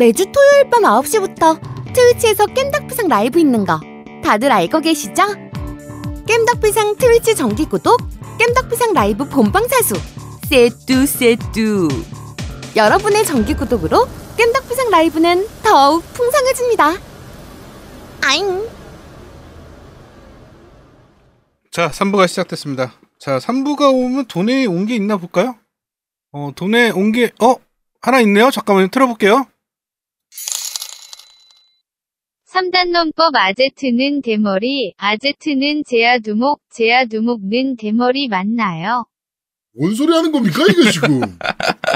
매주 토요일 밤 9시부터 트위치에서 깸덕비상 라이브 있는 거 다들 알고 계시죠? 깸덕비상 트위치 정기 구독, 깸덕비상 라이브 본방 사수, 세뚜 세뚜. 여러분의 정기 구독으로 깸덕비상 라이브는 더욱 풍성해집니다. 아잉. 자, 3부가 시작됐습니다. 자, 3부가 오면 돈에 온 게 있나 볼까요? 어, 돈에 온 게, 어? 하나 있네요? 잠깐만요. 틀어볼게요. 3단 논법 아제트는 대머리, 아제트는 제아두목, 제아두목는 대머리 맞나요? 뭔 소리 하는 겁니까, 이게 지금?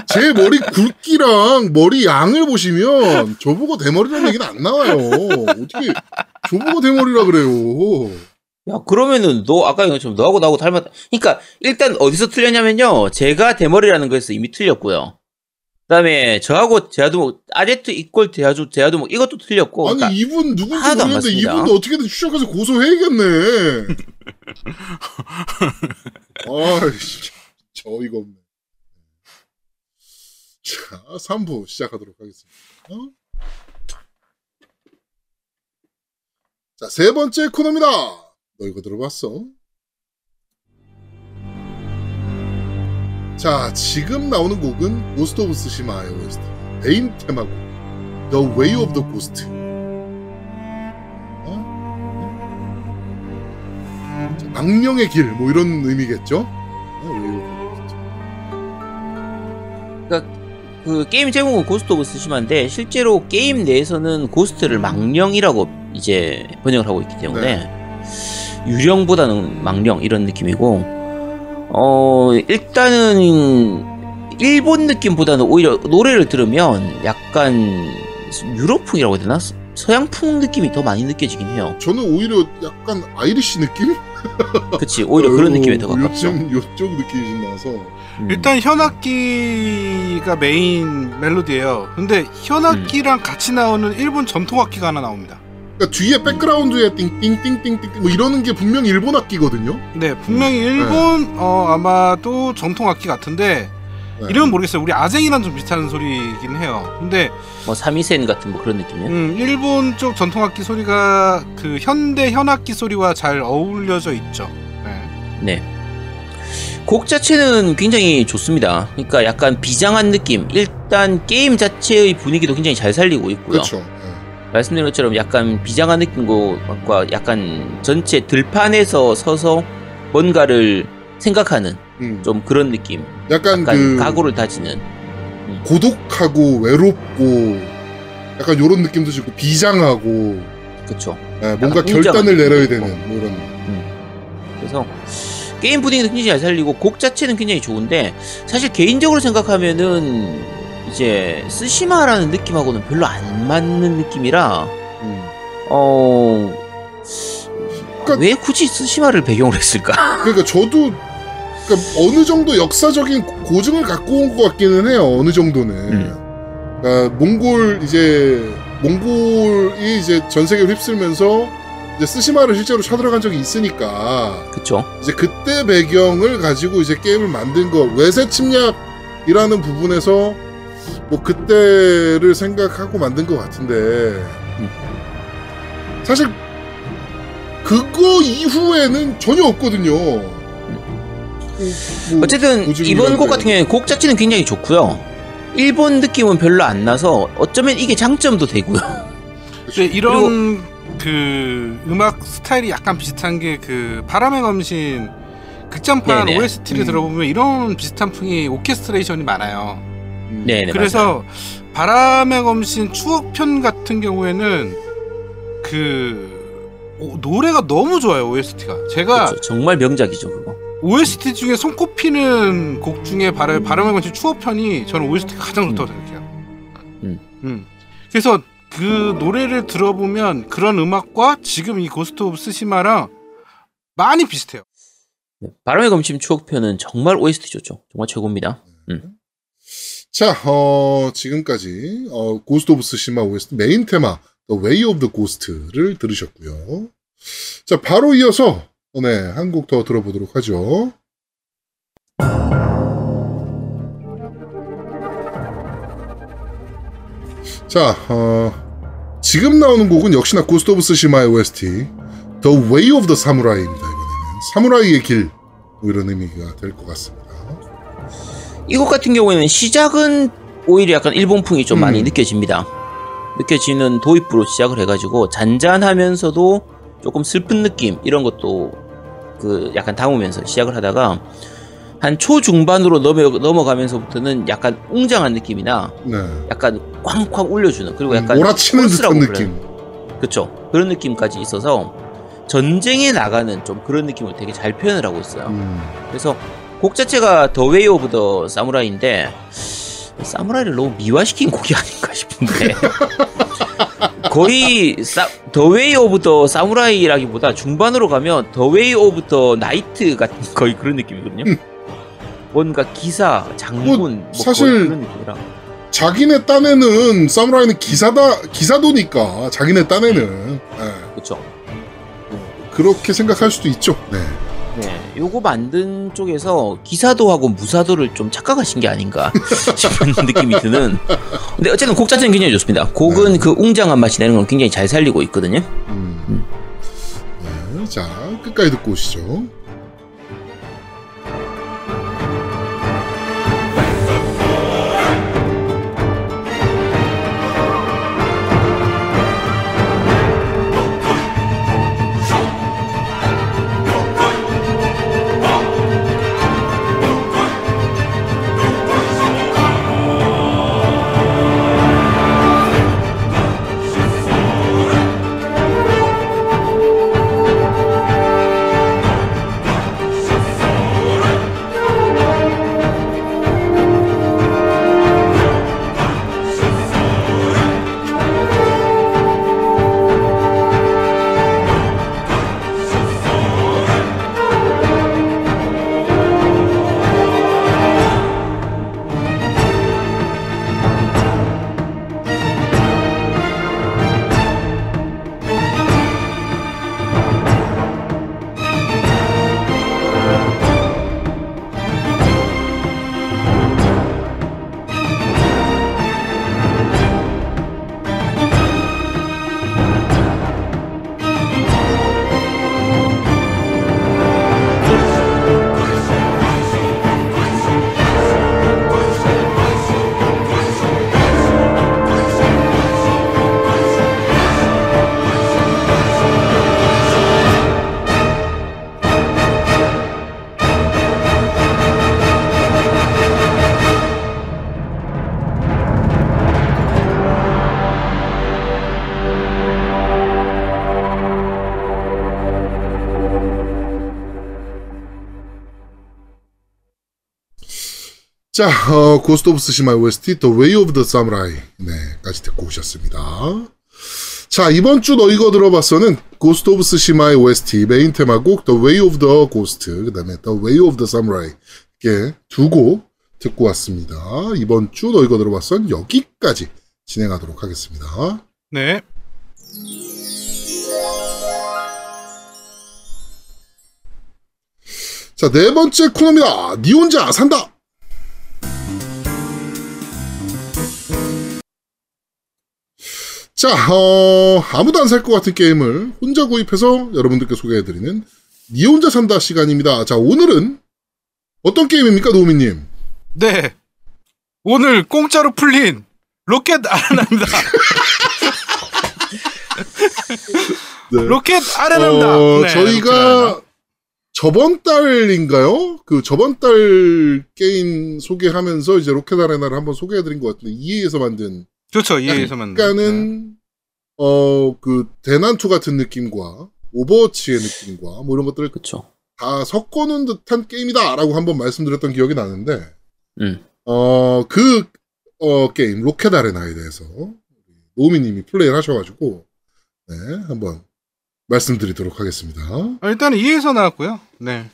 제 머리 굵기랑 머리 양을 보시면 저보고 대머리라는 얘기는 안 나와요. 어떻게 저보고 대머리라 그래요. 야, 그러면은 너 아까 얘기처럼 너하고 나하고 닮았다. 그러니까 일단 어디서 틀렸냐면요. 제가 대머리라는 거에서 이미 틀렸고요. 그다음에 저하고 제아도 뭐 아제트 이꼴 제아주 제아도 뭐 이것도 틀렸고. 아니 그러니까 이분 누군지 모르겠는데 맞습니다. 이분도 어떻게든 추적해서 고소해야겠네. 아이씨, 저 이거 없네. 자, 3부 시작하도록 하겠습니다. 어? 자, 세 번째 코너입니다. 너 이거 들어봤어? 자, 지금 나오는 곡은 Ghost of Tsushima의 OST 메인 테마곡 The Way of the Ghost 어? 자, 망령의 길 뭐 이런 의미겠죠? 어, Ghost. 그러니까 그 게임 제목은 Ghost of Tsushima인데 실제로 게임 내에서는 Ghost를 망령이라고 이제 번역을 하고 있기 때문에 유령보다는 망령 이런 느낌이고 어 일단은 일본 느낌보다는 오히려 노래를 들으면 약간 유럽풍이라고 해야 되나 서- 서양풍 느낌이 더 많이 느껴지긴 해요. 저는 오히려 약간 Irish 느낌? 그치 오히려 그런 어, 느낌에 더 가깝죠. 요즘 요쪽 느낌이 좀 나서 음. 일단 현악기가 메인 멜로디예요. 근데 현악기랑 같이 나오는 일본 전통악기가 하나 나옵니다. 그러니까 뒤에 백그라운드에 띵띵띵띵띵 뭐 이러는 게 분명히 일본 악기거든요. 네, 분명히 일본 어 아마도 전통악기 같은데 네. 이름은 모르겠어요. 우리 아쟁이랑 좀 비슷한 소리이긴 해요. 근데 뭐 사미센 같은 뭐 그런 느낌이요. 음, 일본 쪽 전통 악기 소리가 그 현대 현악기 소리와 잘 어울려져 있죠. 네. 네. 곡 자체는 굉장히 좋습니다. 그러니까 약간 비장한 느낌. 일단 게임 자체의 분위기도 굉장히 잘 살리고 있고요. 그렇죠. 네. 말씀드린 것처럼 약간 비장한 느낌과 약간 전체 들판에서 서서 뭔가를 생각하는 음. 좀 그런 느낌. 약간, 약간 그 각오를 다지는. 고독하고 외롭고 약간 요런 느낌도 주고 비장하고 그쵸. 네, 뭔가 결단을 내려야 되는 있고. 뭐 이런 그래서 게임 분위기도 굉장히 잘 살리고 곡 자체는 굉장히 좋은데 사실 개인적으로 생각하면은 이제 스시마라는 느낌하고는 별로 안 맞는 느낌이라 음. 어. 그러니까- 왜 굳이 스시마를 배경으로 했을까? 그러니까 저도 그러니까 어느 정도 역사적인 고증을 갖고 온 것 같기는 해요. 어느 정도는. 음. 그러니까 몽골 이제 몽골이 이제 전 세계를 휩쓸면서 이제 스시마를 실제로 쳐들어간 적이 있으니까 그쵸? 이제 그때 배경을 가지고 이제 게임을 만든 거 외세 침략이라는 부분에서 뭐 그때를 생각하고 만든 것 같은데 사실 그거 이후에는 전혀 없거든요. 뭐 어쨌든 이번 곡. 같은 경우에 곡 자체는 굉장히 좋고요. 일본 느낌은 별로 안 나서 어쩌면 이게 장점도 되고요. 이런 그 음악 스타일이 약간 비슷한 게 그 바람의 검신 극장판 네네. OST를 음. 들어보면 이런 비슷한 풍이 오케스트레이션이 많아요. 음. 네네. 그래서 바람의 검신 추억편 같은 경우에는 그 오- 노래가 너무 좋아요 OST가. 제가 그쵸. 정말 명작이죠 그거. OST 중에 손꼽히는 곡 중에 바람, 바람의 검신 추억편이 저는 OST가 가장 좋다고 생각해요. 음. 음. 그래서 그 노래를 들어보면 그런 음악과 지금 이 Ghost of Tsushima랑 많이 비슷해요. 네. 바람의 검신 추억편은 정말 OST 좋죠. 정말 최고입니다. 자, 어, 지금까지 어, Ghost of Tsushima OST 메인 테마 The Way of the Ghost를 들으셨고요. 자, 바로 이어서 네, 한 곡 더 들어보도록 하죠. 자, 어, 지금 나오는 곡은 역시나 Ghost of Tsushima의 OST The Way of the Samurai입니다. 이번에는 사무라이의 길, 뭐 이런 의미가 될 것 같습니다. 이곡 같은 경우에는 시작은 오히려 약간 일본풍이 좀 음. 많이 느껴집니다. 느껴지는 도입부로 시작을 해가지고 잔잔하면서도 조금 슬픈 느낌 이런 것도 그 약간 담으면서 시작을 하다가 한 초중반으로 넘어, 넘어가면서부터는 약간 웅장한 느낌이나 네. 약간 쾅쾅 울려주는 그리고 약간 몰아치는 폴스라고 듯한. 느낌. 그쵸 그런 느낌까지 있어서 전쟁에 나가는 좀 그런 느낌을 되게 잘 표현을 하고 있어요. 음. 그래서 곡 자체가 The Way of the Samurai인데 사무라이를 너무 미화시킨 곡이 아닌가 싶은데 거의 The Way of the Samurai라기보다 중반으로 가면 The Way of the Knight 같은 거의 그런 느낌이거든요. 음. 뭔가 기사, 장군, 뭐, 뭐 사실 그런 느낌이라. 자기네 딴에는 사무라이는 기사다 기사도니까 자기네 딴에는 예, 그렇죠. 그렇게 생각할 수도 있죠. 네. 네, 요거 만든 쪽에서 기사도하고 무사도를 좀 착각하신 게 아닌가 싶은 느낌이 드는. 근데 어쨌든 곡 자체는 굉장히 좋습니다. 곡은 네. 그 웅장한 맛이 나는 걸 굉장히 잘 살리고 있거든요. 음. 네, 자 끝까지 듣고 오시죠. 자, 어, Ghost of Tsushima OST The Way of the Samurai 네 까지 듣고 오셨습니다. 자, 이번 주 너희가 들어봤어는 Ghost of Tsushima의 OST 메인 테마곡 The Way of the Ghost 그 다음에 The Way of the Samurai 이렇게 두 곡 듣고 왔습니다. 이번 주 너희가 들어봤선 여기까지 진행하도록 하겠습니다. 네. 자, 네 번째 코너입니다. 니 혼자 산다. 자, 어, 아무도 안 살 것 같은 게임을 혼자 구입해서 여러분들께 소개해드리는 니 혼자 산다 시간입니다. 자, 오늘은 어떤 게임입니까, 노우미님? 네. 오늘 공짜로 풀린 로켓 아레나입니다. 네. Rocket Arena입니다. 어, 네, 저희가. 저번 달인가요? 그 저번 달 게임 소개하면서 이제 Rocket Arena를 한번 소개해드린 것 같은데 EA에서 만든 그렇죠. EA에서 만든. 약간은 어 그 대난투 같은 느낌과 오버워치의 느낌과 뭐 이런 것들을 그렇죠. 다 섞어놓은 듯한 게임이다라고 한번 말씀드렸던 기억이 나는데 음. 어 그 어, 게임 Rocket Arena에 대해서 노미님이 플레이를 하셔가지고 네 한번 말씀드리도록 하겠습니다. 어, 일단은 EA에서 나왔고요. 네.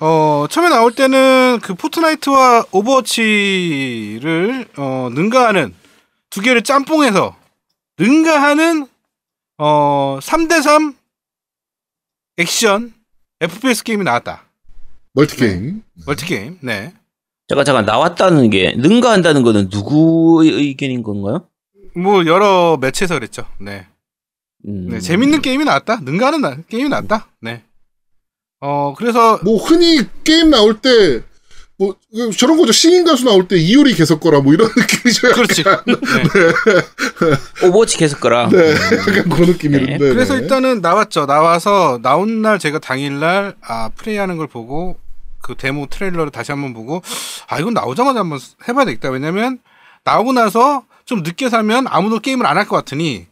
어, 처음에 나올 때는 그 Fortnite와 Overwatch를 어, 능가하는 두 개를 짬뽕해서 능가하는 어, 3대3 액션 FPS 게임이 나왔다. 멀티 게임. 멀티 게임. 네. 잠깐 잠깐 나왔다는 게 능가한다는 거는 누구의 의견인 건가요? 뭐 여러 매체에서 그랬죠. 네. 음. 네, 재밌는 게임이 나왔다. 능가하는 나, 게임이 나왔다. 네. 어, 그래서 뭐 흔히 게임 나올 때 뭐 저런 거죠 신인 가수 나올 때 이효리 게 섯거라 뭐 이런 느낌이죠. 그렇지. 네. 오버워치 게 섯거라. 네, 약간 그 느낌이는데. 네. 그래서 네. 일단은 나왔죠. 나와서 나온 날 제가 당일 날 아 플레이하는 걸 보고 그 데모 트레일러를 다시 한번 보고 아 이건 나오자마자 한번 해봐야 되겠다. 왜냐면 나오고 나서 좀 늦게 사면 아무도 게임을 안 할 것 같으니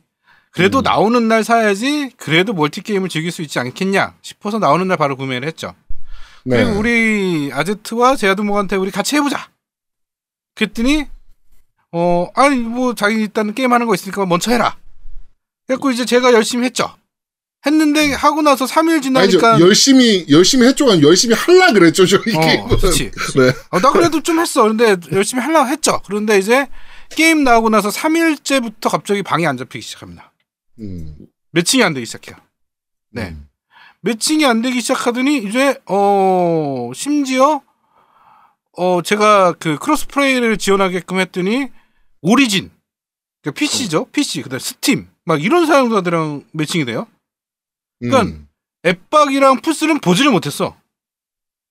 그래도 음. 나오는 날 사야지 그래도 멀티 게임을 즐길 수 있지 않겠냐 싶어서 나오는 날 바로 구매를 했죠. 네. 그리고 우리 아제트와 제아두목한테 우리 같이 해보자. 그랬더니 어 아니 뭐 자기 일단 게임 하는 거 있으니까 먼저 해라. 그래갖고 이제 제가 열심히 했죠. 했는데 하고 나서 3일 아니죠. 지나니까 열심히 열심히 했죠. 열심히 할라 그랬죠. 저 이게. 어, 그렇지. 네. 어, 나 그래도 좀 했어. 근데 열심히 하려고 했죠. 그런데 이제 게임 나오고 나서 3일째부터 갑자기 방이 안 잡히기 시작합니다. 음. matching이 안 되기 시작해요. 네. 음. matching이 안 되기 시작하더니 이제 어 심지어 어 제가 그 cross play를 지원하게끔 했더니 오리진 그러니까 PC죠 PC 그다음 스팀 막 이런 사용자들이랑 matching이 돼요. 그러니까 음. 엑박이랑 플스는 보지를 못했어.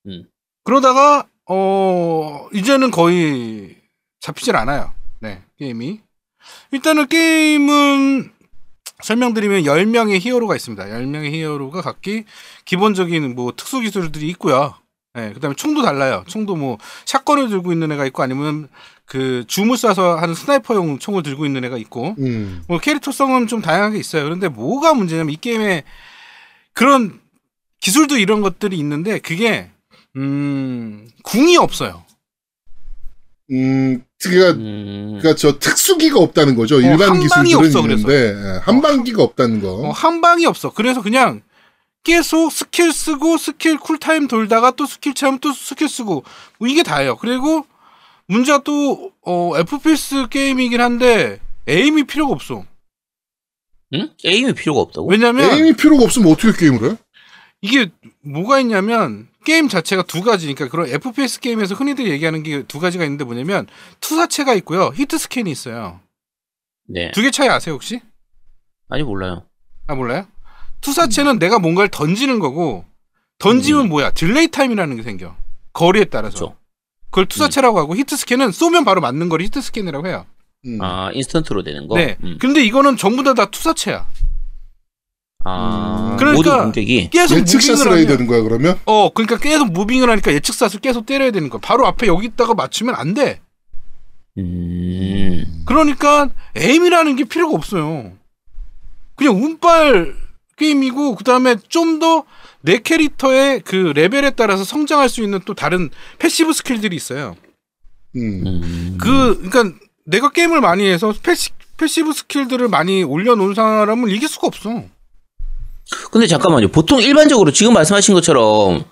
음. 그러다가 어 이제는 거의 잡히질 않아요. 네 게임이 일단은 게임은 설명드리면 10명의 히어로가 있습니다. 10명의 히어로가 각기 기본적인 뭐 특수 기술들이 있고요. 네, 그다음에 총도 달라요. 총도 뭐 shotgun을 들고 있는 애가 있고 아니면 그 줌을 쏴서 하는 sniper용 총을 들고 있는 애가 있고 음. 뭐 캐릭터성은 좀 다양하게 있어요. 그런데 뭐가 문제냐면 이 게임에 그런 기술도 이런 것들이 있는데 그게 음 궁이 없어요. 음. 그러니까 음. 그러니까 저 특수기가 없다는 거죠. 일반 어, 한 방이 기술들은 없어, 있는데 예, 한 방기가 없다는 거. 어, 한 방이 없어. 그래서 그냥 계속 스킬 쓰고 스킬 cool time 돌다가 또 스킬 차면 또 스킬 쓰고 뭐 이게 다예요. 그리고 문제가 또 어, FPS 게임이긴 한데 aim이 필요가 없어. 응? aim이 필요가 없다고? 왜냐면 에임이 필요가 없으면 어떻게 게임을 해? 이게 뭐가 있냐면 게임 자체가 두 가지니까 그런 FPS 게임에서 흔히들 얘기하는 게 두 가지가 있는데 뭐냐면 투사체가 있고요 hit scan이 있어요 네. 두 개 차이 아세요 혹시? 아니 몰라요. 아 몰라요? 투사체는 내가 뭔가를 던지는 거고 던지면 뭐야 delay time이라는 게 생겨 거리에 따라서 그렇죠. 그걸 투사체라고 하고 hit scan은 쏘면 바로 맞는 거를 hit scan이라고 해요 음. 아 인스턴트로 되는 거. 네 음. 근데 이거는 전부 다 다 투사체야 아 음. 그러니까 모든 공격이 계속 예측샷을 moving을 해야 되는 거야 그러면? 어, 그러니까 계속 moving을 하니까 예측샷을 계속 때려야 되는 거야. 바로 앞에 여기 있다가 맞추면 안 돼. 음. 그러니까 aim이라는 게 필요가 없어요. 그냥 운빨 게임이고 그 다음에 좀 더 내 캐릭터의 그 레벨에 따라서 성장할 수 있는 또 다른 passive 스킬들이 있어요. 음. 음. 그 그러니까 내가 게임을 많이 해서 passi, passive 스킬들을 많이 올려놓은 사람은 이길 수가 없어. 근데 잠깐만요. 보통 일반적으로 지금 말씀하신 것처럼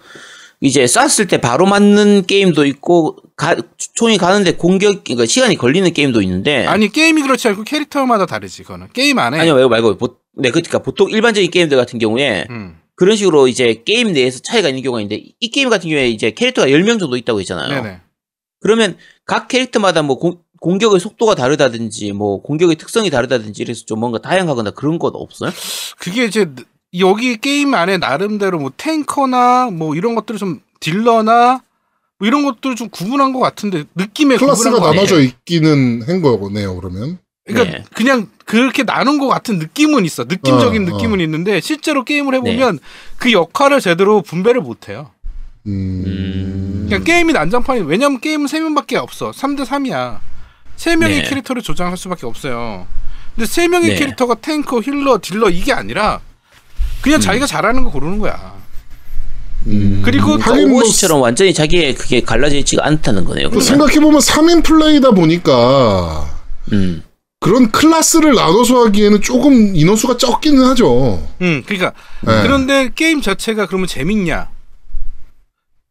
이제 쐈을 때 바로 맞는 게임도 있고 가- 총이 가는데 공격 그러니까 시간이 걸리는 게임도 있는데 아니 게임이 그렇지 않고 캐릭터마다 다르지 그거는 게임 안에. 아니요 말고 말고 보, 네 그러니까 보통 일반적인 게임들 같은 경우에 음. 그런 식으로 이제 게임 내에서 차이가 있는 경우가 있는데 이 게임 같은 경우에 이제 캐릭터가 10명 정도 있다고 했잖아요. 네네. 그러면 각 캐릭터마다 뭐 공, 공격의 속도가 다르다든지 뭐 공격의 특성이 다르다든지 이래서 좀 뭔가 다양하거나 그런 건 없어요? 그게 이제 여기 게임 안에 나름대로 뭐 탱커나 뭐 이런 것들을 좀 딜러나 뭐 이런 것들을 좀 구분한 것 같은데 느낌에 클래스가. 나눠져 있기는 한 거네요 그러면. 그러니까 네. 그냥 그렇게 나눈 것 같은 느낌은 있어. 느낌적인 어, 어. 느낌은 있는데 실제로 게임을 네. 해보면 그 역할을 제대로 분배를 못해요. 음. 음. 그냥 게임이 난장판이 왜냐면 게임은 세 명밖에 없어. 3대 3이야. 세 명의 네. 캐릭터를 조장할 수밖에 없어요. 근데 세 명의 네. 캐릭터가 탱커, healer, 딜러 이게 아니라 그냥 음. 자기가 잘하는 거 고르는 거야. 음. 그리고 하긴 뭐 오버워치처럼 완전히 자기의 그게 갈라져 있지가 않다는 거네요. 또 그러면. 생각해 보면 3인 플레이다 보니까 음. 그런 클래스를 나눠서 하기에는 조금 인원수가 적기는 하죠. 음, 그러니까 네. 그런데 게임 자체가 그러면 재밌냐?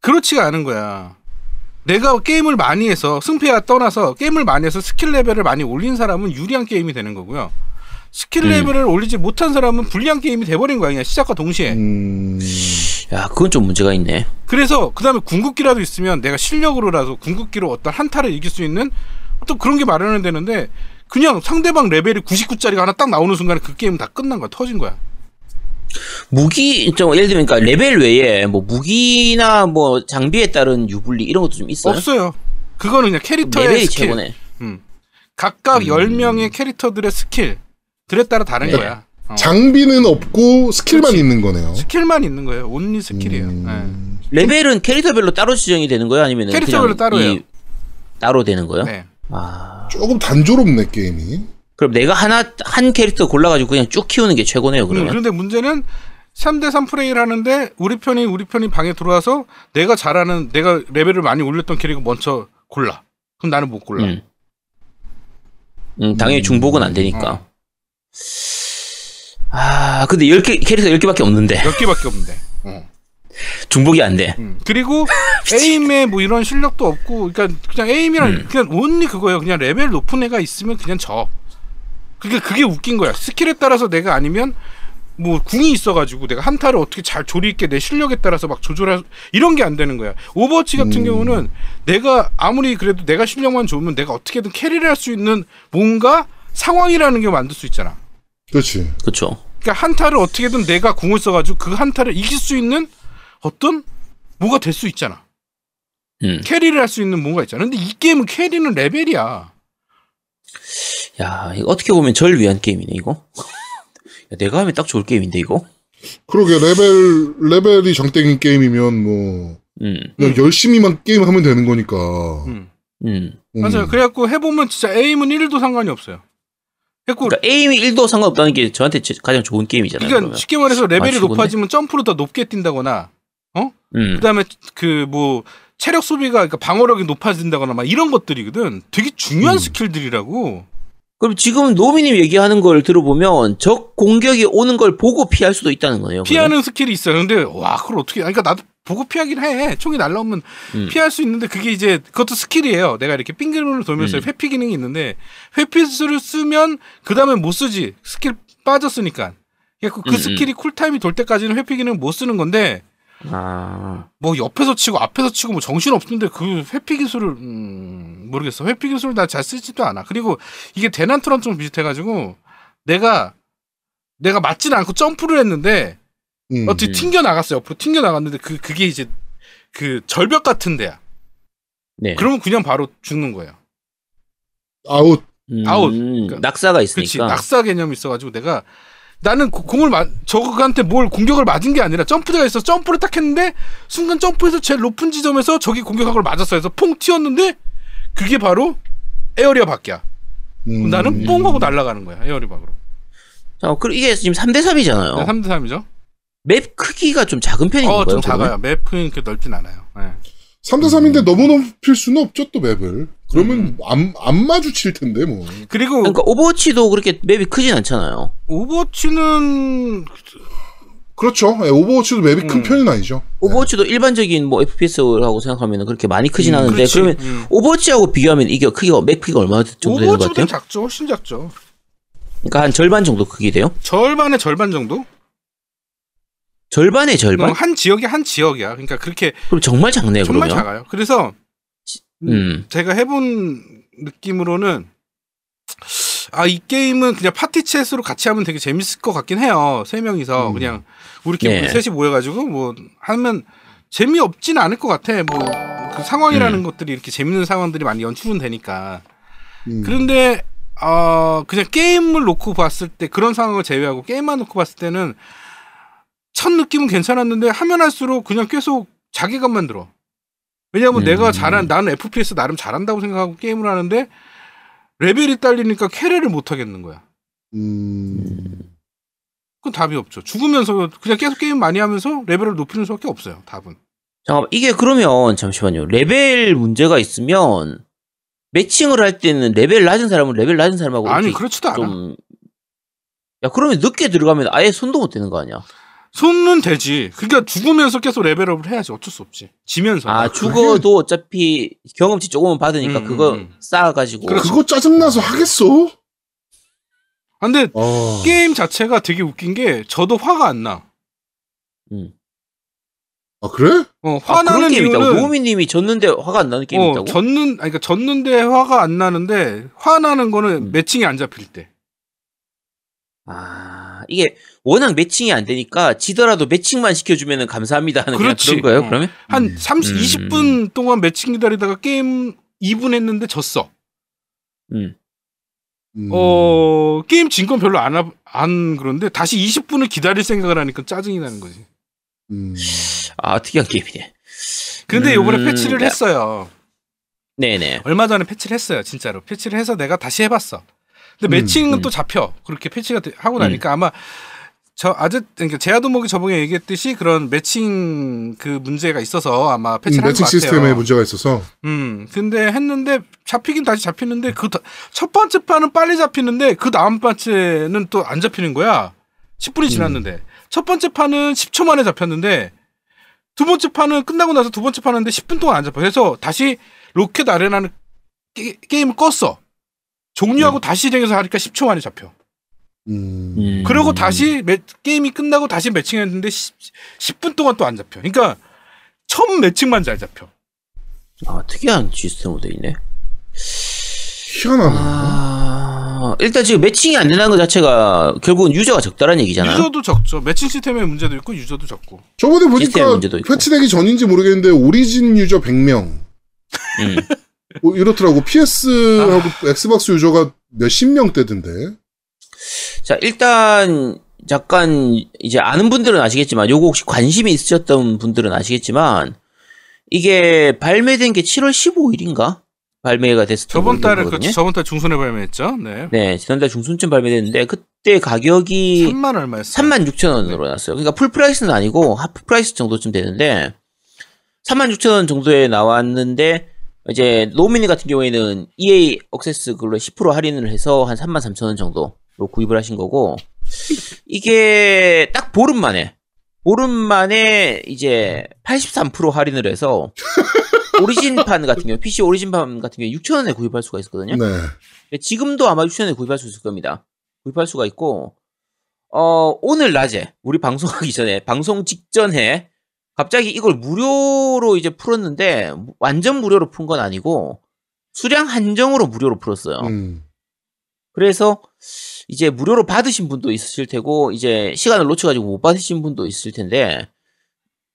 그렇지가 않은 거야. 내가 게임을 많이 해서 승패가 떠나서 게임을 많이 해서 스킬 레벨을 많이 올린 사람은 유리한 게임이 되는 거고요. 스킬 음. 레벨을 올리지 못한 사람은 불리한 게임이 돼버린 거야. 그냥 시작과 동시에. 음. 야, 그건 좀 문제가 있네. 그래서 그 다음에 궁극기라도 있으면 내가 실력으로라도 궁극기로 어떤 한타를 이길 수 있는 어떤 그런 게 마련이 되는데 그냥 상대방 레벨이 99짜리가 하나 딱 나오는 순간에 그 게임은 다 끝난 거야. 터진 거야. 무기 좀 예를 들면 그러니까 레벨 외에 뭐 무기나 뭐 장비에 따른 유불리 이런 것도 좀 있어요. 없어요. 그거는 그냥 캐릭터의 레벨이 스킬. 최고네. 음. 각각 음. 10명의 캐릭터들의 스킬 들에 따라 다른 네. 거야. 어. 장비는 없고 스킬만 그렇지. 있는 거네요. 스킬만 있는 거예요. only 스킬이에요. 음. 레벨은 캐릭터별로 따로 지정이 되는 거예요, 아니면 캐릭터별로 따로예요. 따로 되는 거예요? 네. 네. 아 조금 단조롭네 게임이. 그럼 내가 하나 한 캐릭터 골라가지고 그냥 쭉 키우는 게 최고네요, 음, 그러면. 그런데 문제는 3대3 플레이를 하는데 우리 편이 우리 편이 방에 들어와서 내가 잘하는 내가 레벨을 많이 올렸던 캐릭터 먼저 골라. 그럼 나는 못 골라. 음. 음, 당연히 음. 중복은 안 되니까. 어. 아, 근데 10개, 캐릭터 10개밖에 없는데. 몇 개밖에 없는데. 어. 중복이 안 돼. 음. 그리고 aim에 뭐 이런 실력도 없고 그러니까 그냥 aim이랑 음. 그냥 only 그거예요. 그냥 레벨 높은 애가 있으면 그냥 져. 그게 그게 웃긴 거야. 스킬에 따라서 내가 아니면 뭐 궁이 있어가지고 내가 한타를 어떻게 잘 조리 있게 내 실력에 따라서 막 조절할 이런 게 안 되는 거야. 오버워치 같은 음. 경우는 내가 아무리 그래도 내가 실력만 좋으면 내가 어떻게든 carry를 할 수 있는 뭔가 상황이라는 게 만들 수 있잖아. 그렇지. 그쵸. 그러니까 한타를 어떻게든 내가 궁을 써가지고 그 한타를 이길 수 있는 어떤 뭐가 될 수 있잖아. 음. carry를 할 수 있는 뭔가 있잖아. 근데 이 게임은 carry는 레벨이야. 야, 이거 어떻게 보면 절 위한 게임이네, 이거. 야, 내가 하면 딱 좋을 게임인데, 이거. 그러게 레벨 레벨이 장땡인 게임이면 뭐 음, 그냥 열심히만 게임하면 되는 거니까. 음. 음. 음. 맞아요. 그래갖고 해보면 진짜 aim은 1도 상관이 없어요. 그래갖고 그러니까 aim이 1도 상관없다는 게 저한테 제- 가장 좋은 게임이잖아요. 그러니까 그러면. 쉽게 말해서 레벨이 아. 높아지면 점프를 더 높게 뛴다거나 음. 그다음에 그 뭐 체력 소비가 그러니까 방어력이 높아진다거나 막 이런 것들이거든. 되게 중요한 음. 스킬들이라고. 그럼 지금 노미님 얘기하는 걸 들어보면 적 공격이 오는 걸 보고 피할 수도 있다는 거예요. 피하는 스킬이 있어요. 근데 와 그걸 어떻게? 그러니까 나도 보고 피하긴 해. 총이 날라오면 음. 피할 수 있는데 그게 이제 그것도 스킬이에요. 내가 이렇게 빙글빙글 돌면서 음. 회피 기능이 있는데 회피수를 쓰면 그 다음에 못 쓰지. 스킬 빠졌으니까. 그러니까 그 음, 음. 스킬이 cool time이 돌 때까지는 회피 기능 못 쓰는 건데 아, 뭐 옆에서 치고 앞에서 치고 뭐 정신 없는데 그 회피 기술을 음, 모르겠어. 회피 기술을 나 잘 쓰지도 않아. 그리고 이게 대난투랑 좀 비슷해가지고 내가 내가 맞지는 않고 점프를 했는데 음. 어떻게 음. 튕겨 나갔어 옆으로 튕겨 나갔는데 그 그게 이제 그 절벽 같은 데야. 네. 그러면 그냥 바로 죽는 거예요. 아웃. 음, 아웃. 그러니까- 낙사가 있으니까. 낙사 개념이 있어가지고 내가 나는 고- 공을 맞 저거한테 뭘 공격을 맞은 게 아니라 점프대가 있어 점프를 딱 했는데 순간 점프해서 제일 높은 지점에서 저기 공격한 걸 맞았어 해서 퐁 튀었는데 그게 바로 area 밖이야. 음. 나는 뽕 하고 날아가는 거야 area 밖으로. 자, 그리고 이게 지금 3대 3이잖아요. 네, 3대 3이죠. map 크기가 좀 작은 편인 어, 건가요? 좀 그러면? 작아요. map은 그렇게 넓진 않아요. 네. 3대 3인데 너무 높일 수는 없죠 또 map을. 그러면 음. 안, 안 마주칠 텐데 뭐. 그리고 그러니까 오버워치도 그렇게 map이 크진 않잖아요. 오버워치는 그렇죠. 예, 오버워치도 map이 큰 음. 편은 아니죠. 오버워치도 일반적인 뭐 FPS라고 생각하면 그렇게 많이 크진 음, 않은데 그렇지. 그러면 음. 오버워치하고 비교하면 이게 크기가 map 크기가 얼마 정도 되는 것 같아요? 오버워치보다 작죠. 훨씬 작죠. 그러니까 한 절반 정도 크기 돼요? 절반의 절반 정도? 절반의 절반? 어, 한 지역이 한 지역이야. 그러니까 그렇게 그럼 정말 작네요. 정말 그러면. 작아요. 그래서 음. 제가 해본 느낌으로는 아 이 게임은 그냥 파티 챗으로 같이 하면 되게 재밌을 것 같긴 해요. 세 명이서 음. 그냥 우리끼리 네. 셋이 모여가지고 뭐 하면 재미 없진 않을 것 같아. 뭐 그 상황이라는 음. 것들이 이렇게 재밌는 상황들이 많이 연출은 되니까. 음. 그런데 어 그냥 게임을 놓고 봤을 때 그런 상황을 제외하고 게임만 놓고 봤을 때는 첫 느낌은 괜찮았는데 하면 할수록 그냥 계속 자괴감만 들어. 왜냐하면 음. 내가 잘한 나는 FPS 나름 잘한다고 생각하고 게임을 하는데 레벨이 딸리니까 carry를 못 하겠는 거야. 음. 그건 답이 없죠. 죽으면서 그냥 계속 게임 많이 하면서 레벨을 높이는 수밖에 없어요. 답은. 잠깐만 이게 그러면 잠시만요. 레벨 문제가 있으면 매칭을 할 때는 레벨 낮은 사람은 레벨 낮은 사람하고 아니 그렇지도 않아. 좀 야, 그러면 늦게 들어가면 아예 손도 못 대는 거 아니야? 손은 되지. 그러니까 죽으면서 계속 레벨업을 해야지. 어쩔 수 없지. 지면서. 아, 죽어도 어차피 경험치 조금은 받으니까 음, 그거 음. 쌓아가지고. 그거 짜증나서 하겠어? 아, 근데 아. 게임 자체가 되게 웃긴 게 저도 화가 안 나. 음. 아 그래? 어, 아, 화나는 있다고? 이유는 노우미님이 졌는데 화가 안 나는 게임 어, 있다고? 졌는 아니 그러니까 졌는데 화가 안 나는데 화나는 거는 음. 매칭이 안 잡힐 때. 아 이게 워낙 매칭이 안 되니까 지더라도 매칭만 시켜주면 감사합니다 하는. 그런 거예요. 어. 그러면 한 음. 30, 음. 20분 동안 매칭 기다리다가 게임 2분 했는데 졌어. 음. 음. 어, 게임 진 건 별로 안, 하- 안 그런데 다시 20분을 기다릴 생각을 하니까 짜증이 나는 거지. 음. 아 특이한 게임이네. 근데 음, 요번에 패치를 네. 했어요. 네네. 얼마 전에 패치를 했어요, 진짜로. 패치를 해서 내가 다시 해봤어. 근데 음, 매칭은 음. 또 잡혀. 그렇게 패치가 돼- 하고 나니까 아마 저 아재 그러니까 제아도목이 저번에 얘기했듯이 그런 매칭 그 문제가 있어서 아마 음, 패치를 한것 매칭. 시스템에 문제가 있어서 음, 근데 했는데 잡히긴 다시 잡히는데 그 첫 번째 판은 빨리 잡히는데 그 다음 판째는 또 안 잡히는 거야. 10분이 지났는데 첫 번째 판은 10초 만에 잡혔는데 두 번째 판은 끝나고 나서 두 번째 판 하는데 10분 동안 안 잡혀. 그래서 다시 로켓 아레나는 게, 임을 껐어. 종료하고 다시 실행해서 하니까 10초 만에 잡혀. 음. 음. 그리고 다시 매- 게임이 끝나고 다시 매칭했는데 10, 분 동안 또 안 잡혀. 그러니까 처음 매칭만 잘 잡혀. 아 특이한 시스템으로 돼 있네. 희한하네. 아 일단 지금 매칭이 안 된다는 것 자체가 결국은 유저가 적다라는 얘기잖아요. 유저도 적죠. 매칭 시스템의 문제도 있고 유저도 적고. 저번에 보니까 문제도 있고. 패치되기 전인지 모르겠는데 오리진 유저 100명 음. 뭐 이렇더라고. PS하고 아. 엑스박스 유저가 몇십 명대던데. 자 일단 잠깐 이제 아는 분들은 아시겠지만 요거 혹시 관심이 있으셨던 분들은 아시겠지만 이게 발매된 게 7월 15일인가 발매가 됐었던 저번 달에 거거든요. 그 저번 달 중순에 발매했죠. 네. 네 지난달 중순쯤 발매됐는데 그때 가격이 3만 얼마였어? 3만 6천 원으로 났어요. 그러니까 full price는 아니고 half price 정도쯤 되는데 3만 6천 원 정도에 나왔는데 이제 노미님 같은 경우에는 EA Access 그걸로 10% 할인을 해서 한 3만 3천 원 정도로 구입을 하신 거고 이게 딱 보름 만에 보름 만에 이제 83% 할인을 해서 오리진판 같은 경우 PC 오리진판 같은 경우 6천 원에 구입할 수가 있었거든요. 네. 네, 지금도 아마 6천원에 구입할 수 있을 겁니다. 구입할 수가 있고, 어, 오늘 낮에, 우리 방송하기 전에, 방송 직전에, 갑자기 이걸 무료로 이제 풀었는데, 완전 무료로 푼 건 아니고, 수량 한정으로 무료로 풀었어요. 음. 그래서, 이제 무료로 받으신 분도 있으실 테고, 이제 시간을 놓쳐가지고 못 받으신 분도 있을 텐데,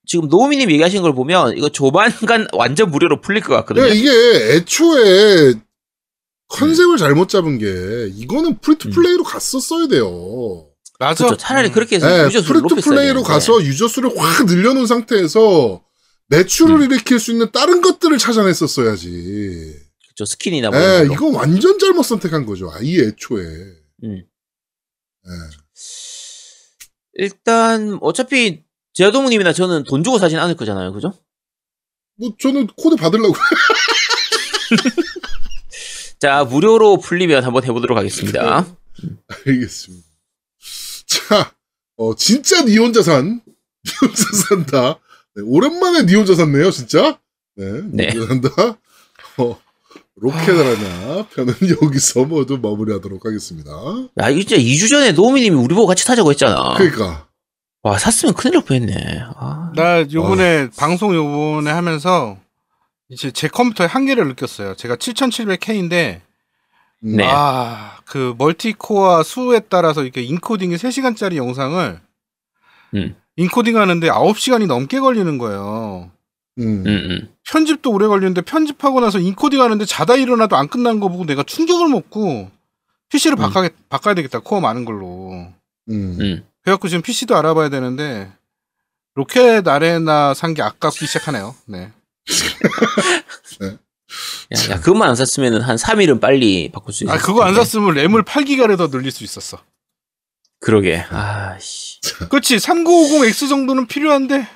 지금 노미님 얘기하신 걸 보면, 이거 조만간 완전 무료로 풀릴 것 같거든요. 그러니까 이게 애초에 컨셉을 잘못 잡은 게 이거는 free to play로 갔었어야 돼요. 맞아. 그렇죠. 차라리 음. 그렇게 해서 네, 유저 수를 free to 높였어야 play로. 가서 유저 수를 확 늘려놓은 상태에서 매출을 음. 일으킬 수 있는 다른 것들을 찾아냈었어야지. 그렇죠. 스킨이나 뭐 예, 이런 걸로. 이건 완전 잘못 선택한 거죠. 아이 애초에. 음. 예. 일단 어차피 제아도무님이나 저는 돈 주고 사진 않을 거잖아요, 그죠? 뭐 저는 코드 받으려고. 자 무료로 풀리면 한번 해보도록 하겠습니다. 알겠습니다. 자, 어, 진짜 니 혼자 산. 니 혼자 산다. 네, 오랜만에 니 혼자 샀네요, 진짜. 네. 니 네. 혼자 산다. 어, 로켓 하나 편은 여기서 모두 마무리하도록 하겠습니다. 야 이거 진짜 2주 전에 노우미님이 우리 보고 같이 사자고 했잖아. 그러니까. 와 샀으면 큰일 날 뻔했네. 아, 나 요번에 방송 요번에 하면서 이제 제 컴퓨터의 한계를 느꼈어요. 제가 7700K인데 음, 네. 아, 그 멀티코어 수에 따라서 이렇게 인코딩이 3시간짜리 영상을 음. 인코딩 하는데 9시간이 넘게 걸리는 거예요. 음. 음, 음. 편집도 오래 걸리는데 편집하고 나서 인코딩 하는데 자다 일어나도 안 끝난 거 보고 내가 충격을 먹고 PC를 음. 바꿔야, 바꿔야 되겠다. 코어 많은 걸로. 음. 음. 그래갖고 지금 PC도 알아봐야 되는데 로켓 아레나 산 게 아깝기 시작하네요. 네. 야, 야 그것만 안 샀으면 한 3일은 빨리 바꿀 수 있어. 아 그거 안 샀으면 램을 8기가를 더 늘릴 수 있었어. 그러게. 아 씨. 그렇지 3950X 정도는 필요한데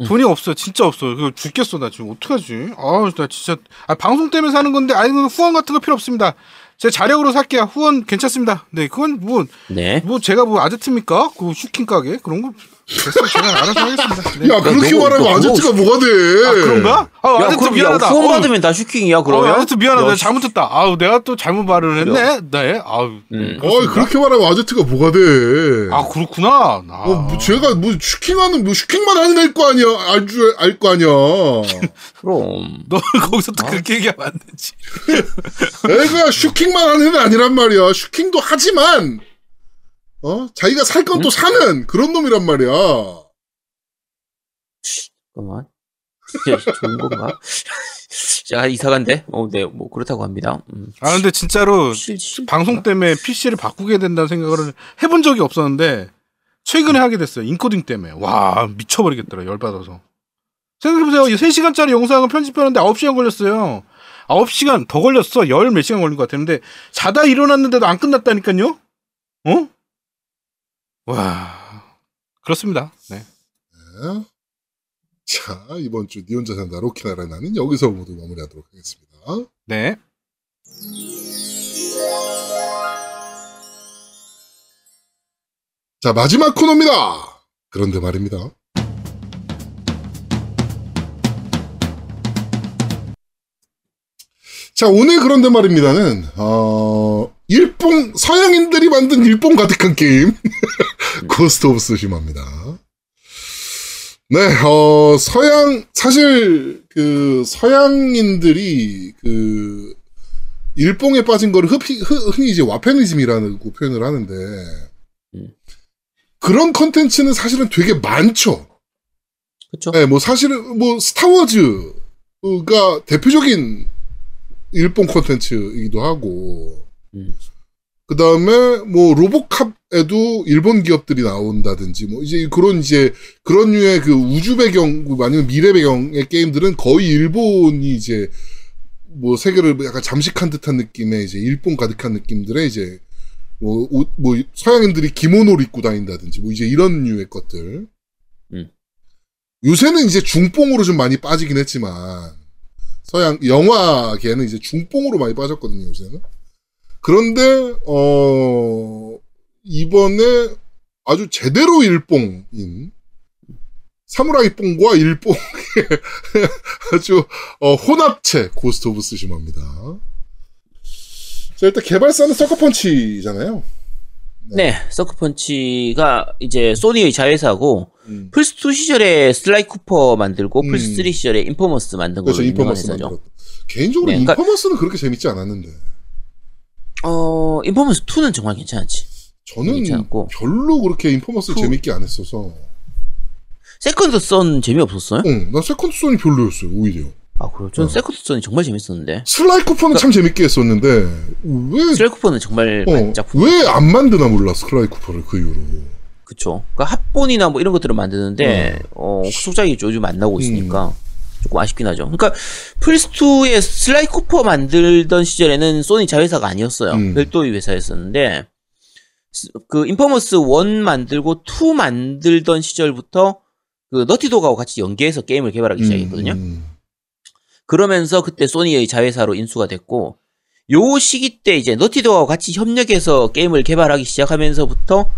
음. 돈이 없어 진짜 없어 그거 죽겠어 나 지금 어떡하지 아 나 진짜 아, 방송 때문에 사는 건데 아니 후원 같은 거 필요 없습니다 제 자력으로 살게요 후원 괜찮습니다 네 그건 뭐뭐 네. 제가 뭐 아재트입니까 그 슈킹 가게 그런 거 됐어, 제가 알아서 하겠습니다. 네. 야, 그렇게 너무- 말하면 너 아제트가 뭐가 돼? 아, 그런가? 아, 야, 아제트 그럼 야, 미안하다. 후원 어, 받으면 다 슈킹이야, 어, 그러면? 아제트 미안하다. 야, 내가 잘못했다. 아우, 내가 또 잘못 말을 했네. 네. 아우. 음. 어이, 그렇게 말하면 아제트가 뭐가 돼? 아, 그렇구나. 아. 어, 뭐 제가 뭐 슈킹하는 뭐 슈킹만 하는 애일 거 아니야? 알줄 알 거 아니야? 그럼. 너 거기서 또 그렇게 얘기하면 안 되지. 애가 슈킹만 하는 애는 아니란 말이야. 슈킹도 하지만 어 자기가 살 건 또 사는 그런 놈이란 말이야. 잠깐만. 진짜 좋은 건가? 자, 이상한데? 어, 네, 뭐, 그렇다고 합니다. 음. 아, 근데 진짜로 방송 때문에 PC를 바꾸게 된다는 생각을 해본 적이 없었는데 최근에 하게 됐어요. 인코딩 때문에. 와, 미쳐버리겠더라. 열받아서. 생각해보세요. 3시간짜리 영상을 편집하는데 9시간 걸렸어요. 9시간 더 걸렸어. 열 몇 시간 걸린 것 같았는데 자다 일어났는데도 안 끝났다니까요? 어? 와, 그렇습니다. 네. 네. 자 이번 주 니 혼자 산다 로키나라 나는 여기서 모두 마무리하도록 하겠습니다. 네. 자 마지막 코너입니다. 그런데 말입니다. 자 오늘 그런데 말입니다는 어 일본 서양인들이 만든 일본 가득한 게임 고스트 오브 쓰시마입니다. 네, 어 서양 사실 그 서양인들이 그 일본에 빠진 거를 흔히, 흔히 이제 와패니즘이라는 표현을 하는데 음. 그런 컨텐츠는 사실은 되게 많죠. 그쵸? 네, 뭐 사실은 뭐 스타워즈가 대표적인 일본 콘텐츠이기도 하고, 음. 그 다음에 뭐 로보캅에도 일본 기업들이 나온다든지 뭐 이제 그런 이제 그런 류의 그 우주 배경 뭐 아니면 미래 배경의 게임들은 거의 일본이 이제 뭐 세계를 약간 잠식한 듯한 느낌의 이제 일본 가득한 느낌들의 이제 뭐, 옷, 뭐 서양인들이 기모노를 입고 다닌다든지 뭐 이제 이런 류의 것들. 음. 요새는 이제 중뽕으로 좀 많이 빠지긴 했지만 서양 영화계는 이제 중뽕으로 많이 빠졌거든요 요새는. 그런데 어 이번에 아주 제대로 일뽕인 사무라이 뽕과 일뽕의 아주 어, 혼합체 Ghost of Tsushima입니다. 자 일단 개발사는 Sucker Punch잖아요. 네, Sucker Punch가 이제 소니의 자회사고, 음. 플스 2 시절에 Sly Cooper 만들고, 음. 플스 3 시절에 Infamous 만든 걸로 그렇죠 유명한 Infamous 회사죠. 만들었다. 개인적으로 네, 그러니까- Infamous는 그렇게 재밌지 않았는데 어, Infamous 2는 정말 괜찮았지. 저는 괜찮았고. 별로 그렇게 Infamous 후. 재밌게 안 했어서 Second Son 재미없었어요? 응, 나 Second Son이 별로였어요 오히려 아, 그래요? 전 어. Second Son이 정말 재밌었는데. Sly Cooper는 참 재밌게 했었는데 왜 Sly Cooper는 정말 어, 작품. 왜 안 만드나 몰라 Sly Cooper를 그 이후로 그쵸. 그러니까 합본이나 뭐 이런 것들을 만드는데, 어, 후속작이 요즘 안 나오고 있으니까. 조금 아쉽긴 하죠. 그러니까 플스2에 Sly Cooper 만들던 시절에는 소니 자회사가 아니었어요. 음. 별도의 회사였었는데 스- 그 Infamous 1 만들고 2 만들던 시절부터 그 Naughty Dog하고 같이 연계해서 게임을 개발하기 시작했거든요. 음, 그러면서 그때 소니의 자회사로 인수가 됐고 요 시기 때 이제 Naughty Dog하고 같이 협력해서 게임을 개발하기 시작하면서부터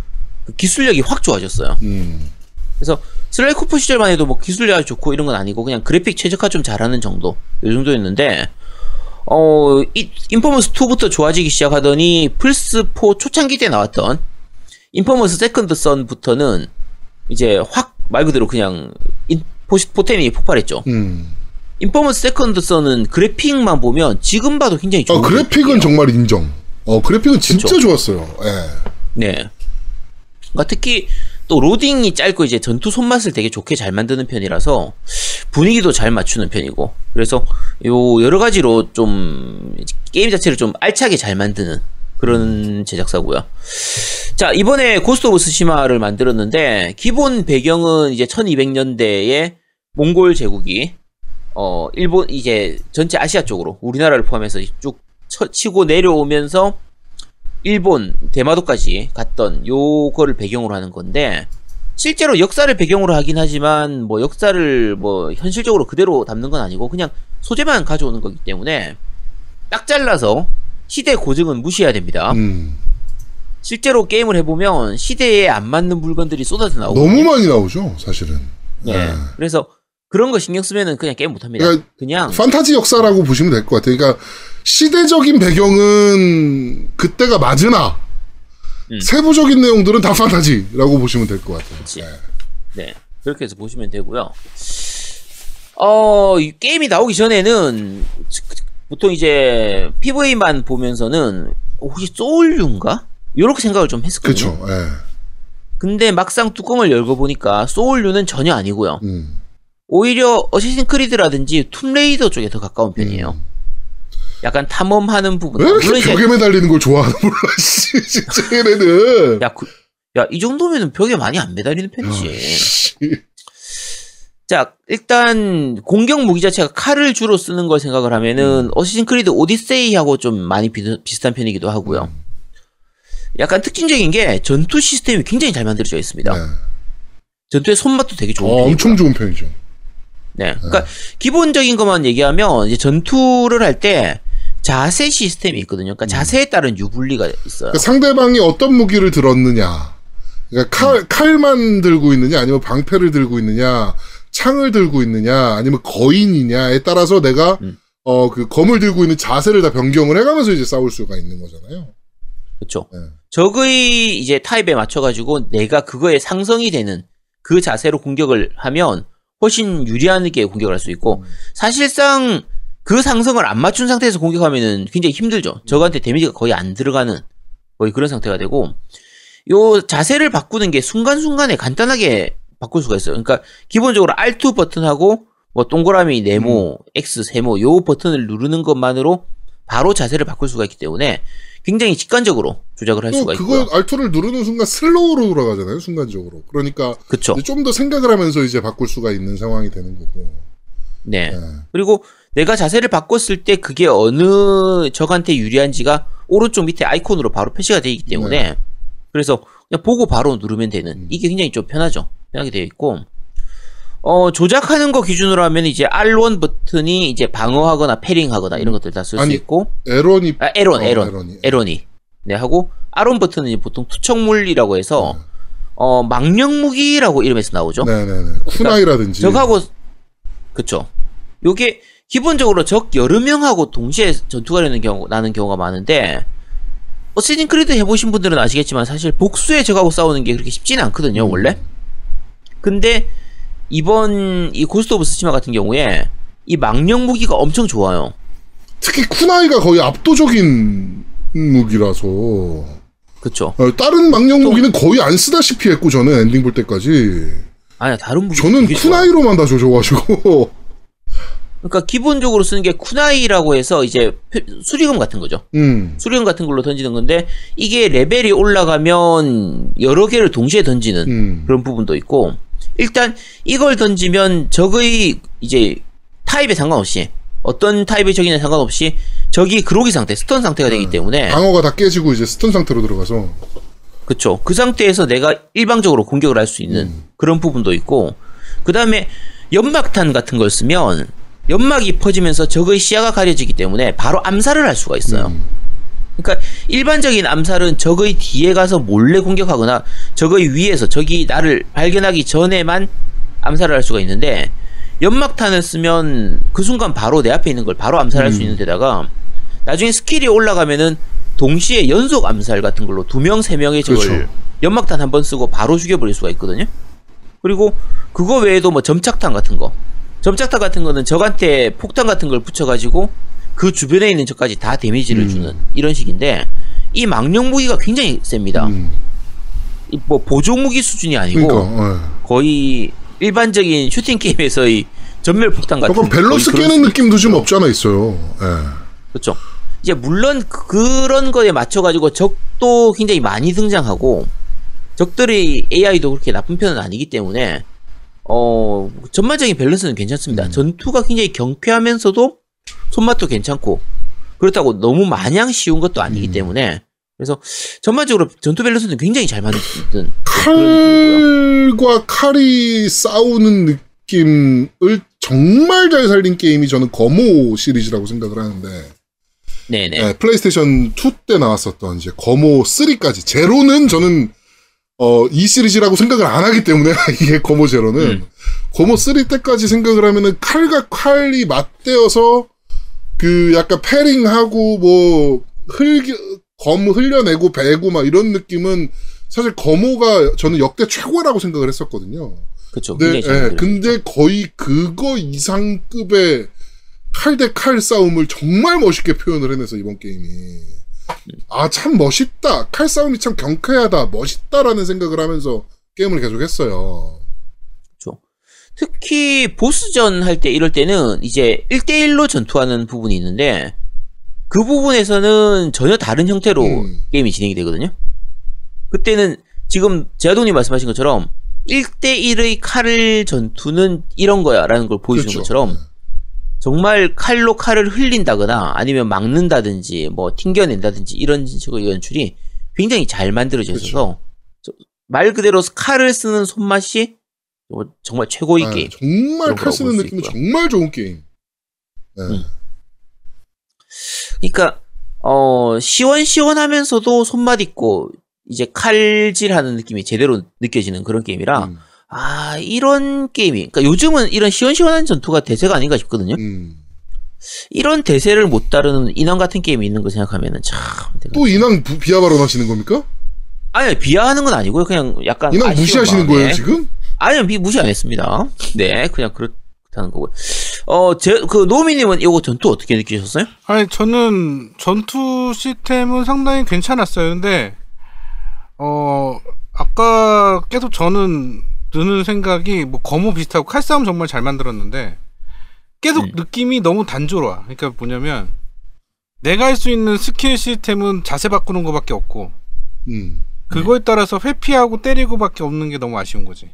그 기술력이 확 좋아졌어요. 음. 그래서 Sly Cooper 시절만 해도 뭐 기술력이 좋고 이런 건 아니고 그냥 그래픽 최적화 좀 잘하는 정도 이 정도였는데 어 이, Infamous 2부터 좋아지기 시작하더니 플스 4 초창기 때 나왔던 Infamous Second Son부터는 이제 확 말 그대로 그냥 인, 포, 포텐이 폭발했죠. 음. Infamous Second Son은 그래픽만 보면 지금 봐도 굉장히 좋은 어, 그래픽은 그래픽이에요. 정말 인정 어 그래픽은 진짜 그쵸. 좋았어요 예. 네. 그러니까 특히 또 로딩이 짧고 이제 전투 손맛을 되게 좋게 잘 만드는 편이라서 분위기도 잘 맞추는 편이고 그래서 요 여러 가지로 좀 게임 자체를 좀 알차게 잘 만드는 그런 제작사고요. 자 이번에 Ghost of Tsushima를 만들었는데 기본 배경은 이제 1200년대의 몽골 제국이 어 일본 이제 전체 아시아 쪽으로 우리나라를 포함해서 쭉 쳐- 치고 내려오면서 일본 대마도까지 갔던 요거를 배경으로 하는 건데 실제로 역사를 배경으로 하긴 하지만 뭐 역사를 뭐 현실적으로 그대로 담는 건 아니고 그냥 소재만 가져오는 거기 때문에 딱 잘라서 시대 고증은 무시해야 됩니다. 음. 실제로 게임을 해보면 시대에 안 맞는 물건들이 쏟아져 나오고 너무 많이 나오죠, 사실은. 네. 네. 그래서 그런 거 신경 쓰면은 그냥 게임 못합니다. 그러니까 그냥 판타지 역사라고 보시면 될 것 같아요. 그러니까 시대적인 배경은 그때가 맞으나 음. 세부적인 내용들은 다 판타지라고 보시면 될 것 같아요. 네. 네 그렇게 해서 보시면 되고요. 어, 이 게임이 나오기 전에는 보통 이제 PV만 보면서는 혹시 소울류인가? 이렇게 생각을 좀 했었거든요. 그렇죠. 예. 근데 막상 뚜껑을 열고 보니까 소울류는 전혀 아니고요. 음. 오히려 어시신 크리드라든지 툼레이더 쪽에 더 가까운 편이에요. 약간 탐험하는 부분. 음. 왜 이렇게 벽에 매달리는 걸 좋아하나 몰라, 씨, 진짜 얘네는. 야, 그, 야, 이 정도면은 벽에 많이 안 매달리는 편이지. 씨. 자, 일단 공격 무기 자체가 칼을 주로 쓰는 걸 생각을 하면은 음. 어시신 크리드 오디세이하고 좀 많이 비, 비슷한 편이기도 하고요. 음. 약간 특징적인 게 전투 시스템이 굉장히 잘 만들어져 있습니다. 네. 전투의 손맛도 되게 좋은 어, 편이고요. 엄청 좋은 편이죠. 네. 그러니까 기본적인 것만 얘기하면 이제 전투를 할 때 자세 시스템이 있거든요. 그러니까 자세에 따른 유불리가 있어요. 그러니까 상대방이 어떤 무기를 들었느냐. 그러니까 칼, 칼만 들고 있느냐, 아니면 방패를 들고 있느냐, 창을 들고 있느냐, 아니면 거인이냐에 따라서 내가, 음. 어, 그 검을 들고 있는 자세를 다 변경을 해가면서 이제 싸울 수가 있는 거잖아요. 그렇죠. 네. 적의 이제 타입에 맞춰가지고 내가 그거에 상성이 되는 그 자세로 공격을 하면 훨씬 유리하게 공격을 할 수 있고 사실상 그 상성을 안 맞춘 상태에서 공격하면은 굉장히 힘들죠. 적한테 데미지가 거의 안 들어가는 거의 그런 상태가 되고 요 자세를 바꾸는 게 순간순간에 간단하게 바꿀 수가 있어요. 그러니까 기본적으로 R2 버튼하고 뭐 동그라미 네모, X 세모 요 버튼을 누르는 것만으로 바로 자세를 바꿀 수가 있기 때문에 굉장히 직관적으로 조작을 할또 수가 그거 있고요. R2를 누르는 순간 슬로우로 돌아가잖아요, 순간적으로. 그러니까. 좀 더 생각을 하면서 이제 바꿀 수가 있는 상황이 되는 거고. 네. 네. 그리고 내가 자세를 바꿨을 때 그게 어느 적한테 유리한지가 오른쪽 밑에 아이콘으로 바로 표시가 되어 있기 때문에 네. 그래서 그냥 보고 바로 누르면 되는 음. 이게 굉장히 좀 편하죠. 편하게 되어 있고 어 조작하는 거 기준으로 하면 이제 R1 버튼이 이제 방어하거나 패링하거나 이런 것들 다 쓸 수 있고 에런이. 아 에런 어, 에런 에런이. 에런이 네 하고 R1 버튼은 이제 보통 투척물이라고 해서 네. 어 망령 무기라고 이름에서 나오죠. 네네네. 쿠나이라든지. 적하고 그쵸. 요게 기본적으로 적 여러 명하고 동시에 전투가 되는 경우 나는 경우가 많은데 Assassin's Creed 해보신 분들은 아시겠지만 사실 복수의 적하고 싸우는 게 그렇게 쉽지는 않거든요 음. 원래. 근데 이번 이 Ghost of Tsushima 같은 경우에 이 망령 무기가 엄청 좋아요. 특히 쿠나이가 거의 압도적인 무기라서. 그쵸. 어, 다른 망령 무기는 거의 안 쓰다시피 했고, 저는 엔딩 볼 때까지. 아니야 다른 무기 저는. 쿠나이로만 다 조져가지고. 그러니까 기본적으로 쓰는 게 쿠나이라고 해서 이제 표- 수리검 같은 거죠. 음. 수리검 같은 걸로 던지는 건데 이게 레벨이 올라가면 여러 개를 동시에 던지는 음. 그런 부분도 있고 일단 이걸 던지면 적의 이제 타입에 상관없이 어떤 타입의 적이나 상관없이 적이 그로기 상태, stun 상태가 되기 때문에 방어가 다 깨지고 이제 stun 상태로 들어가서. 그쵸. 그 상태에서 내가 일방적으로 공격을 할 수 있는 음. 그런 부분도 있고 그 다음에 연막탄 같은 걸 쓰면 연막이 퍼지면서 적의 시야가 가려지기 때문에 바로 암살을 할 수가 있어요. 음. 그러니까 일반적인 암살은 적의 뒤에 가서 몰래 공격하거나 적의 위에서 적이 나를 발견하기 전에만 암살을 할 수가 있는데 연막탄을 쓰면 그 순간 바로 내 앞에 있는 걸 바로 암살할 수 음. 있는 데다가 나중에 스킬이 올라가면은 동시에 연속 암살 같은 걸로 두 명, 세 명의 적을 그렇죠. 연막탄 한 번 쓰고 바로 죽여버릴 수가 있거든요. 그리고 그거 외에도 뭐 점착탄 같은 거. 점착탄 같은 거는 적한테 폭탄 같은 걸 붙여가지고 그 주변에 있는 적까지 다 데미지를 음. 주는 이런 식인데 이 망령 무기가 굉장히 셉니다. 음. 이 뭐 보조 무기 수준이 아니고 그러니까. 예. 거의 일반적인 슈팅 게임에서의 전멸 폭탄 같은 약간 밸런스 깨는 수- 느낌도 좀 없지 않아 있어요. 예. 그렇죠. 이제 물론 그- 그런 거에 맞춰 가지고 적도 굉장히 많이 등장하고 적들의 AI도 그렇게 나쁜 편은 아니기 때문에 어 전반적인 밸런스는 괜찮습니다. 음. 전투가 굉장히 경쾌하면서도 손맛도 괜찮고 그렇다고 너무 마냥 쉬운 것도 아니기 음. 때문에 그래서 전반적으로 전투 밸런스는 굉장히 잘 만든. 칼과 칼이 싸우는 느낌을 정말 잘 살린 게임이 저는 거모 시리즈라고 생각을 하는데 네네. 네, 플레이스테이션 2 때 나왔었던 이제 거모 3까지 제로는 저는 어, 이 시리즈라고 생각을 안 하기 때문에 이게 거모 제로는 음. 거모 3 때까지 생각을 하면은 칼과 칼이 맞대어서 그 약간 패링하고 뭐 흘, 검 흘려내고 베고 막 이런 느낌은 사실 거모가 저는 역대 최고라고 생각을 했었거든요. 그쵸. 네, 굉장히 잘 예. 근데 거의 그거 이상급의 칼 대 칼 싸움을 정말 멋있게 표현을 해내서 이번 게임이 아 참 멋있다 칼 싸움이 참 경쾌하다 멋있다라는 생각을 하면서 게임을 계속했어요. 그렇죠. 특히 보스전 할 때 이럴 때는 이제 1대1로 전투하는 부분이 있는데 그 부분에서는 전혀 다른 형태로 음. 게임이 진행이 되거든요. 그때는 지금 제아동님 말씀하신 것처럼 1대1의 칼을 전투는 이런 거야 라는 걸 보여주는 그렇죠. 것처럼 정말 칼로 칼을 흘린다거나 아니면 막는다든지 뭐 튕겨낸다든지 이런 식의 연출이 굉장히 잘 만들어져 있어서 저- 말 그대로 칼을 쓰는 손맛이 뭐 정말 최고의 아, 게임. 정말 칼 쓰는 느낌이. 정말 좋은 게임. 네. 음. 그러니까 어 시원시원하면서도 손맛 있고 이제 칼질하는 느낌이 제대로 느껴지는 그런 게임이라 음, 아 이런 게임이 그러니까 요즘은 이런 시원시원한 전투가 대세가 아닌가 싶거든요. 음. 이런 대세를 못 따르는 인왕 같은 게임이 있는 거 생각하면은 참 또 인왕 부- 비하 발언하시는 겁니까? 아니 비하하는 건 아니고요. 그냥 약간 인왕 무시하시는 마음에. 거예요 지금? 아니요, 미- 무시 안 했습니다. 네, 그냥 그렇다는 거고요. 어, 제, 그, 노미님은 이거 전투 어떻게 느끼셨어요? 아니 저는 전투 시스템은 상당히 괜찮았어요. 근데 어 아까 계속 저는 드는 생각이 뭐 거모 비슷하고 칼싸움 정말 잘 만들었는데 계속 음. 느낌이 너무 단조로워. 그러니까 뭐냐면 내가 할 수 있는 스킬 시스템은 자세 바꾸는 거밖에 없고 음. 그거에 따라서 회피하고 때리고밖에 없는 게 너무 아쉬운 거지.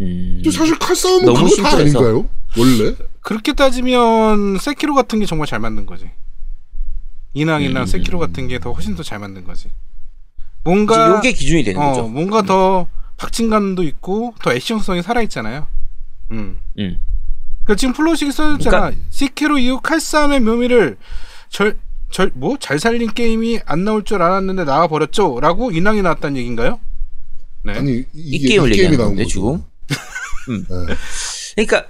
음, 또 사실 칼 싸움은 너무 그거 다. 아닌가요? 원래? 그렇게 따지면 세키로 같은 게 정말 잘 만든 거지. 인왕이나 음. 세키로 같은 게 더 훨씬 더 잘 만든 거지. 뭔가 요게 기준이 되는 어, 거죠. 뭔가 더 박진감도 있고 더 액션성이 살아 있잖아요. 음. 음. 그 지금 플로식이 써줬잖아. 그러니까- 세키로 이후 칼싸움의 묘미를 절, 절, 뭐? 잘 살린 게임이 안 나올 줄 알았는데 나와 버렸죠? 라고 인왕이 나왔다는 얘기인가요? 네. 아니 이 이게 게임을 이 게임이 얘기하는 나온 건데. 지금? 음. 네. 그러니까,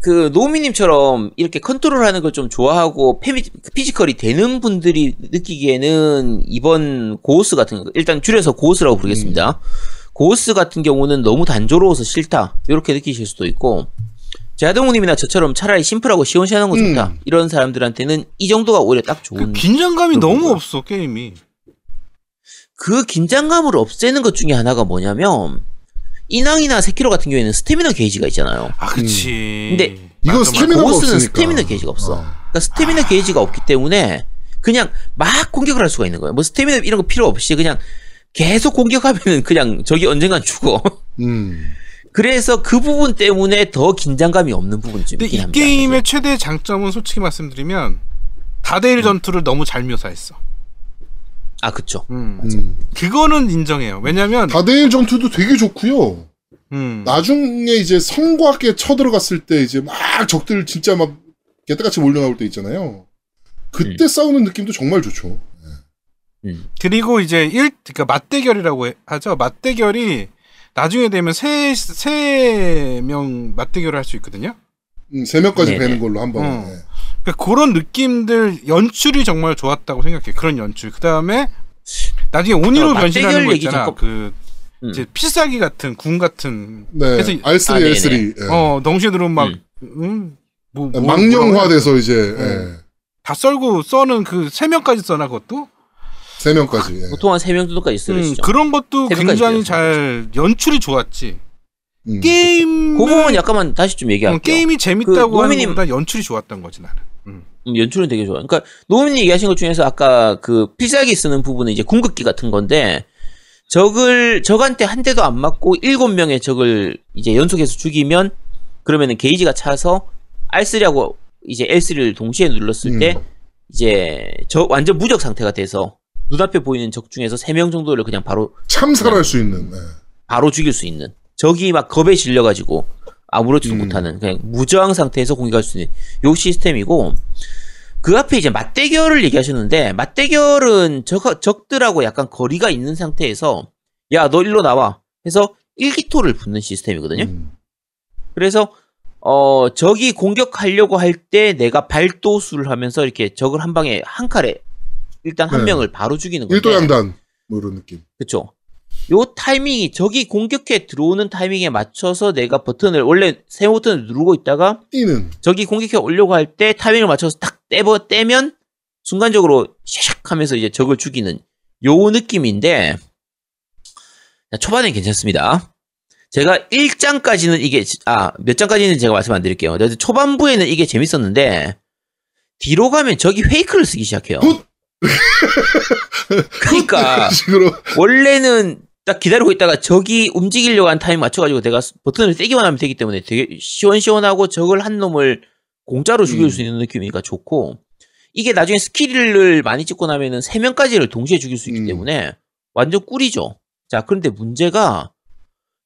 그, 노미님처럼 이렇게 컨트롤 하는 걸 좀 좋아하고, 페미, 피지컬이 되는 분들이 느끼기에는 이번 고스 같은 거, 일단 줄여서 고스라고 부르겠습니다. 고스 같은 경우는 너무 단조로워서 싫다. 이렇게 느끼실 수도 있고, 제아동우님이나 저처럼 차라리 심플하고 시원시원한 거 좋다. 음. 이런 사람들한테는 이 정도가 오히려 딱 그 좋은. 긴장감이 그런 너무 거야. 없어, 게임이. 그 긴장감을 없애는 것 중에 하나가 뭐냐면 인왕이나 세키로 같은 경우에는 스태미너 게이지가 있잖아요. 아, 그치. 근데 이건. 스태미너가 고스는. 스태미너 게이지가 없어. 어. 그러니까 스태미너 게이지가 없기 때문에 그냥 막 공격을 할 수가 있는 거예요. 뭐 스태미너 이런 거 필요 없이 그냥 계속 공격하면은 그냥 적이 언젠간 죽어. 음. 그래서 그 부분 때문에 더 긴장감이 없는 부분이 좀 근데 이 합니다. 게임의 최대 장점은 솔직히 말씀드리면 음. 다대일 전투를 너무 잘 묘사했어. 아 그쵸. 음. 음. 그거는 인정해요. 왜냐면 다대일 전투도 되게 좋고요. 음. 나중에 이제 성곽에 쳐들어갔을 때 이제 막 적들 진짜 막 개떼같이 몰려나올 때 있잖아요. 그때 싸우는 느낌도 정말 좋죠. 음. 그리고 이제 일 그러니까 맞대결이라고 해- 하죠. 맞대결이 나중에 되면 세 세 명 맞대결을 할 수 있거든요. 음, 세 명까지 네네. 베는 걸로 한 번에. 어. 그러니까 그런 느낌들 연출이 정말 좋았다고 생각해. 그런 연출. 그 다음에 나중에 온이로 어, 변신하는 거 있잖아. 그 음. 이제 필살기 같은 궁 같은. 네. 그래서 R3, 아, 네네. L3. 예. 어 덩시에 들어오면 막 음. 음. 뭐, 뭐 망령화돼서 이제 어. 예. 다 썰고 써는 그 세 명까지 써나 그것도. 세 명까지. 예. 보통 한 3명 정도까지 음, 쓰시죠. 그런 것도 세 굉장히 돼요. 잘 연출이 좋았지. 음. 게임 그 부분 약간만 다시 좀 얘기할게요. 어, 게임이 재밌다고 그 하는 노미님- 것보다 연출이 좋았던 거지 나는. 음. 음, 연출은 되게 좋아요. 그러니까 노무님 얘기하신 것 중에서 아까 그 필살기 쓰는 부분은 이제 궁극기 같은 건데 적을 적한테 한 대도 안 맞고 일곱 명의 적을 이제 연속해서 죽이면 그러면은 게이지가 차서 R3하고 이제 L3를 동시에 눌렀을 때 음. 이제 저 완전 무적 상태가 돼서 눈앞에 보이는 적 중에서 세명 정도를 그냥 바로 참살할 수 있는. 예. 바로 죽일 수 있는 적이 막 겁에 질려가지고 아무렇지도 음. 못하는 그냥 무저항 상태에서 공격할 수 있는 요 시스템이고 그 앞에 이제 맞대결을 얘기하셨는데 맞대결은 적, 적들하고 약간 거리가 있는 상태에서 야 너 일로 나와 해서 일기토를 붙는 시스템이거든요. 음. 그래서 어 적이 공격하려고 할 때 내가 발도수를 하면서 이렇게 적을 한 방에 한 칼에 일단 한 네. 명을 바로 죽이는 건데 일도양단 뭐 이런 느낌. 그쵸. 요 타이밍이 적이 공격해 들어오는 타이밍에 맞춰서 내가 버튼을 원래 세 버튼을 누르고 있다가 뛰는. 적이 공격해 오려고 할 때 타이밍을 맞춰서 딱 떼버 떼면 순간적으로 샥 하면서 이제 적을 죽이는 요 느낌인데 자, 초반엔 괜찮습니다. 제가 1장까지는 이게 아 몇 장까지는 제가 말씀 안 드릴게요. 초반부에는 이게 재밌었는데 뒤로 가면 적이 페이크를 쓰기 시작해요. 훗! 그러니까 그런 식으로. 원래는 딱 기다리고 있다가 적이 움직이려고 한 타임 맞춰가지고 내가 버튼을 떼기만 하면 되기 때문에 되게 시원시원하고 적을 한 놈을 공짜로 죽일 음. 수 있는 느낌이니까 좋고 이게 나중에 스킬을 많이 찍고 나면은 세 명까지를 동시에 죽일 수 있기 음. 때문에 완전 꿀이죠. 자 그런데 문제가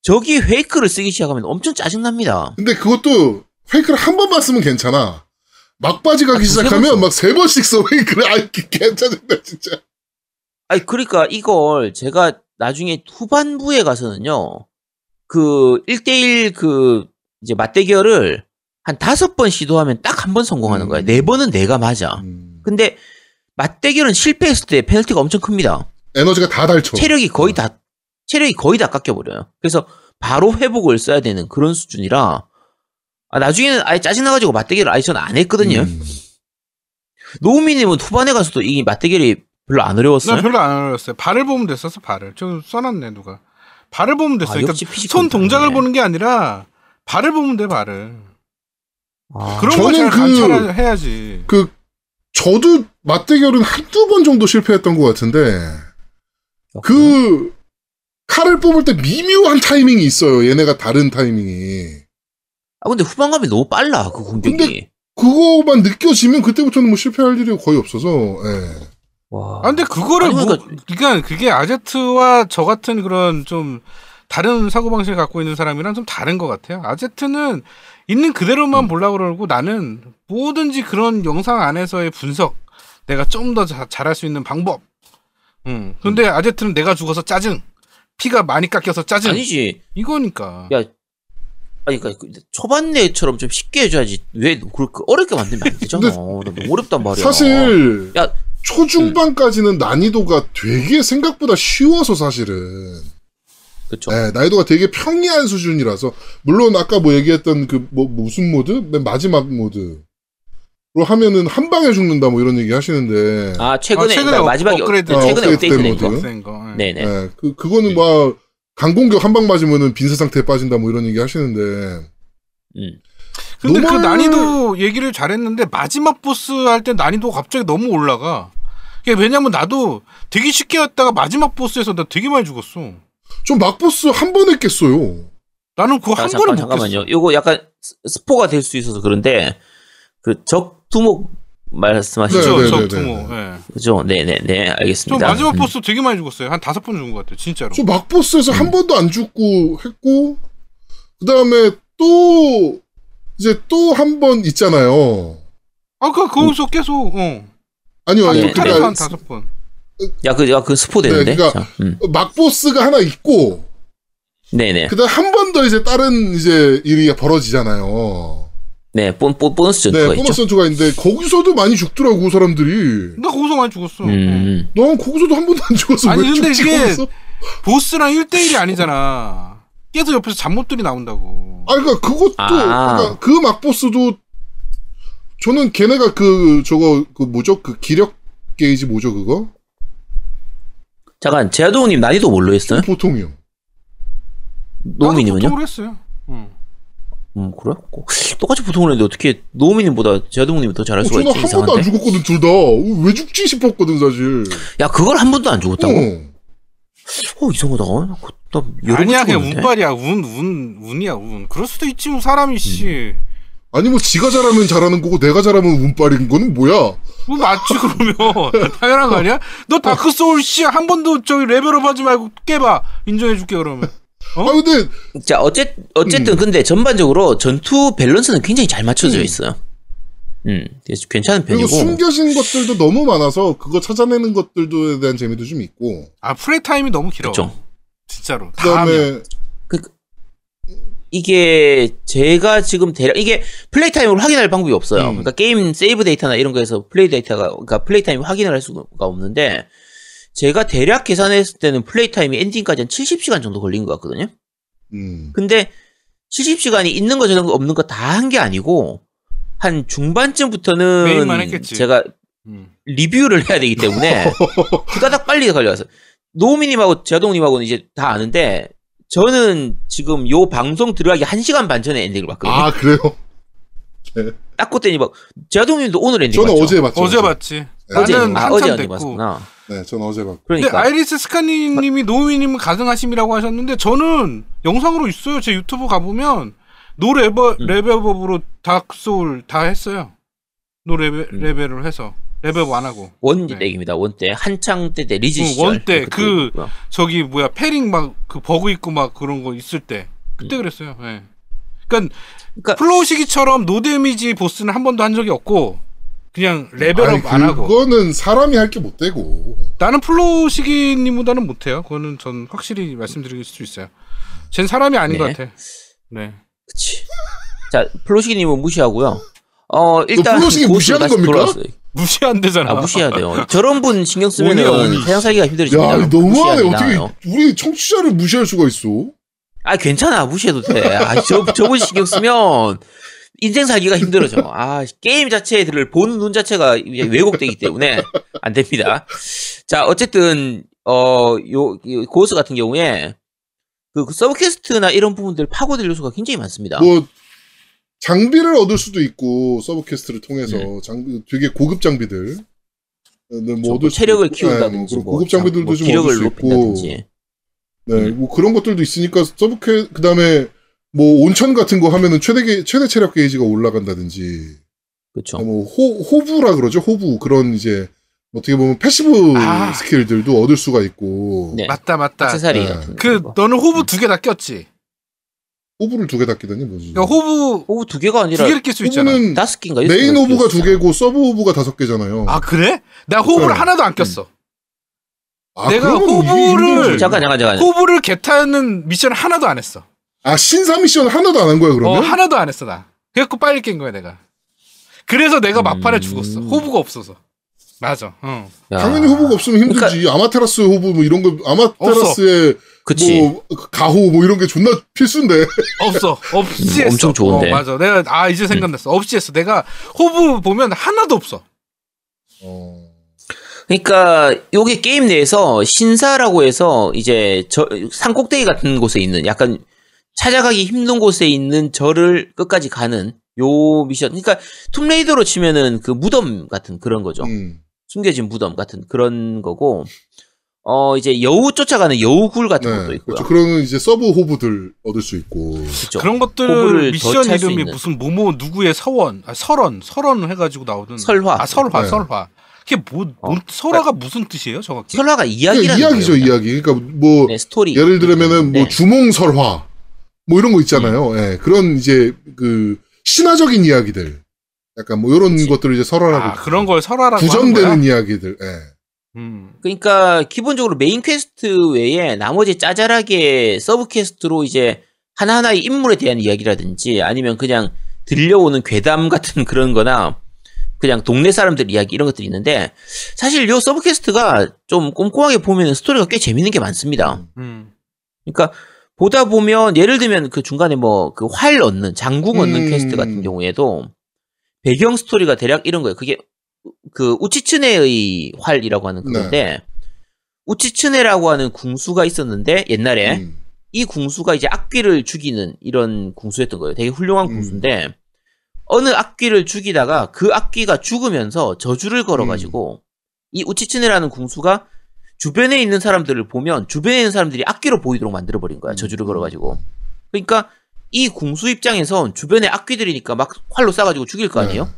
적이 페이크를 쓰기 시작하면 엄청 짜증납니다. 근데 그것도 페이크를 한 번만 쓰면 괜찮아. 막바지 가기 아, 시작하면 번막세 번씩 써 페이크를. 아, 괜찮은다, 진짜. 아니 그러니까 이걸 제가 나중에 후반부에 가서는요 그 1대1 그 이제 맞대결을 한 다섯 번 시도하면 딱 한 번 성공하는 거야 음. 네 번은 내가 맞아 음. 근데 맞대결은 실패했을 때 페널티가 엄청 큽니다 에너지가 다 닳죠. 체력이 거의 다 체력이 거의 다 깎여버려요 그래서 바로 회복을 써야 되는 그런 수준이라 아, 나중에는 아예 짜증나가지고 맞대결을 아예 저는 안 했거든요 음. 노우미님은 후반에 가서도 이 맞대결이 별로 안 어려웠어요? 나 별로 안 어려웠어요. 발을 보면 됐었어, 발을. 저 써놨네, 누가. 발을 보면 됐어. 아, 그러니까 손 동작을. 보는 게 아니라 발을 보면 돼, 발을. 아, 그런 저는 거잘 그- 관찰해야지. 그, 저도 맞대결은 한두 번 정도 실패했던 것 같은데, 그, 칼을 뽑을 때 미묘한 타이밍이 있어요. 얘네가 다른 타이밍이. 아 근데 후반감이 너무 빨라 그 공격이. 근데- 그거만 느껴지면 그때부터는 뭐 실패할 일이 거의 없어서, 예. 와. 아, 근데 그거를 아니, 뭐, 그러니까- 그러니까 그게 아제트와 저 같은 그런 좀 다른 사고 방식을 갖고 있는 사람이랑 좀 다른 것 같아요. 아제트는 있는 그대로만 음. 보려고 그러고 나는 뭐든지 그런 영상 안에서의 분석, 내가 좀 더 잘할 수 있는 방법. 음. 근데 아제트는 내가 죽어서 짜증. 피가 많이 깎여서 짜증. 아니지. 이거니까. 야, 아니 그러니까 그 초반 내처럼 좀 쉽게 해줘야지 왜 그렇게 어렵게 만들면 안 되잖아. 나 너무 어렵단 말이야. 사실, 야, 초중반까지는 난이도가 되게 생각보다 쉬워서 사실은. 그쵸. 네, 난이도가 되게 평이한 수준이라서 물론 아까 뭐 얘기했던 그 뭐 무슨 모드 맨 마지막 모드 로 하면은 한 방에 죽는다 뭐 이런 얘기 하시는데 아 최근에, 아, 최근에 그러니까 업- 마지막에 업그레이드. 어, 아, 최근에 업데이트 업데이트 된 모드. 거. 네네. 네, 그 그거는 뭐 강공격 한 방 맞으면은 빈사 상태에 빠진다 뭐 이런 얘기 하시는데 음. 근데 그 노멀- 난이도 얘기를 잘했는데 마지막 보스 할 때 난이도 갑자기 너무 올라가. 왜냐면 나도 되게 쉽게 했다가 마지막 보스에서 나 되게 많이 죽었어. 좀 막보스 한번 했겠어요. 나는 그거 아, 한 번에 못 잠깐만요. 깼어. 요거 약간 스- 스포가 될 수 있어서 그런데 그 적 두목 말씀하시죠. 그죠, 네, 저 네, 두모. 네, 예. 그죠? 네네네 저 알겠습니다. 마지막 음. 보스 되게 많이 죽었어요. 한 다섯 번 죽은 것 같아요. 진짜로. 저 막 보스에서 음. 한 번도 안 죽고 했고 그 다음에 또 이제 또 한 번 있잖아요. 아까 거기서 계속 어. 아니요, 한 아니요. 네, 그러니까 한 다섯 번. 야, 그, 야, 그 스포 되는데? 네, 그러니까- 자, 음. 막 보스가 하나 있고 네네. 그 다음 한 번 더 이제 다른 이제 일이 벌어지잖아요. 네, 보, 보, 보 너스 네, 전투가 보너스 있죠. 전투가 있는데 거기서도 많이 죽더라고 사람들이. 나 거기서 많이 죽었어. 어. 음. 난 거기서도 한 번도 안 죽었어. 아니, 왜 근데 죽지 이게-? 보스랑 1대1이 아니잖아. 계속 옆에서 잡못들이 나온다고. 아, 그러니까 그것도 아. 그러니까 그 막보스도 저는 걔네가 그 저거 그 뭐죠? 그 기력 게이지 뭐죠 그거? 잠깐, 제아동님 난이도 뭘로 했어요? 보통이요. 노우미님은요? 보통으로 했어요. 응. 음, 그래? 고- 똑같이 보통을 했는데 어떻게 노우미님보다 제아동님이 더 잘할 어, 수가 있지? 한 번도 안 이상한데? 죽었거든 둘 다. 왜 죽지 싶었거든 사실. 야, 그걸 한 번도 안 죽었다고? 어. 어, 이상하다. 나 여러 번 아니야, 그냥? 운빨이야. 운, 운, 운 이야, 운. 그럴 수도 있지, 뭐, 사람이, 씨. 음. 아니 뭐 지가 잘하면 잘하는 거고 내가 잘하면 운빨인 거는 뭐야? 뭐, 맞지, 그러면. 당연한 거 아니야? 너 다크 소울, 씨, 한 번도 저기 레벨업 하지 말고 깨봐. 인정해줄게, 그러면. 어? 아 근데 자, 어쨌, 어쨌든 음. 근데 전반적으로 전투 밸런스는 굉장히 잘 맞춰져 음. 있어요. 음, 괜찮은 그리고 편이고. 숨겨진 것들도 너무 많아서 그거 찾아내는 것들도에 대한 재미도 좀 있고. 아 플레이 타임이 너무 길어. 그쵸. 진짜로. 그다음에 이게 제가 지금 대략 이게 플레이 타임으로 확인할 방법이 없어요. 음. 그러니까 게임 세이브 데이터나 이런 거에서 플레이 데이터가 그러니까 플레이 타임 확인을 할 수가 없는데 제가 대략 계산했을 때는 플레이 타임이 엔딩까지 한 70시간 정도 걸린 것 같거든요. 음. 근데 70시간이 이런 거 저런 거 없는 거 다 한 게 아니고 한 중반쯤부터는. 제가 음. 리뷰를 해야 되기 때문에 후다닥 빨리 달려서 노우미님하고 제아동님하고는 이제 다 아는데 저는 지금 요 방송 들어가기 1시간 반 전에 엔딩을 봤거든요. 아 그래요? 딱 그때니 막 제아동님도 오늘 엔딩 저는 봤죠? 어제 봤죠. 어제 봤지. 네. 어제 나는 아, 어제 엔딩 됐고. 봤구나. 네, 저는 어제 봤고. 근데 그러니까 아이리스 스카니님이 노우미님은 가능하심이라고 하셨는데 저는 영상으로 있어요. 제 유튜브 가보면 노 레벨 음. 레벨업으로 다크 소울 다 했어요. 노 레벨 음. 레벨을 해서 레벨업 안 하고 원대입니다. 원대 한창 때 때 리즈 응, 시절 원대, 그때 그-. 저기 뭐야 패링 막 그 버그 있고 막 그런 거 있을 때 그때 그랬어요. 예. 그러니까 음. 그러니까 플로우 시기처럼 노 데미지 보스는 한 번도 한 적이 없고 그냥 레벨업 아니, 안 하고 그거는 사람이 할 게 못 되고. 나는 플로우 시기님보다는 못해요. 그거는 전 확실히 말씀드릴 수 있어요. 쟨 사람이 아닌 네. 것 같아. 네. 그치. 자 플로시기님은 무시하고요. 어 일단 플로시기 무시하는 겁니까? 돌아왔어요. 무시한대잖아. 아 무시해야 돼요. 저런 분 신경 오니. 세상 살기가 힘들어집니다. 야, 너무하네. 어떻게. 우리 청취자를 무시할 수가 있어? 아 괜찮아 무시해도 돼. 아, 저 저분 신경 쓰면 인생 살기가 힘들어져. 아 게임 자체를 보는 눈 자체가 왜곡되기 때문에 안 됩니다. 자 어쨌든 어요 고스 같은 경우에 그, 그 서브퀘스트나 이런 부분들 파고들 요소가 굉장히 많습니다. 뭐 장비를 얻을 수도 있고 서브 퀘스트를 통해서 네. 장 되게 고급 장비들 네, 뭐뭐 얻을 수도 체력을 있고, 키운다든지 네, 뭐 뭐, 고급 장비들도 뭐 좀 얻을 수 있고 높인다든지 네, 음. 뭐 그런 것들도 있으니까 서브 퀘 그다음에 뭐 온천 같은 거 하면은 최대 게, 최대 체력 게이지가 올라간다든지 그렇죠. 뭐 호, 호부라 그러죠 호부 그런 이제 어떻게 보면 패시브 아. 스킬들도 얻을 수가 있고 네. 맞다 맞다. 액세서리 네. 그 거. 너는 호부 두 개 다 꼈지. 호부를 두 개 다 끼다니 뭐지 그러니까 호부 호부 두 개가 두 아니라 개를 낄 수 있잖아. 호부는 다섯 개인가 메인 호부가 두 개고 서브 호부가 다섯 개잖아요 아 그래? 나 호부를 네. 하나도 안 꼈어. 아, 내가 호부를-. 잠깐 잠깐 잠깐. 호부를 개타는 미션 하나도 안 했어. 아 신사 미션 하나도 안 한 거야 그러면? 어 하나도 안 했어 나. 그래갖고 빨리 깬 거야 내가. 그래서 내가 막판에 음. 죽었어. 호부가 없어서. 맞아. 응. 야. 당연히 호부가 없으면 힘들지. 아마테라스 호부 뭐 이런 거 아마테라스의 그치. 뭐 가호 뭐 이런 게 존나 필수인데. 없어. 없이 음, 했어. 엄청 좋은데. 음. 어, 맞아. 내가 아 이제 생각났어. 없이 했어. 내가 호부 보면 하나도 없어. 어. 그러니까 요게 게임 내에서 신사라고 해서 이제 저 산꼭대기 같은 곳에 있는 약간 찾아가기 힘든 곳에 있는 절을 끝까지 가는 요 미션. 그러니까 툼레이더로 치면은 그 무덤 같은 그런 거죠. 음. 숨겨진 무덤 같은 그런 거고. 어 이제 여우 쫓아가는 여우굴 같은 것도 네. 있고요. 그렇죠. 그러면 이제 서브 호부들 얻을 수 있고. 그렇죠. 그런 것들 미션 이름이. 무슨 뭐뭐 누구의 서원, 아, 설원, 설원 해가지고 나오던 설화. 아 설화, 네. 설화. 그게 뭐, 뭐 어. 설화가 무슨 뜻이에요, 정확히? 설화가 이야기라는 그러니까 이야기죠, 거예요. 이야기. 그러니까 뭐 네, 스토리. 예를 들면은 뭐 네. 주몽 설화 뭐 이런 거 있잖아요. 예. 그런 이제 그 신화적인 이야기들. 약간 뭐 이런 그치. 것들을 이제 설화라고 아 그런 걸 설화라고 거야? 이야기들. 예. 음. 그러니까 기본적으로 메인 퀘스트 외에 나머지 짜잘하게 서브 퀘스트로 이제 하나하나의 인물에 대한 이야기라든지 아니면 그냥 들려오는 괴담 같은 그런 거나 그냥 동네 사람들 이야기 이런 것들이 있는데 사실 요 서브 퀘스트가 좀 꼼꼼하게 보면 스토리가 꽤 재밌는 게 많습니다. 음. 그러니까 보다 보면 예를 들면 그 중간에 뭐 그 활 얻는 장궁 얻는 음. 퀘스트 같은 경우에도 배경 스토리가 대략 이런 거예요. 그게 그 우치츠네의 활이라고 하는 그건데 우치츠네라고 하는 궁수가 있었는데 옛날에 음. 이 궁수가 이제 악귀를 죽이는 이런 궁수였던 거예요. 되게 훌륭한 음. 궁수인데 어느 악귀를 죽이다가 그 악귀가 죽으면서 저주를 걸어가지고 이 우치츠네라는 궁수가 주변에 있는 사람들을 보면 주변에 있는 사람들이 악귀로 보이도록 만들어버린 거야. 저주를 걸어가지고. 그러니까 이 궁수 입장에선 주변에 악귀들이니까 막 활로 쏴가지고 죽일 거 아니에요? 네.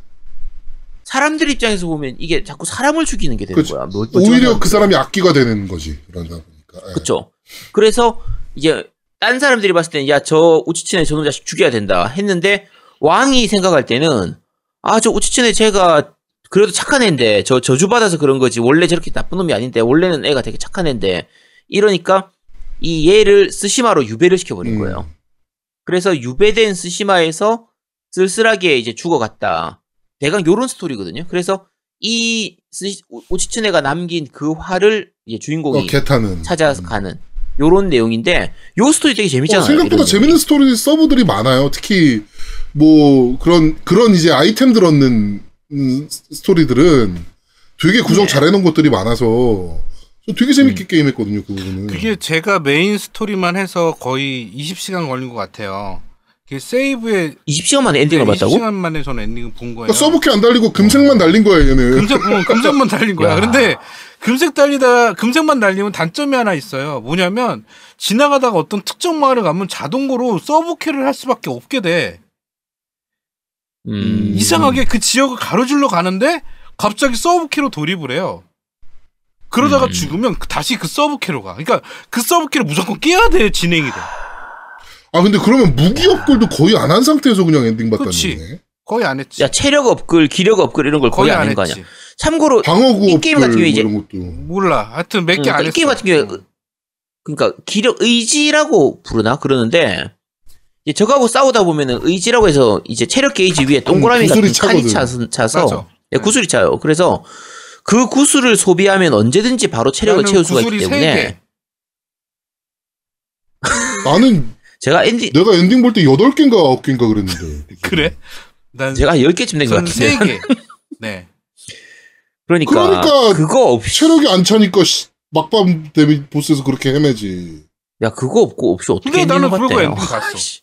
사람들 입장에서 보면 이게 자꾸 사람을 죽이는 게 되는 그치. 거야. 뭐- 오히려 그 사람이 악기가 되는 거지. 그러다 보니까. 예. 그쵸. 그래서 이제 딴 사람들이 봤을 때는 야 저 우치친의 저놈 자식 죽여야 된다 했는데 왕이 생각할 때는 아, 저 우치츠네 제가 그래도 착한 애인데, 저 저주받아서 그런 거지. 원래 저렇게 나쁜 놈이 아닌데, 원래는 애가 되게 착한 애인데, 이러니까 이 얘를 스시마로 유배를 시켜버린 음. 거예요. 그래서 유배된 스시마에서 쓸쓸하게 이제 죽어갔다. 대강 요런 스토리거든요. 그래서 이 스시, 우치츠네가 남긴 그 화를 이제 주인공이 어, 개타는. 찾아서 음. 가는 요런 내용인데 요 스토리 되게 재밌잖아요. 어, 생각보다 재밌는. 스토리 서브들이 많아요. 특히 뭐 그런 그런 이제 아이템들 얻는 음, 스토리들은 되게 구성 네. 잘해놓은 것들이 많아서 저 되게 재밌게 게임했거든요. 그 부분은. 그게 제가 메인 스토리만 해서 거의 20시간 걸린 것 같아요. 그 세이브에 20시간 만에 엔딩을 봤다고? 20시간 만에 저는 엔딩을 본 거예요. 그러니까 서브퀘 안 달리고 금색만 달린 거예요. 얘는. 금색, 어, 금색만 달린 거야. 야. 그런데 금색 달리다 금색만 달리면 단점이 하나 있어요. 뭐냐면 지나가다가 어떤 특정 마을에 가면 자동으로 서브퀘를 할 수밖에 없게 돼. 음. 이상하게 그 지역을 가로질러 가는데 갑자기 서브퀘로 돌입을 해요. 그러다가 음. 죽으면 그- 다시 그 서브퀘로 가. 그러니까 그 서브퀘를 무조건 깨야 돼 진행이 돼. 아 근데 그러면 무기 업글도 거의 안 한 상태에서 그냥 엔딩 봤다는 그치. 거네. 거의 안 했지. 야 체력 업글, 기력 업글 이런 걸 거의, 거의 안안한거 아니야. 참고로 방어구 이 게임 같은 경우에 이제- 뭐 이런 것도. 몰라. 하여튼 몇개 음, 안이 했어. 게임 같은 경우에 그러니까 기력 의지라고 부르나 그러는데 이제 저거하고 싸우다 보면은 의지라고 해서 이제 체력 게이지 위에 동그라미 칼이 차거든. 차서, 차서 맞아. 예, 구슬이 차요. 그래서 그 구슬을 소비하면 언제든지 바로 체력을 채울 수가 있기 때문에 개. 나는 제가 엔딩 내가 엔딩 볼 때 8개인가 9개인가 그랬는데. 그래? 난 제가 한 10개쯤 된것전 같은데. 세 개. 네. 그러니까, 그러니까 그거 없이 체력이 안 차니까 씨, 막밤 데뷔 보스에서 그렇게 헤매지. 야 그거 없고 없이 어떻게 근데 엔딩을 나는 그러고 봤대요. 엔딩 봤어.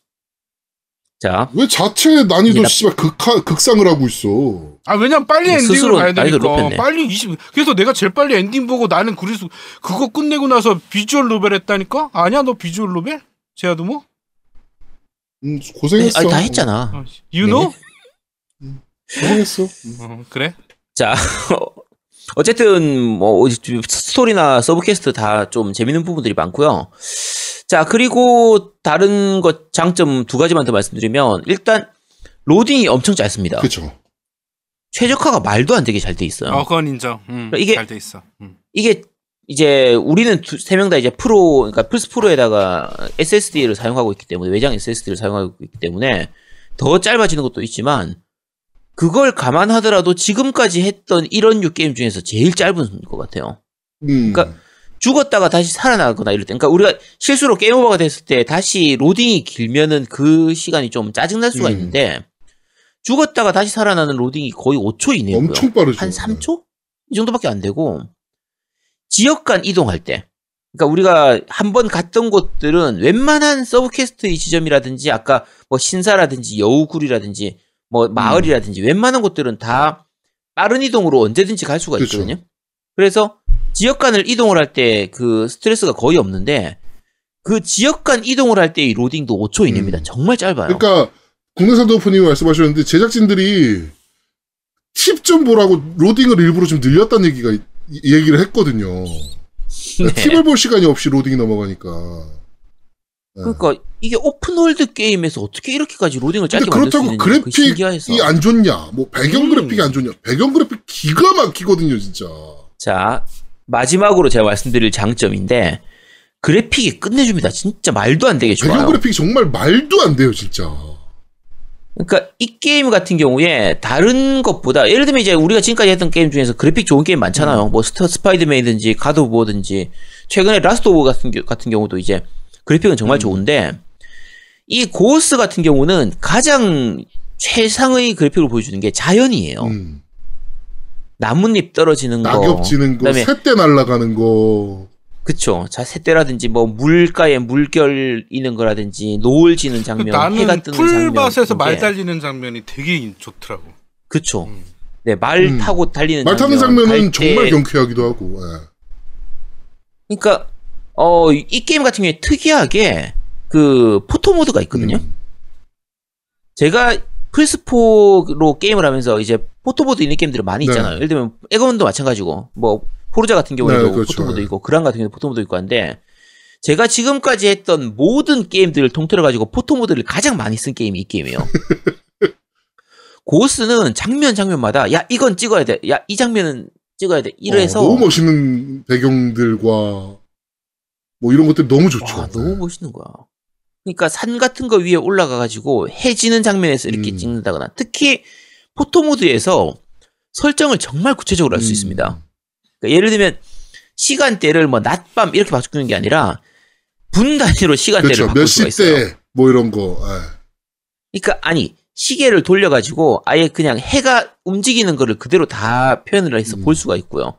자, 왜 자체 난이도 씨발 극하, 극상을 하고 있어. 아 왜냐면 빨리 엔딩을 스스로 가야 되니까. 빨리 20 그래서 내가 제일 빨리 엔딩 보고 나는 그래서 그거 끝내고 나서 visual novel 했다니까 아니야 너 visual novel 제아도모 음, 네, 고생했어. 아니, 다 했잖아. 어, you know 고생했어. 어, 그래 자, 어쨌든 뭐 스토리나 sub quest 다 좀 재밌는 부분들이 많고요. 자, 그리고 다른 것 장점 두 가지만 더 말씀드리면 일단 로딩이 엄청 짧습니다. 그쵸. 최적화가 말도 안 되게 잘 돼 있어요. 어 그건 인정 음, 이게- 잘 돼 있어 음. 이게 이제 우리는 세 명 다 이제 프로 그러니까 플스 프로에다가 SSD를 사용하고 있기 때문에 외장 SSD를 사용하고 있기 때문에 더 짧아지는 것도 있지만 그걸 감안하더라도 지금까지 했던 이런 류 게임 중에서 제일 짧은 것 같아요. 음. 그러니까 죽었다가 다시 살아나거나 이럴 때, 그러니까 우리가 실수로 game over가 됐을 때 다시 로딩이 길면은 그 시간이 좀 짜증날 수가 음. 있는데 죽었다가 다시 살아나는 로딩이 거의 5초 이내고요. 엄청 빠르죠. 한 3초? 이 정도밖에 안 되고 지역 간 이동할 때 그러니까 우리가 한 번 갔던 곳들은 웬만한 sub quest의 지점이라든지 아까 뭐 신사라든지 여우굴이라든지 뭐 마을이라든지 웬만한 곳들은 다 빠른 이동으로 언제든지 갈 수가 그쵸. 있거든요. 그래서 지역 간을 이동을 할 때 그 스트레스가 거의 없는데 그 지역 간 이동을 할 때의 로딩도 5초 이내입니다. 음. 정말 짧아요. 그러니까 국내산 도프님이 말씀하셨는데 제작진들이 팁 좀 보라고 로딩을 일부러 좀 늘렸다는 얘기가 이- 이 얘기를 했거든요. 네. 팁을 볼 시간이 없이 로딩이 넘어가니까. 네. 그러니까 이게 open world 게임에서 어떻게 이렇게까지 로딩을 짧게 만들 수 그렇다고 있는지 그. 그래픽이 안 좋냐, 뭐 배경 음. 그래픽이 안 좋냐, 배경 그래픽 기가 막히거든요, 진짜. 자 마지막으로 제가 말씀드릴 장점인데 그래픽이 끝내줍니다. 진짜 말도 안 되게 배경 좋아요. 그래픽이 정말 말도 안 돼요, 진짜. 그러니까 이 게임 같은 경우에 다른 것보다 예를 들면 이제 우리가 지금까지 했던 게임 중에서 그래픽 좋은 게임 많잖아요. 음. 뭐 스파이더맨이든지 가드 오브 워든지 최근에 라스트 오브 같은, 겨- 같은 경우도 이제 그래픽은 정말 음. 좋은데 이 고스 같은 경우는 가장 최상의 그래픽을 보여주는 게 자연이에요. 음. 나뭇잎 떨어지는 거, 낙엽 지는 거, 그다음에 새떼 날아가는 거. 그쵸. 자, 새떼라든지 뭐 물가에 물결 있는 거라든지 노을 지는 장면, 해가 나는 뜨는 장면. 풀밭에서 말 달리는 장면이 되게 좋더라고 그쵸. 음. 네, 말 음. 타고 달리는 말 타는 장면, 장면은 갈 때- 정말 경쾌하기도 하고. 예. 그러니까 어, 이 게임 같은 경우에 특이하게 그 photo mode가 있거든요. 음. 제가 플스4로 게임을 하면서 이제 photo mode 있는 게임들이 많이 네. 있잖아요. 예를 들면 에거먼도 마찬가지고 뭐 포르자 같은 경우에도 네, 그렇죠. photo mode 있고 그랑 같은 경우도 photo mode 있고 한데 제가 지금까지 했던 모든 게임들을 통틀어 가지고 photo mode를 가장 많이 쓴 게임이 이 게임이에요. 고스는 장면 장면마다 야 이건 찍어야 돼. 야 이 장면은 찍어야 돼. 이래서 어, 너무 멋있는 배경들과 뭐 이런 것들 너무 좋죠. 와, 너무 멋있는 거야. 그러니까 산 같은 거 위에 올라가 가지고 해 지는 장면에서 이렇게 음. 찍는다거나 특히 포토 모드에서 설정을 정말 구체적으로 할수 음. 있습니다. 그러니까 예를 들면 시간대를 뭐 낮밤 이렇게 바꾸는 게 아니라 분 단위로 시간대를 그렇죠. 바꿀 몇 수가 있어요. 시대 뭐 이런 거. 예. 그러니까 아니 시계를 돌려가지고 아예 그냥 해가 움직이는 거를 그대로 다 표현을 해서 음. 볼 수가 있고요.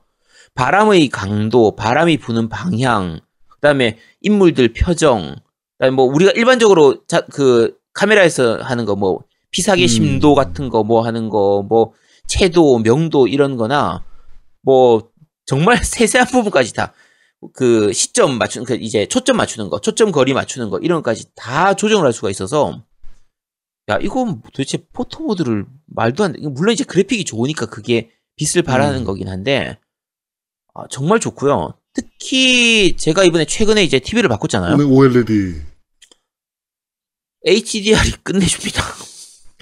바람의 강도, 바람이 부는 방향, 그다음에 인물들 표정, 그다음에 뭐 우리가 일반적으로 자, 그 카메라에서 하는 거 뭐 피사계 음. 심도 같은 거 뭐 하는 거 뭐 채도, 명도 이런 거나 뭐 정말 세세한 부분까지 다 그 시점 맞추는 그 이제 초점 맞추는 거, 초점 거리 맞추는 거 이런 것까지 다 조정을 할 수가 있어서 야 이건 도대체 포토 모드를 말도 안 돼. 물론 이제 그래픽이 좋으니까 그게 빛을 발하는 음. 거긴 한데 아, 정말 좋고요. 특히 제가 이번에 최근에 이제 TV를 바꿨잖아요. 오늘 OLED. HDR이 끝내줍니다.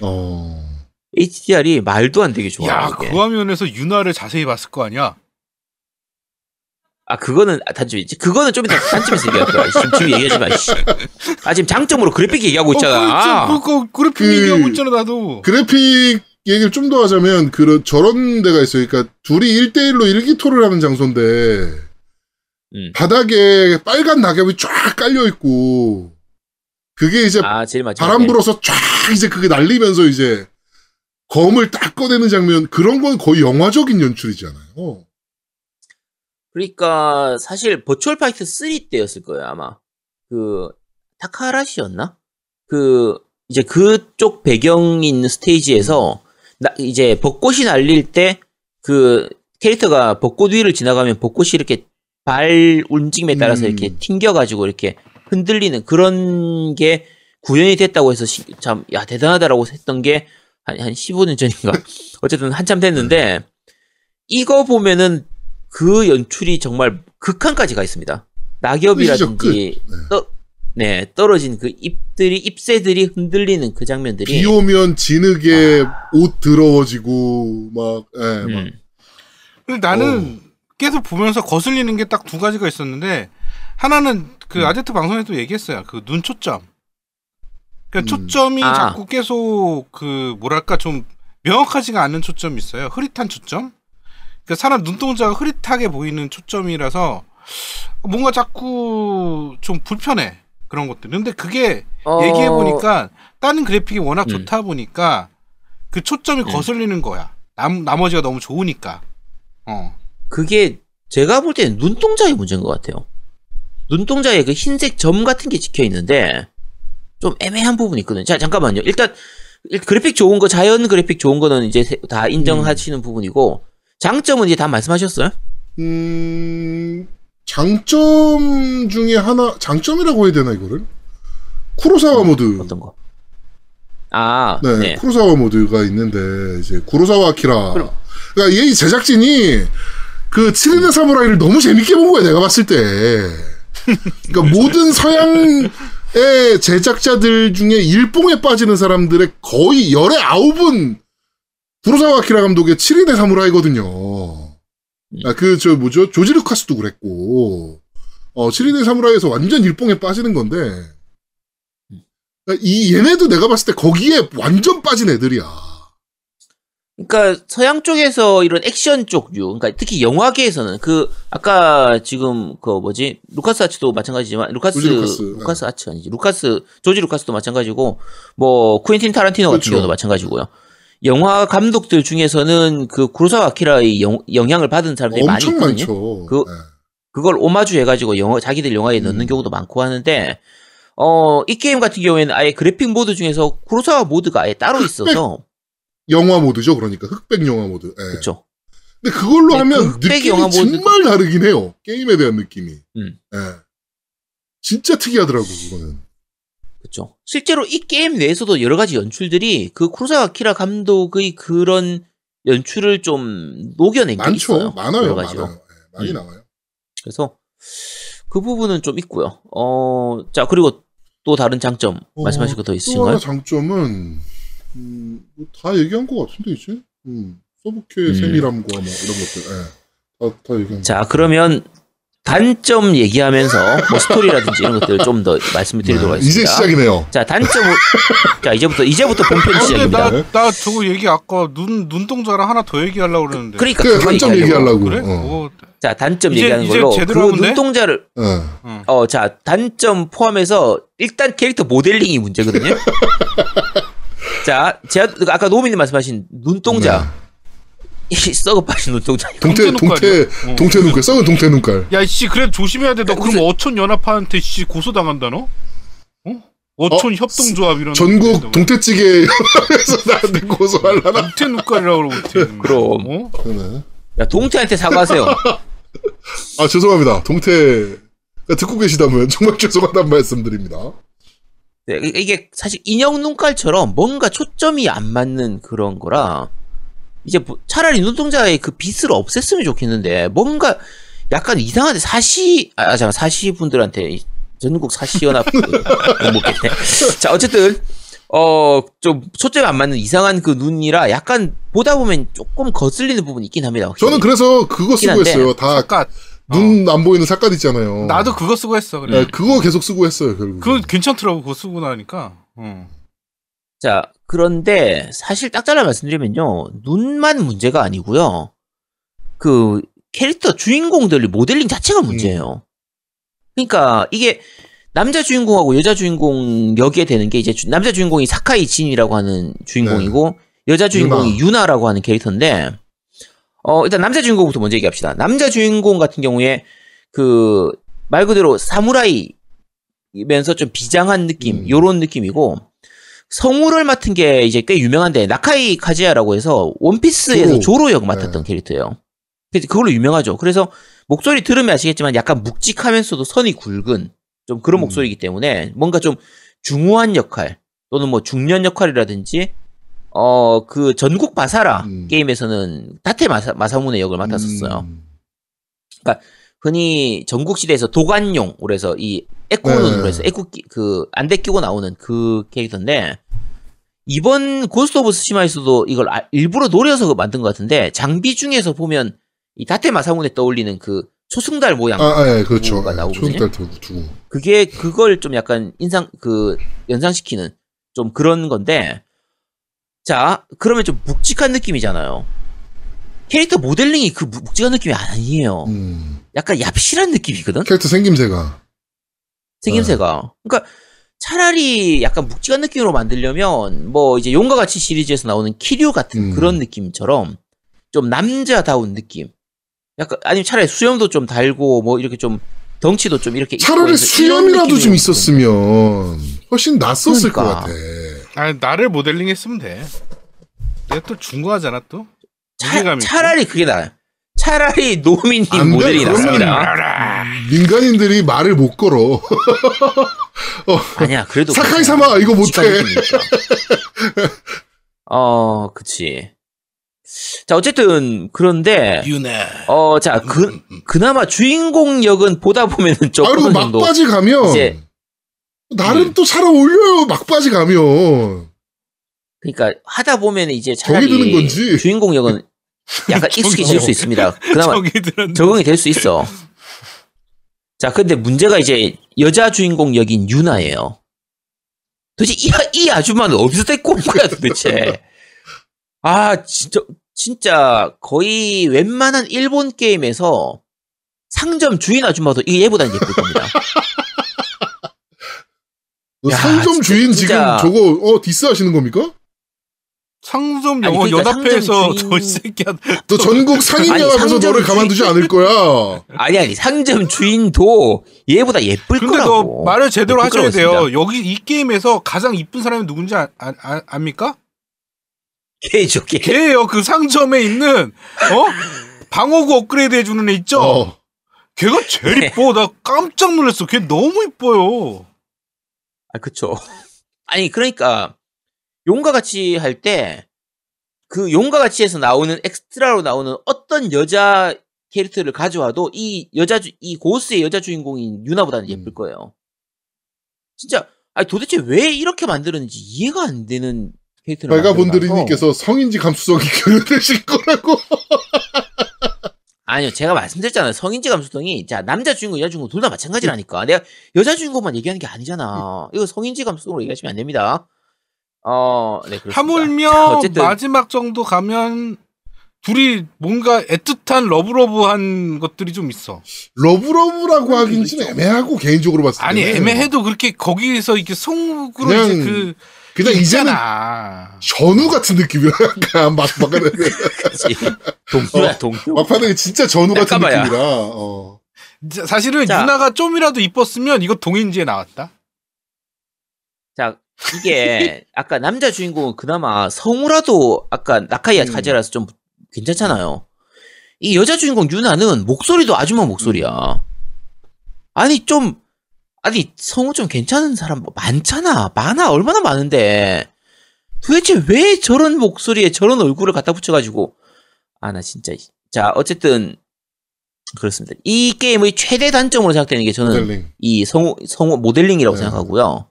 어. HDR이 말도 안 되게 좋아요. 야, 이게. 그 화면에서 윤화를 자세히 봤을 거 아니야? 아 그거는 단점이지. 그거는 좀 이따 단점에서 얘기할 거야. 지금, 지금 얘기하지 마. 씨. 아 지금 장점으로 그래픽 얘기하고 있잖아. 어. 그, 그, 그래픽 그- 얘기하고 있잖아, 나도. 그래픽 얘기를 좀 더 하자면 그런 저런 데가 있어요. 그러니까 둘이 1대1로 일기토를 하는 장소인데 음. 바닥에 빨간 낙엽이 쫙 깔려 있고 그게 이제 아. 바람 불어서 쫙 이제 그게 날리면서 이제 검을 딱 꺼내는 장면 그런 건 거의 영화적인 연출이잖아요. 그러니까 사실 버추얼 파이트 3 때였을 거예요 아마 그 타카라시였나 그 이제 그쪽 배경이 있는 스테이지에서 나 이제 벚꽃이 날릴 때 그 캐릭터가 벚꽃 위를 지나가면 벚꽃이 이렇게 발 움직임에 따라서 음. 이렇게 튕겨가지고 이렇게 흔들리는 그런 게 구현이 됐다고 해서 참 야 대단하다라고 했던 게 한 한 15년 전인가 어쨌든 한참 됐는데 이거 보면은 그 연출이 정말 극한까지 가 있습니다. 낙엽이라든지. 떠, 네 떨어진 그 잎들이 잎새들이 흔들리는 그 장면들이 비 오면 진흙에 옷 더러워지고 막, 예, 막 음, 근데 나는 계속 보면서 거슬리는 게 딱 두 가지가 있었는데 하나는 그 음. 아제트 방송에도 얘기했어요. 그 눈 초점. 그러니까 음. 초점이 아. 자꾸 계속 그 뭐랄까 좀 명확하지가 않은 초점이 있어요. 흐릿한 초점. 그러니까 사람 눈동자가 흐릿하게 보이는 초점이라서 뭔가 자꾸 좀 불편해. 그런 것들. 근데 그게 어, 얘기해 보니까 다른 그래픽이 워낙 음. 좋다 보니까 그 초점이 음. 거슬리는 거야. 남 나머지가 너무 좋으니까. 어. 그게 제가 볼 때는 눈동자의 문제인 것 같아요. 눈동자에 그 흰색 점 같은 게 찍혀 있는데 좀 애매한 부분이 있거든요. 자 잠깐만요. 일단 일- 그래픽 좋은 거 자연 그래픽 좋은 거는 이제 세- 다 인정하시는 부분이고 장점은 이제 다 말씀하셨어요? 음, 장점 중에 하나, 장점이라고 해야 되나, 이거를? 쿠로사와 모드. 어떤 거? 아, 네, 네. 쿠로사와 모드가 있는데, 이제, 구로사와 아키라. 그럼- 그러니까 이 제작진이 그 7인의 사무라이를 너무 재밌게 본 거야, 내가 봤을 때. 그러니까 모든 서양의 제작자들 중에 일봉에 빠지는 사람들의 거의 열의 아홉은 구로사와 아키라 감독의 7인의 사무라이거든요. 아, 그, 저, 뭐죠? 조지 루카스도 그랬고, 어, 7인의 사무라이에서 완전 일뽕에 빠지는 건데, 그러니까 이, 얘네도 내가 봤을 때 거기에 완전 빠진 애들이야. 그러니까 서양 쪽에서 이런 액션 쪽류, 그러니까 특히 영화계에서는 그 아까 지금 그 뭐지 루카스 아츠도 마찬가지지만 루카스 루카스, 루카스 아츠 아니지 루카스 조지 루카스도 마찬가지고 뭐 쿠엔틴 타란티노 같은 그렇죠. 경우도 마찬가지고요. 영화 감독들 중에서는 그 구로사와 아키라의 영, 영향을 받은 사람들이 많이 있거든요. 많죠. 그- 네. 그걸 오마주 해가지고 영화 자기들 영화에 넣는 음. 경우도 많고 하는데 어 이 게임 같은 경우에는 아예 그래픽 모드 중에서 구로사와 모드가 아예 따로 있어서 영화 모드죠, 그러니까. 흑백 영화 모드. 예. 그렇죠. 근데 그걸로 네, 하면 그 흑백 느낌이 영화 모드가- 정말 다르긴 해요. 게임에 대한 느낌이. 음. 예. 진짜 특이하더라고, 그거는. 그렇죠. 실제로 이 게임 내에서도 여러 가지 연출들이 그 쿠로사와 키라 감독의 그런 연출을 좀 녹여낸 게 많죠. 있어요. 많아요, 여러 가지로. 많아요. 예, 많이 음. 나와요. 그래서 그 부분은 좀 있고요. 어, 자 그리고 또 다른 장점 어, 말씀하실 거더또 하나 있으신가요? 장점은, 음, 뭐 다 얘기한 것 같은데 이제. 음, 서브케 음. 세밀함과 뭐 이런 것들. 예. 다, 다 얘기한. 자, 그러면 단점 얘기하면서 뭐 스토리라든지 이런 것들을 좀 더 말씀을 드리도록 네, 하겠습니다. 이제 시작이네요. 자, 단점 자, 이제부터 이제부터 본편 아, 시작입니다. 나, 나 저거 얘기 아까 눈 눈동자랑 하나 더 얘기하려고 그러는데. 그러니까 그 단점 얘기하려고. 얘기하려고. 그래? 어. 뭐, 자, 단점 이제- 얘기하는 이제 걸로 그? 눈동자를 예. 응. 어, 자, 단점 포함해서 일단 캐릭터 모델링이 문제거든요. 자, 제가 아까 노미님 말씀하신 눈동자. 이 썩어 빠진 눈동자. 동태 동태? 어. 동태 눈깔 썩은 동태 눈깔. 야, 씨, 그래 조심해야 돼. 너 야, 그럼 무슨- 어촌 연합파한테 씨 고소 당한다 너? 어? 어촌 협동조합 이런. 전국 동태찌개 에서 나한테 고소하려나? 동태 눈깔이라고 그러고 어떻게. 그럼. 어? 그러네. 야, 동태한테 사과하세요. 아 죄송합니다. 동태 듣고 계시다면 정말 죄송하다는 말씀드립니다. 네, 이- 이게 사실 인형 눈깔처럼 뭔가 초점이 안 맞는 그런 거라 이제 뭐 차라리 눈동자의 그 빛을 없앴으면 좋겠는데 뭔가 약간 이상한데 사시 아 잠깐 사시 분들한테 이 전국 사시 연합 못 먹겠네. 자 어쨌든 어 좀 초점이 안 맞는 이상한 그 눈이라 약간 보다 보면 조금 거슬리는 부분이 있긴 합니다. 확실히. 저는 그래서 그거 쓰고 했어요. 다. 눈 안 보이는 삭갓 있잖아요. 나도 그거 쓰고 했어. 그래. 네, 그거 계속 쓰고 했어요. 결국. 그거 괜찮더라고. 그거 쓰고 나니까. 어. 자, 그런데 사실 딱 잘라 말씀드리면요. 눈만 문제가 아니고요. 그 캐릭터 주인공들 모델링 자체가 문제예요. 그러니까 이게 남자 주인공하고 여자 주인공 여기에 되는 게 이제 주- 남자 주인공이 사카이 진이라고 하는 주인공이고 여자 주인공이 유나. 라고 하는 캐릭터인데 어 일단 남자 주인공부터 먼저 얘기합시다. 남자 주인공 같은 경우에 그 말 그대로 사무라이면서 좀 비장한 느낌 음. 요런 느낌이고 성우를 맡은 게 이제 꽤 유명한데 나카이 카즈야라고 해서 원피스에서 조로. 역 맡았던 네. 캐릭터예요. 그걸로 유명하죠. 그래서 목소리 들으면 아시겠지만 약간 묵직하면서도 선이 굵은 좀 그런 음. 목소리이기 때문에 뭔가 좀 중후한 역할 또는 뭐 중년 역할이라든지 어 그 전국 바사라 음. 게임에서는 다테 마사, 마사문의 역을 맡았었어요. 음. 흔히 전국 시대에서 독안룡 그래서 이 애꾸눈으로 네. 해서 애꾸 끼- 그 안대 끼고 나오는 그 캐릭터인데 이번 Ghost of Tsushima에서도 이걸 아- 일부러 노려서 만든 것 같은데 장비 중에서 보면 이 다테 마사무네 떠올리는 그 초승달 모양 아, 아, 예, 그렇죠. 예, 나오거든요. 초승달 투구. 그게 그걸 좀 약간 인상 그 연상시키는 좀 그런 건데 자 그러면 좀 묵직한 느낌이잖아요. 캐릭터 모델링이 그 묵- 묵직한 느낌이 아니에요. 음. 약간 얍실한 느낌이거든. 캐릭터 생김새가. 생김새가. 그러니까 차라리 약간 묵직한 느낌으로 만들려면 뭐 이제 용과 같이 시리즈에서 나오는 키류 같은 음. 그런 느낌처럼 좀 남자다운 느낌. 약간 아니면 차라리 수염도 좀 달고 뭐 이렇게 좀 덩치도 좀 이렇게 차라리 수염이라도 좀 있었으면 훨씬 낫었을 그러니까. 것 같아. 아, 나를 모델링 했으면 돼. 내가 또 중고하잖아 또. 차, 있고. 차라리 그게 나아요. 차라리 돼, 모델이 낫습니다. 민간인들이 말을 못 걸어. 아니야, 그래도. 사카이 사마 이거 못해. 어, 그치. 자, 어쨌든, 그런데, 유나. 어, 자, 그, 그나마 주인공 역은 보다 보면은 아, 조금 그리고 정도. 막바지 가면 이제- 나름 음. 또잘 어울려요. 막바지 가면. 그러니까, 하다 보면 이제 차라리 건지. 주인공 역은 약간 익숙해질 수 있습니다. 그나마 적응이 될 수 있어. 자, 근데 문제가 이제 여자 주인공 역인 유나예요. 도대체 이, 아- 이 아줌마는 어디서 데리고 온 거야, 도대체. 아, 진짜, 진짜, 거의 웬만한 일본 게임에서 상점 주인 아줌마도 이 얘보다는 예쁠 겁니다. 너 야, 상점 진짜- 주인 진짜. 지금 저거 어 디스 하시는 겁니까? 상점 영어 그러니까 연합회에서 상점 저 주인- 새끼야. 너 전국 상인연합에서 아니, 상점 너를 주인- 가만두지 않을 거야. 아니, 아니, 상점 주인도 얘보다 예쁠 근데 거라고. 너 말을 제대로 하셔야 거라고 돼요. 했습니다. 여기 이 게임에서 가장 이쁜 사람이 누군지 아, 아, 아- 압니까? 걔죠, 걔. 걔예요. 그 상점에 있는 어 방어구 업그레이드 해주는 애 있죠. 어. 걔가 제일 네. 이뻐. 나 깜짝 놀랐어. 걔 너무 이뻐요. 아, 그쵸. 아니, 그러니까, 용과 같이 할 때, 그 용과 같이에서 나오는 엑스트라로 나오는 어떤 여자 캐릭터를 가져와도 이 여자, 주, 이 고스의 여자 주인공인 유나보다는 예쁠 음. 거예요. 진짜, 아니, 도대체 왜 이렇게 만들었는지 이해가 안 되는 캐릭터를 만들어놔서 발가본드리님께서 성인지 감수성이 결여되실 거라고. 아니요, 제가 말씀드렸잖아요. 성인지 감수성이 자 남자 주인공, 여자 주인공 둘 다 마찬가지라니까. 내가 여자 주인공만 얘기하는 게 아니잖아. 이거 성인지 감수성으로 얘기하시면 안 됩니다. 어, 네 그렇습니다. 하물며 자, 어쨌든 마지막 정도 가면 둘이 뭔가 애틋한 love love한 것들이 좀 있어. love love라고 하긴 좀 애매하고 개인적으로 봤을 때. 아니 애매해도 그렇게 거기서 이렇게 속으로 그냥 이제 그 그냥 이제는 있잖아. 전우 같은 느낌이라 약간 막 막판에. 동료야 동료. 막판에 진짜 전우 같은. 느낌이라. 어. 자, 사실은 자. 유나가 좀이라도 이뻤으면 이거 동인지에 나왔다. 자 이게 아까 남자 주인공은 그나마 성우라도 아까 나카이야 음. 카제라서 좀 괜찮잖아요. 이 여자 주인공 유나는 목소리도 아줌마 목소리야. 아니 좀 아니 성우 좀 괜찮은 사람 뭐 많잖아. 많아 얼마나 많은데 도대체 왜 저런 목소리에 저런 얼굴을 갖다 붙여가지고 아 나 진짜 자 어쨌든 그렇습니다. 이 게임의 최대 단점으로 생각되는 게 저는 모델링. 이 성우 성우 모델링이라고 네. 생각하고요.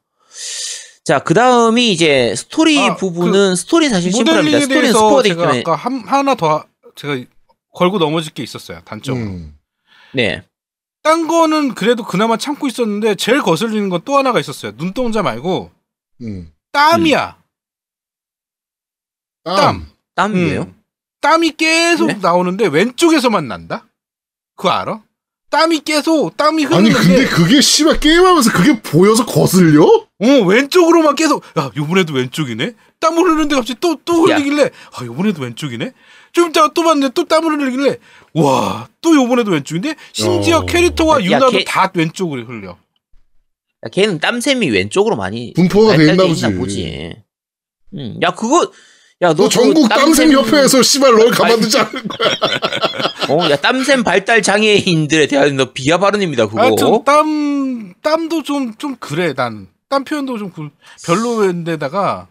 자, 그 다음이 이제 스토리 아, 부분은 스토리는 사실 심플합니다. 모델링에 스토리는 대해서 스포가 되기 제가 때문에 아까 한, 하나 더 제가 걸고 넘어질 게 있었어요. 단점. 음. 네. 딴 거는 그래도 그나마 참고 있었는데 제일 거슬리는 건 또 하나가 있었어요. 눈동자 말고 음. 땀이야. 땀. 땀. 땀이에요? 음. 땀이 계속 네? 나오는데 왼쪽에서만 난다? 그거 알아? 땀이 계속 땀이 아니 흐르는데 근데 그게 씨발 게임하면서 그게 보여서 거슬려? 어 왼쪽으로만 계속 야 요번에도 왼쪽이네 땀 흐르는데 갑자기 또또 야. 흘리길래 아 요번에도 왼쪽이네 좀 이따가 또 봤는데 또 땀을 흘리길래 와 또 요번에도 왼쪽인데 심지어 어. 캐릭터와 야, 유나도 걔- 다 왼쪽으로 흘려 야, 걔는 땀샘이 왼쪽으로 많이 분포가 돼 있나 발달돼 보지. 보지. 음, 야 그거 야너 너 전국 땀샘 협회에서 씨발 널 가만두지 않을 거야. 어, 야 땀샘 발달 장애인들에 대한 너 비하 발언입니다 그거. 하여튼 땀 땀도 좀 좀 그래 난 땀 표현도 좀 그- 별로인데다가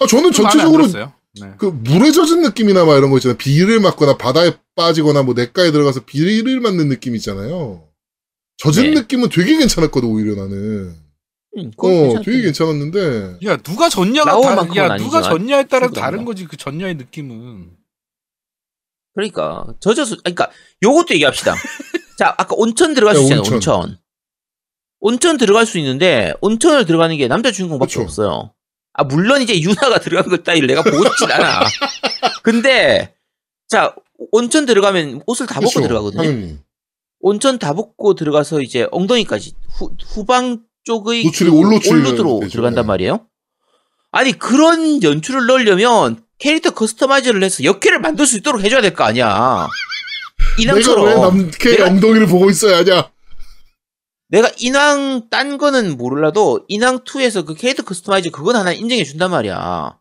아 저는 전체적으로 들었어요. 네. 그 물에 젖은 느낌이나 막 이런 거 있잖아요. 비를 맞거나 바다에 빠지거나 뭐 냇가에 들어가서 비를 맞는 느낌 있잖아요. 젖은 네. 느낌은 되게 괜찮았거든 오히려 나는. 음, 어, 괜찮던데. 되게 괜찮았는데. 야 누가 졌냐가 다, 라오만큼은 야 누가 아니지만 졌냐에 따라. 다른 거지 그 졌냐의 느낌은 그러니까 젖어서 그러니까 요것도 얘기합시다. 자 아까 온천 들어갈 수 네, 있잖아요. 온천. 온천. 온천 들어갈 수 있는데 온천을 들어가는 게 남자 주인공밖에 그쵸. 없어요. 아 물론 이제 유나가 들어간 것 따위를 내가 보고 싶진 않아. 근데 자 온천 들어가면 옷을 다 벗고 그쵸, 들어가거든요. 당연히. 온천 다 벗고 들어가서 이제 엉덩이까지 후, 후방 쪽의 노출이 그 되죠. 들어간단 네. 말이에요. 아니 그런 연출을 넣으려면 캐릭터 커스터마이즈를 해서 역캐를 만들 수 있도록 해줘야 될 거 아니야. 내가 왜 이남처럼 남캐 내가- 엉덩이를 보고 있어야 하냐? 내가 인왕 딴 거는 몰라도 인왕 2에서 그 캐릭터 customize 그건 하나 인정해 준단 말이야.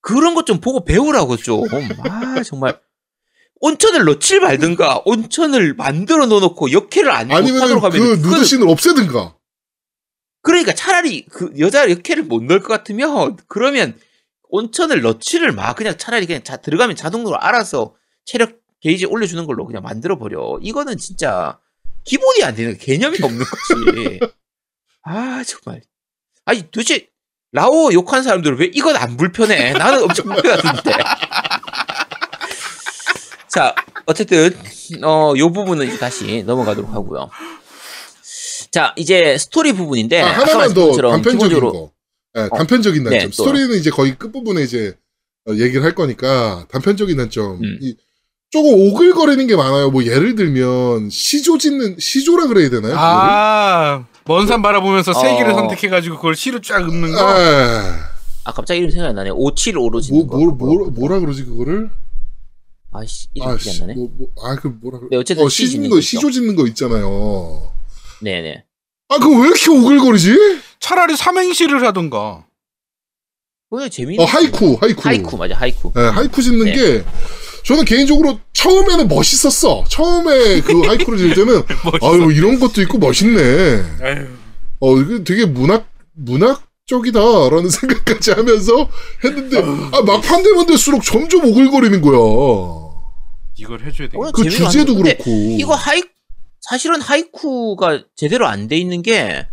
그런 것 좀 보고 배우라고 좀. 아 정말 온천을 넣질 말든가 온천을 만들어 넣어놓고 여캐를 안 못하도록 하면 그 누드신을 없애든가. 그러니까 차라리 그 여자 여캐를 못 넣을 것 같으면 그러면 온천을 넣지를 마. 그냥 차라리 그냥 자, 들어가면 자동으로 알아서 체력 게이지 올려주는 걸로 그냥 만들어 버려. 이거는 진짜 기본이 안 되는 개념이 없는 거지. 아 정말. 아니 도대체 라오 욕한 사람들은 왜 이건 안 불편해? 나는 엄청 불편하던데. 자 어쨌든 어요 부분은 이제 다시 넘어가도록 하고요. 자 이제 스토리 부분인데 아, 하나만 더 말씀처럼 단편적인 기본적으로 거. 네, 단편적인 네, 단점. 또. 스토리는 이제 거의 끝 부분에 이제 어, 얘기를 할 거니까 단편적인 단점. 음. 이, 조금 오글거리는 게 많아요. 뭐 예를 들면 시조 짓는 시조라 그래야 되나요? 아, 먼산 바라보면서 세 개를 어. 선택해가지고 그걸 시로 쫙 읊는 거. 아, 아 갑자기 이름 생각이 안 나네. 5755로 뭐, 짓는 거. 뭐, 뭐, 뭐라 그러지 그거를? 아씨 이름 아, 기억 시, 안 나네. 뭐, 뭐, 아, 그 뭐라 그래? 네, 어쨌든 어, 시시 짓는 거. 시조 짓는 거 있잖아요. 네네. 아, 그거 왜 이렇게 오글거리지? 차라리 삼행시를 하던가. 그게 재미있는. 어, 하이쿠, 하이쿠. 하이쿠 맞아 하이쿠. 네, 하이쿠 짓는 네. 게 저는 개인적으로 처음에는 멋있었어. 처음에 그 하이쿠를 지을 때는 아유 이런 것도 있고 멋있네. 아유. 어 되게 문학 문학적이다라는 생각까지 하면서 했는데 아 막판 되면 될수록 점점 오글거리는 거야. 이걸 해줘야 돼. 그 주제도 그렇고. 이거 하이 사실은 하이쿠가 제대로 안 돼 있는 게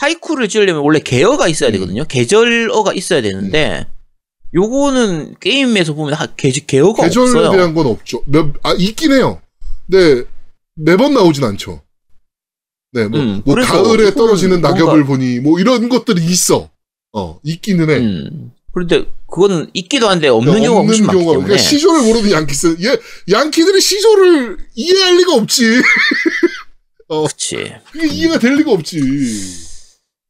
하이쿠를 지으려면 원래 계어가 있어야 음. 되거든요. 계절어가 있어야 되는데 요거는 게임에서 보면 하- 개, 개어가 계절에 없어요. 대한 건 없죠. 몇, 아, 있긴 해요. 근데 매번 나오진 않죠. 네, 뭐, 음, 뭐 가을에 떨어지는 뭔가- 낙엽을 보니 뭐 이런 것들이 있어. 어, 있기는 해. 음. 그런데 그거는 있기도 한데 없는 그러니까 경우가 많기 경우가. 그러니까 시조를 모르는 양키스 얘 양키들이 시조를 이해할 리가 없지. 그치. 그게 이해가 될 리가 없지.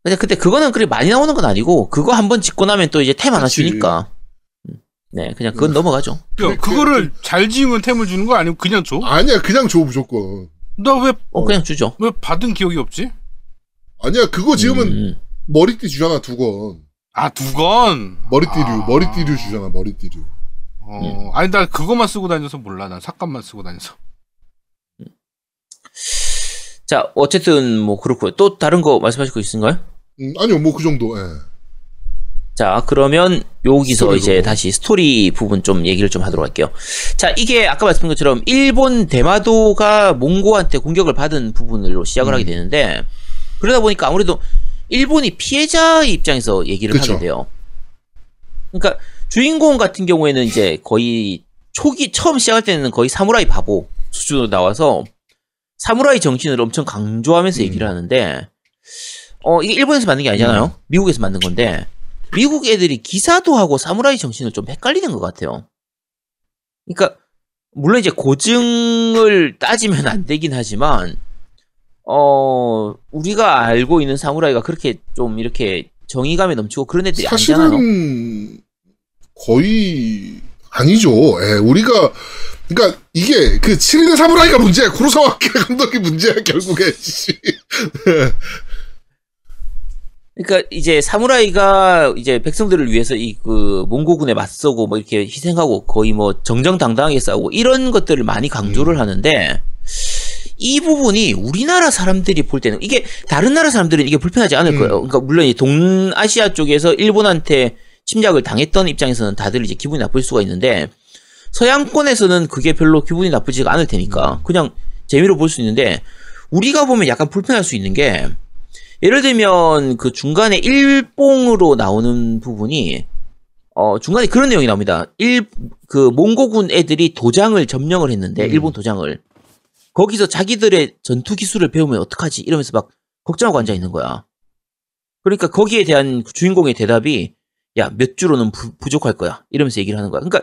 근데 근데 그거는 그리 많이 나오는 건 아니고 그거 한 번 짓고 나면 또 이제 템 하나 그치. 주니까. 음. 네, 그냥 그건 넘어가죠. 그, 그거를 잘 지으면 템을 주는 거 아니면 그냥 줘? 아니야, 그냥 줘 무조건. 나왜왜 어, 그냥 주죠. 받은 기억이 없지? 아니야, 그거 지으면 음. 머리띠 주잖아 두 건. 아 두 건. 머리띠류, 아. 머리띠류 주잖아, 머리띠류. 어, 아니 나 그거만 쓰고 다녀서 몰라. 난 삭감만 쓰고 다녀서. 자, 어쨌든 뭐 그렇고요. 또 다른 거 말씀하실 거 있으신가요? 음, 아니요, 뭐 그 정도. 예. 자, 그러면 여기서. 이제 다시 스토리 부분 좀 얘기를 좀 하도록 할게요. 자, 이게 아까 말씀드린 것처럼 일본 대마도가 몽고한테 공격을 받은 부분으로 시작을 음. 하게 되는데 그러다 보니까 아무래도 일본이 피해자의 입장에서 얘기를 그쵸. 하게 돼요. 그러니까 주인공 같은 경우에는 이제 거의 초기 처음 시작할 때는 거의 사무라이 바보 수준으로 나와서 사무라이 정신을 엄청 강조하면서 음. 얘기를 하는데 어 이게 일본에서 만든 게 아니잖아요. 미국에서 만든 건데 미국 애들이 기사도 하고 사무라이 정신을 좀 헷갈리는 것 같아요. 그러니까 물론 이제 고증을 따지면 안 되긴 하지만 어 우리가 알고 있는 사무라이가 그렇게 좀 이렇게 정의감이 넘치고 그런 애들이 아니잖아요. 사실은 거의 아니죠. 예, 우리가 그러니까 이게 그 7인의 사무라이가 문제야. 구로사와 감독이 문제야 결국에. 씨. 그러니까 이제 사무라이가 이제 백성들을 위해서 이 그 몽고군에 맞서고 뭐 이렇게 희생하고 거의 뭐 정정당당하게 싸우고 이런 것들을 많이 강조를 음. 하는데 이 부분이 우리나라 사람들이 볼 때는 이게 다른 나라 사람들은 이게 불편하지 않을 음. 거예요. 그러니까 물론 이 동아시아 쪽에서 일본한테 침략을 당했던 입장에서는 다들 이제 기분이 나쁠 수가 있는데 서양권에서는 그게 별로 기분이 나쁘지가 않을 테니까 그냥 재미로 볼 수 있는데 우리가 보면 약간 불편할 수 있는 게 예를 들면 그 중간에 일봉으로 나오는 부분이 어 중간에 그런 내용이 나옵니다. 일 그 몽고군 애들이 도장을 점령을 했는데 음. 일본 도장을 거기서 자기들의 전투 기술을 배우면 어떡하지 이러면서 막 걱정하고 앉아 있는 거야. 그러니까 거기에 대한 그 주인공의 대답이 야 몇 주로는 부, 부족할 거야 이러면서 얘기를 하는 거야. 그러니까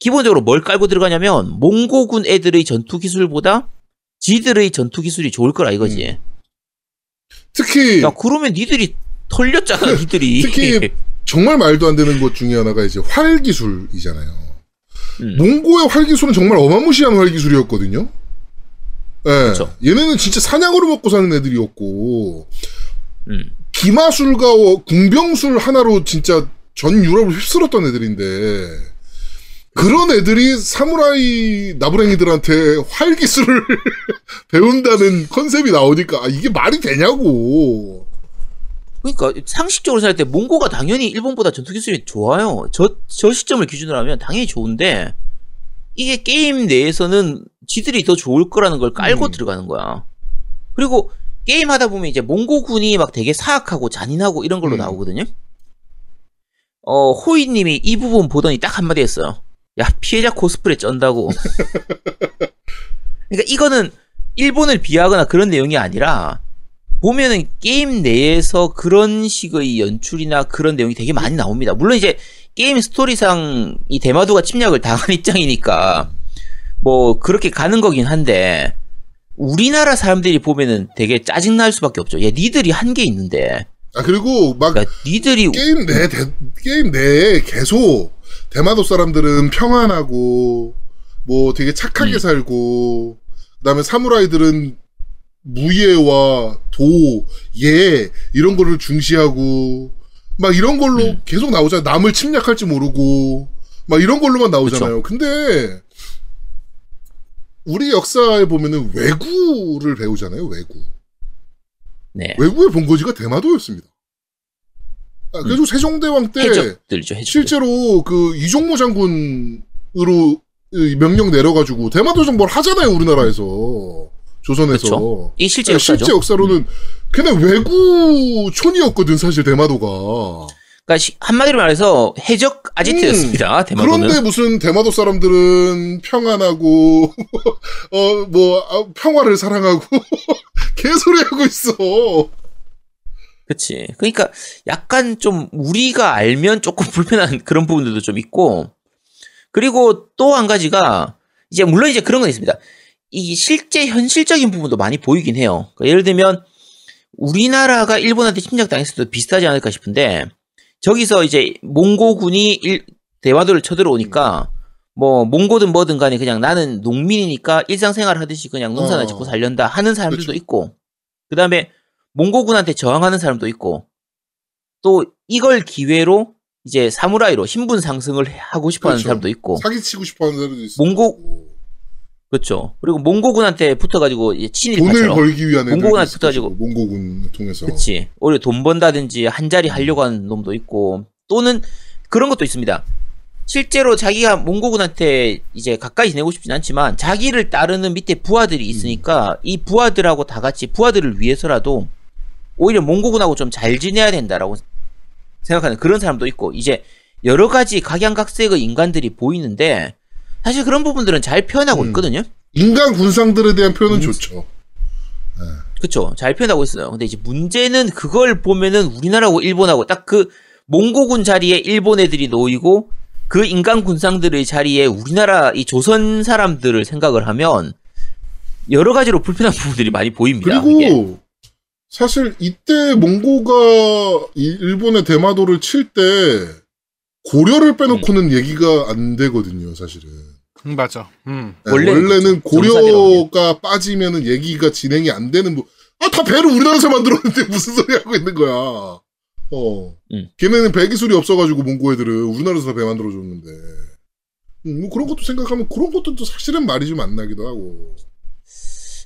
기본적으로 뭘 깔고 들어가냐면 몽고군 애들의 전투 기술보다 지들의 전투 기술이 좋을 거라 이거지. 특히 야 그러면 니들이 털렸잖아 니들이. 특히 정말 말도 안 되는 것 중에 하나가 이제 활 기술이잖아요. 음. 몽고의 활 기술은 정말 어마무시한 활 기술이었거든요. 예. 그쵸. 얘네는 진짜 사냥으로 먹고 사는 애들이었고 음. 기마술과 궁병술 하나로 진짜 전 유럽을 휩쓸었던 애들인데 그런 애들이 사무라이 나부랭이들한테 활 기술을 배운다는 컨셉이 나오니까 아, 이게 말이 되냐고. 그러니까 상식적으로 생각할 때 몽고가 당연히 일본보다 전투 기술이 좋아요. 저, 저 시점을 기준으로 하면 당연히 좋은데 이게 게임 내에서는 지들이 더 좋을 거라는 걸 깔고 음. 들어가는 거야. 그리고 게임 하다 보면 이제 몽고군이 막 되게 사악하고 잔인하고 이런 걸로 음. 나오거든요. 어, 호이님이 이 부분 보더니 딱 한마디 했어요. 야, 피해자 코스프레 쩐다고. 그러니까 이거는 일본을 비하하거나 그런 내용이 아니라 보면은 게임 내에서 그런 식의 연출이나 그런 내용이 되게 많이 나옵니다. 물론 이제 게임 스토리상 이 대마도가 침략을 당한 입장이니까 뭐 그렇게 가는 거긴 한데 우리나라 사람들이 보면은 되게 짜증 날 수밖에 없죠. 야, 니들이 한 게 있는데. 아 그리고 막 그러니까 니들이 게임 내 대- 게임 내에 계속 대마도 사람들은 평안하고 뭐 되게 착하게 음. 살고 그다음에 사무라이들은 무예와 도, 예 이런 거를 중시하고 막 이런 걸로 음. 계속 나오잖아요. 남을 침략할지 모르고 막 이런 걸로만 나오잖아요. 근데 우리 역사에 보면은 외구를 배우잖아요. 외구. 네. 외구의 본거지가 대마도였습니다. 아, 그래서 세종대왕 때 해적들죠. 해적. 실제로 그 이종모 장군으로 이 명령 내려가지고 대마도 정벌 하잖아요 우리나라에서 조선에서 그쵸. 이 실제 네, 역사죠. 실제 역사로는 그냥 외구촌이었거든 사실 대마도가 그러니까 시- 한마디로 말해서 해적 아지트였습니다. 대마도는. 음. 그런데 무슨 대마도 사람들은 평안하고 어뭐 아, 평화를 사랑하고 개소리 하고 있어. 그치. 그러니까 약간 좀 우리가 알면 조금 불편한 그런 부분들도 좀 있고, 그리고 또 한 가지가, 이제 물론 이제 그런 건 있습니다. 이 실제 현실적인 부분도 많이 보이긴 해요. 그러니까 예를 들면, 우리나라가 일본한테 침략당했을 때도 비슷하지 않을까 싶은데, 저기서 이제 몽고군이 일, 대마도를 쳐들어오니까, 뭐, 몽고든 뭐든 간에 그냥 나는 농민이니까 일상생활 하듯이 그냥 농사나 어. 짓고 살련다 하는 사람들도 그쵸. 있고, 그 다음에 몽고군한테 저항하는 사람도 있고 또 이걸 기회로 이제 사무라이로 신분 상승을 하고 싶어하는 그렇죠. 사람도 있고 사기치고 싶어하는 사람도 있어. 몽고- 그렇죠 그리고 몽고군한테 붙어가지고 이제 돈을 친일파처럼 벌기 위한 몽고군한테 붙어가지고. 몽고군 통해서. 그치 오히려 돈 번다든지 한 자리 하려고 하는 놈도 있고 또는 그런 것도 있습니다 실제로 자기가 몽고군한테 이제 가까이 지내고 싶진 않지만 자기를 따르는 밑에 부하들이 있으니까 이 부하들하고 다 같이 부하들을 위해서라도 오히려 몽고군하고 좀 잘 지내야 된다라고 생각하는 그런 사람도 있고 이제 여러 가지 각양각색의 인간들이 보이는데 사실 그런 부분들은 잘 표현하고 음. 있거든요. 인간 군상들에 대한 표현은 음. 좋죠. 그쵸. 잘 표현하고 있어요. 근데 이제 문제는 그걸 보면은 우리나라하고 일본하고 딱 그 몽고군 자리에 일본 애들이 놓이고 그 인간 군상들의 자리에 우리나라 이 조선 사람들을 생각을 하면 여러 가지로 불편한 부분들이 많이 보입니다. 그리고 이게. 사실 이때 몽고가 이 일본의 대마도를 칠 때 고려를 빼놓고는 얘기가 안 되거든요, 사실은. 음, 맞아. 음. 네, 원래는 원래는 고려가 빠지면은 얘기가 진행이 안 되는 부... 아, 다 배를 우리나라에서 만들었는데 무슨 소리 하고 있는 거야. 어. 음. 걔네는 배 기술이 없어가지고 몽고 애들은 우리나라에서 배 만들어줬는데. 음, 뭐 그런 것도 생각하면 그런 것도 또 사실은 말이 좀 안 나기도 하고.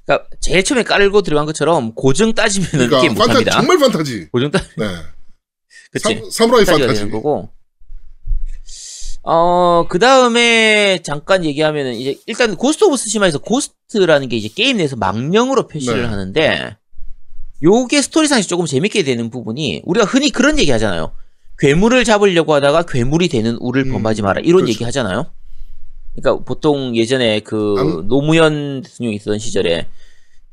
그러니까 제일 처음에 깔고 들어간 것처럼 고증 따지면은 그러니까 게임 판타, 못합니다. 정말 판타지. 고증 따 네. 그치. 사, 따져야 판타지. 되는 거고. 어, 그 다음에 잠깐 얘기하면은 이제 일단 Ghost of Tsushima에서 ghost라는 게 이제 게임 내에서 망령으로 표시를 네. 하는데 요게 스토리상에서 조금 재밌게 되는 부분이 우리가 흔히 그런 얘기 하잖아요. 괴물을 잡으려고 하다가 괴물이 되는 우를 음, 범하지 마라. 이런 그렇죠. 얘기 하잖아요. 그러니까 보통 예전에 그 안- 노무현 대통령이 있었던 시절에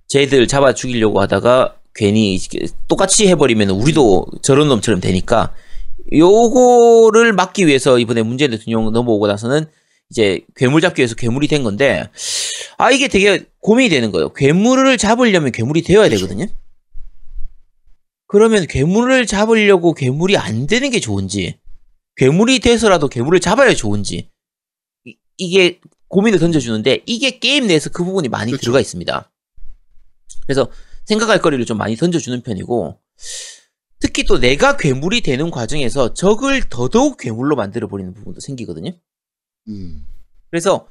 쟤들 잡아 죽이려고 하다가 괜히 똑같이 해버리면 우리도 저런 놈처럼 되니까 요거를 막기 위해서 이번에 문재인 대통령 넘어오고 나서는 이제 괴물 잡기 위해서 괴물이 된 건데 아 이게 되게 고민이 되는 거예요. 괴물을 잡으려면 괴물이 되어야 그렇죠. 되거든요. 그러면 괴물을 잡으려고 괴물이 안 되는 게 좋은지 괴물이 돼서라도 괴물을 잡아야 좋은지 이- 이게 고민을 던져주는데 이게 게임 내에서 그 부분이 많이 그렇죠. 들어가 있습니다. 그래서 생각할 거리를 좀 많이 던져주는 편이고 특히 또 내가 괴물이 되는 과정에서 적을 더더욱 괴물로 만들어 버리는 부분도 생기거든요. 음. 그래서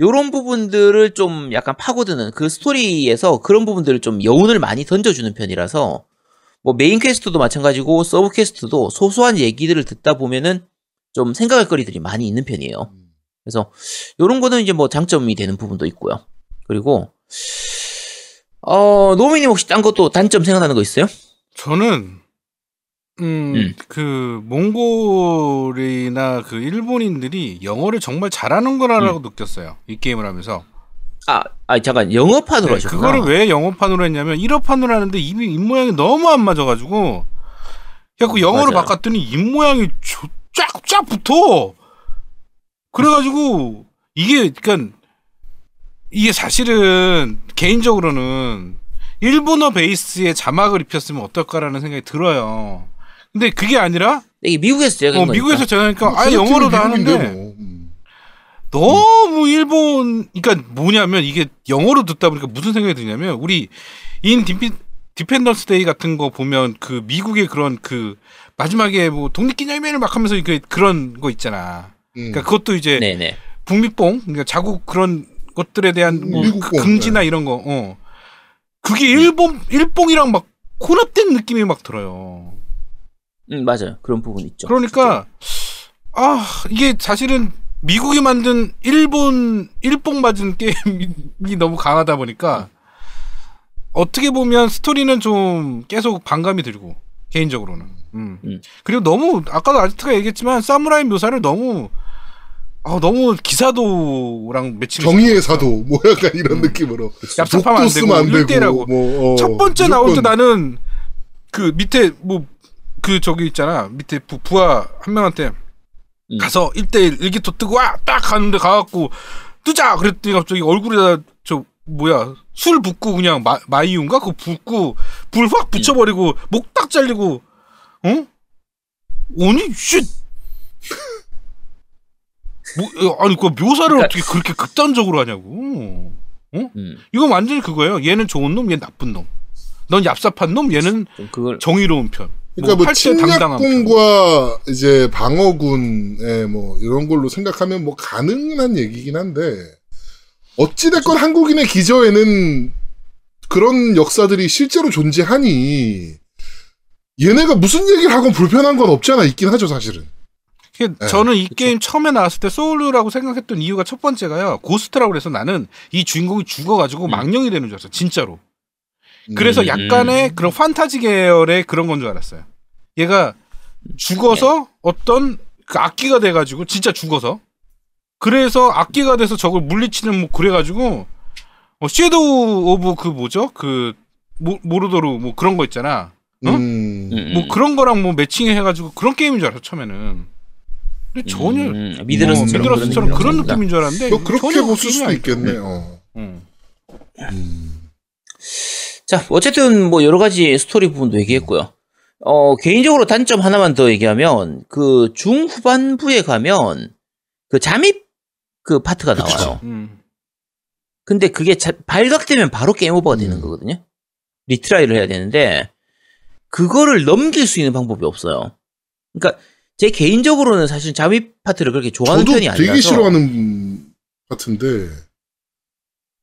요런 부분들을 좀 약간 파고드는 그 스토리에서 그런 부분들을 좀 여운을 많이 던져주는 편이라서 뭐 main quest도 마찬가지고 sub quest도 소소한 얘기들을 듣다 보면은 좀 생각할 거리들이 많이 있는 편이에요. 그래서 요런 거는 이제 뭐 장점이 되는 부분도 있고요. 그리고 어 노미님 혹시 딴 것도 단점 생각나는 거 있어요? 저는 음, 음. 그 몽골이나 그 일본인들이 영어를 정말 잘하는 거라고 느꼈어요. 이 게임을 하면서. 아, 아 잠깐 영어판으로 네, 하셨구나. 그거를 왜 영어판으로 했냐면 1어판으로 하는데 입, 입 모양이 너무 안 맞아가지고 그래갖고 영어로 맞아요. 바꿨더니 입 모양이 쫙쫙 붙어. 그래가지고 이게 그러니까 이게 사실은 개인적으로는 일본어 베이스의 자막을 입혔으면 어떨까라는 생각이 들어요. 근데 그게 아니라 이게 미국에서 제작한 어. 미국에서 제가니까 뭐 아예 영어로 다 하는데 뭐. 음. 너무 일본 그러니까 뭐냐면 이게 영어로 듣다 보니까 무슨 생각이 드냐면 우리 In depe, dependence Day 같은 거 보면 그 미국의 그런 그 마지막에 뭐 독립기념일을 막 하면서 그 그런 거 있잖아. 음. 그러니까 그것도 이제 네네. 북미뽕 그러니까 자국 그런 것들에 대한 뭐 미국 그 뽕, 긍지나 네. 이런 거. 어. 그게 일본 일뽕이랑 막 혼합된 느낌이 막 들어요. 음 맞아요. 그런 부분 있죠. 그러니까 아 이게 사실은 미국이 만든 일본 일뽕 맞은 게임이 너무 강하다 보니까 어떻게 보면 스토리는 좀 계속 반감이 들고 개인적으로는. 음. 음. 그리고 너무 아까도 아지트가 얘기했지만 사무라이 묘사를 너무 아 너무 기사도랑 매칭 정의의 사도 뭐 약간 이런 느낌으로. 얍삽하면 안 되고 안 일대라고. 뭐, 어, 첫 번째 나올 때 무조건. 나는 그 밑에 뭐 그 저기 있잖아. 밑에 부, 부하 한 명한테 음. 가서 1대1 일기토 뜨고 와! 딱 가는데 가갖고 뜨자! 그랬더니 갑자기 얼굴에다 저 뭐야 술 붓고 그냥 마, 마이윷가? 그거 붓고 불 확 붙여버리고 목 딱 잘리고 어? 아니 쉿 뭐, 아니 그 묘사를 그러니까- 어떻게 그렇게 극단적으로 하냐고 음. 이건 완전히 그거예요. 얘는 좋은 놈, 얘는 나쁜 놈. 넌 얍삽한 놈, 얘는 좀 그걸 정의로운 편. 그러니까 뭐 할때 당당한 편. 침략군과 이제 방어군의 뭐 이런 걸로 생각하면 뭐 가능한 얘기긴 한데 어찌됐건 한국인의 기저에는 그런 역사들이 실제로 존재하니 얘네가 무슨 얘기를 하건 불편한 건 없잖아 있긴 하죠 사실은 저는 이 그쵸. 게임 처음에 나왔을 때 soul류라고 생각했던 이유가 첫 번째가요. ghost라고 그래서 나는 이 주인공이 죽어가지고 음. 망령이 되는 줄 알았어. 진짜로. 그래서 음. 약간의 그런 판타지 계열의 그런 건 줄 알았어요. 얘가 죽어서 어떤 그 악귀가 돼가지고 진짜 죽어서 그래서 악귀가 돼서 저걸 물리치는 뭐 그래가지고 어, Shadow of 그 뭐죠 그 Mor, Mordor 뭐 그런 거 있잖아. 어? 음. 음, 뭐 음. 그런 거랑 뭐 matching해가지고 그런 게임인 줄 알았어 처음에는. 근데 전혀 음, 뭐 Middle-earth처럼 Middle-earth처럼 그런 느낌이었습니다. 느낌인 줄 알았는데 뭐 그렇게 그 수도 게임이 있겠네 아니더라고. 어. 응. 음. 자, 어쨌든 뭐 여러 가지 스토리 부분도 얘기했고요. 어, 개인적으로 단점 하나만 더 얘기하면 그 중후반부에 가면 그 잠입 그 파트가 그쵸. 나와요. 음. 근데 그게 자- 발각되면 바로 게임 오버가 되는 음. 거거든요. retry를 해야 되는데 그거를 넘길 수 있는 방법이 없어요. 그러니까 제 개인적으로는 사실 잠입 파트를 그렇게 좋아하는 편이 아니라서 되게 싫어하는 같은데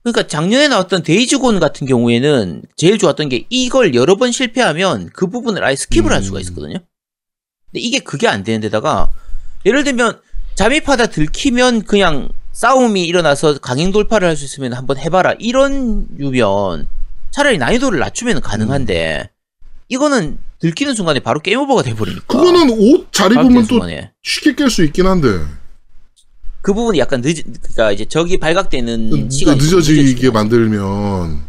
그러니까 작년에 나왔던 Days Gone 같은 경우에는 제일 좋았던 게 이걸 여러 번 실패하면 그 부분을 아예 skip을 할 수가 음. 있었거든요. 근데 이게 그게 안 되는 데다가 예를 들면 잠입하다 들키면 그냥 싸움이 일어나서 강행 돌파를 할 수 있으면 한번 해봐라 이런 류면 차라리 난이도를 낮추면 가능한데 이거는 들키는 순간에 바로 게임 오버가 돼버리니까 그거는 옷 잘 입으면 또 순간에. 쉽게 깰 수 있긴 한데 그 부분이 약간 늦 그러니까 이제 적이 발각되는 늦- 시간이 좀 늦어지게. 만들면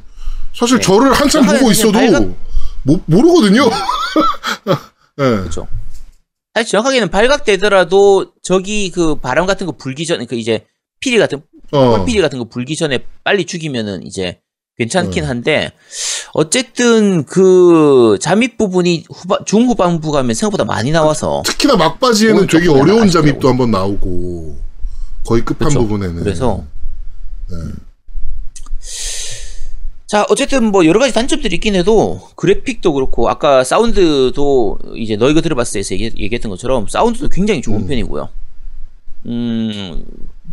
사실 네. 저를 한참 하긴 보고 있어도 발각- 모, 모르거든요. 네. 그렇죠. 사실 정확하게는 발각되더라도 저기 그 바람 같은 거 불기 전에 그 이제 피리 같은 어. 펄피리 같은 거 불기 전에 빨리 죽이면은 이제 괜찮긴 네. 한데 어쨌든 그 잠입 부분이 후반 중후반부 가면 생각보다 많이 나와서 특히나 막바지에는 되게 어려운. 잠입도 한번 나오고 거의 끝판 그렇죠. 부분에는 그래서 네. 자 어쨌든 뭐 여러 가지 단점들이 있긴 해도 그래픽도 그렇고 아까 사운드도 이제 너희가 들어봤을 때 얘기, 얘기했던 것처럼 사운드도 굉장히 좋은 음. 편이고요. 음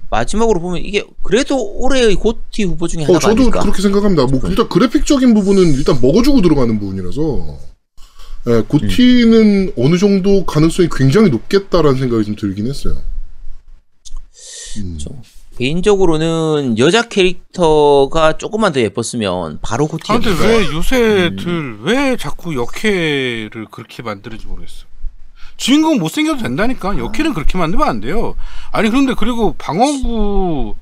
마지막으로 보면 이게 그래도 올해의 고티 후보 중에 어, 하나가 저도 아닐까. 그렇게 생각합니다. 뭐 일단 그래픽적인 부분은 일단 먹어주고 들어가는 부분이라서 예, 고티는 음. 어느 정도 가능성이 굉장히 높겠다라는 생각이 좀 들긴 했어요. 음. 개인적으로는 여자 캐릭터가 조금만 더 예뻤으면 바로 아, 고티였는데 근데 왜 요새들 음. 왜 자꾸 역해를 그렇게 만드는지 모르겠어. 주인공 못생겨도 된다니까. 역해는 그렇게 만들면 안 돼요. 아니 그런데 그리고 방어구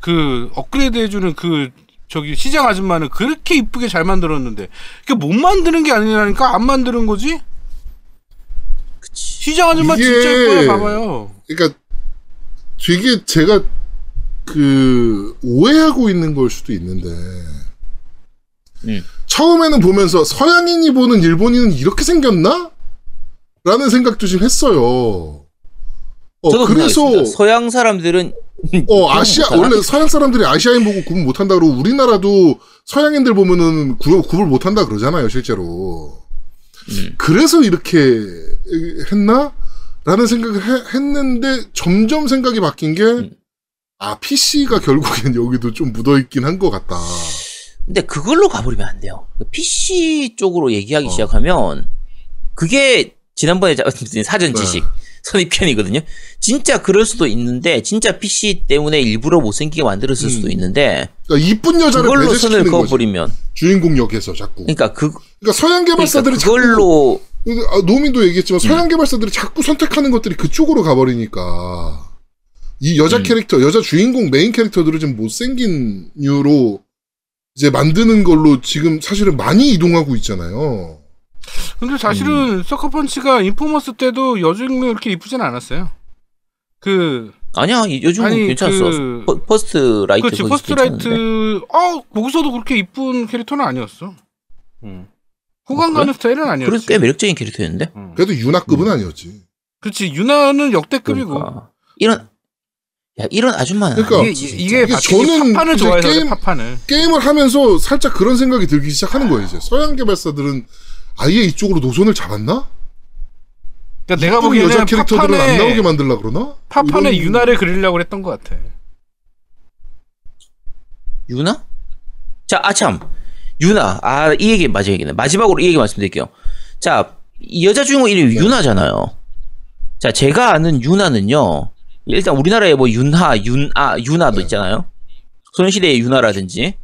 그 업그레이드 해주는 그 저기 시장 아줌마는 그렇게 이쁘게 잘 만들었는데 그게 못 만드는 게 아니라니까 안 만드는 거지? 그치. 시장 아줌마 이게- 진짜 예뻐요. 봐봐요. 그러니까 되게 제가 그 오해하고 있는 걸 수도 있는데 음. 처음에는 보면서 서양인이 보는 일본인은 이렇게 생겼나? 라는 생각도 좀 했어요. 어, 저도 그래서. 서양 사람들은 어 아시아? 원래 서양 사람들이 아시아인 보고 구분 못한다 그러고 우리나라도 서양인들 보면은 구, 구분 못한다 그러잖아요 실제로. 음. 그래서 이렇게 했나? 라는 생각을 해- 했는데 점점 생각이 바뀐 게 음. 아, PC가 결국엔 여기도 좀 묻어있긴 한 것 같다. 근데 그걸로 가버리면 안 돼요. PC 쪽으로 얘기하기 어. 시작하면 그게 지난번에 자- 사전 네. 지식 선입견이거든요. 진짜 그럴 수도 있는데 진짜 PC 때문에 일부러 못생기게 만들었을 수도 음. 있는데 그러니까 이쁜 여자를 그걸로 선을. 그어버리면 주인공 역에서 자꾸. 그러니까 그 그러니까 서양 그러니까 개발사들이 그걸로 근데 아, 노민도 얘기했지만 서양 개발사들이 자꾸 선택하는 것들이 그쪽으로 가버리니까 이 여자 음. 캐릭터, 여자 주인공 메인 캐릭터들을 좀 못생긴 이유로 이제 만드는 걸로 지금 사실은 많이 이동하고 있잖아요. 근데 사실은 Sucker Punch가 Infamous 때도 여주인공 이렇게 이쁘진 않았어요. 그 아니야, 이- 요즘 아니, 괜찮았어. 그- 퍼- First Light 그렇지 거기 First Light 괜찮은데? 어 거기서도 그렇게 이쁜 캐릭터는 아니었어. 응. 호감 어, 그래? 가는 스타일은 그래도 아니었지. 꽤 매력적인 캐릭터였는데. 응. 그래도 유나급은 음. 아니었지. 그렇지 유나는 역대급이고. 그러니까. 이런 야 이런 아줌마는 그러니까 이게 이게. 이게 저는 이제 좋아해서 그래, 게임- 팝판을. 게임을 하면서 살짝 그런 생각이 들기 시작하는 거예요, 이제. 서양 개발사들은 아예 이쪽으로 노선을 잡았나? 그러니까 내가 또 보기에는 여자 캐릭터들은 안 나오게 팝판에 만들라 그러나? 팝판에 이런- 유나를 그리려고 그랬던 것 같아. 유나? 자, 아참. 유나. 아, 이 얘기 맞아 얘기네. 마지막으로 이 얘기 말씀드릴게요. 자, 이 여자 주인공 이름이 네. 유나잖아요. 자, 제가 아는 유나는요. 일단 우리나라에 뭐 윤하, 윤아, 유나도 네. 있잖아요. 소녀시대의 유나라든지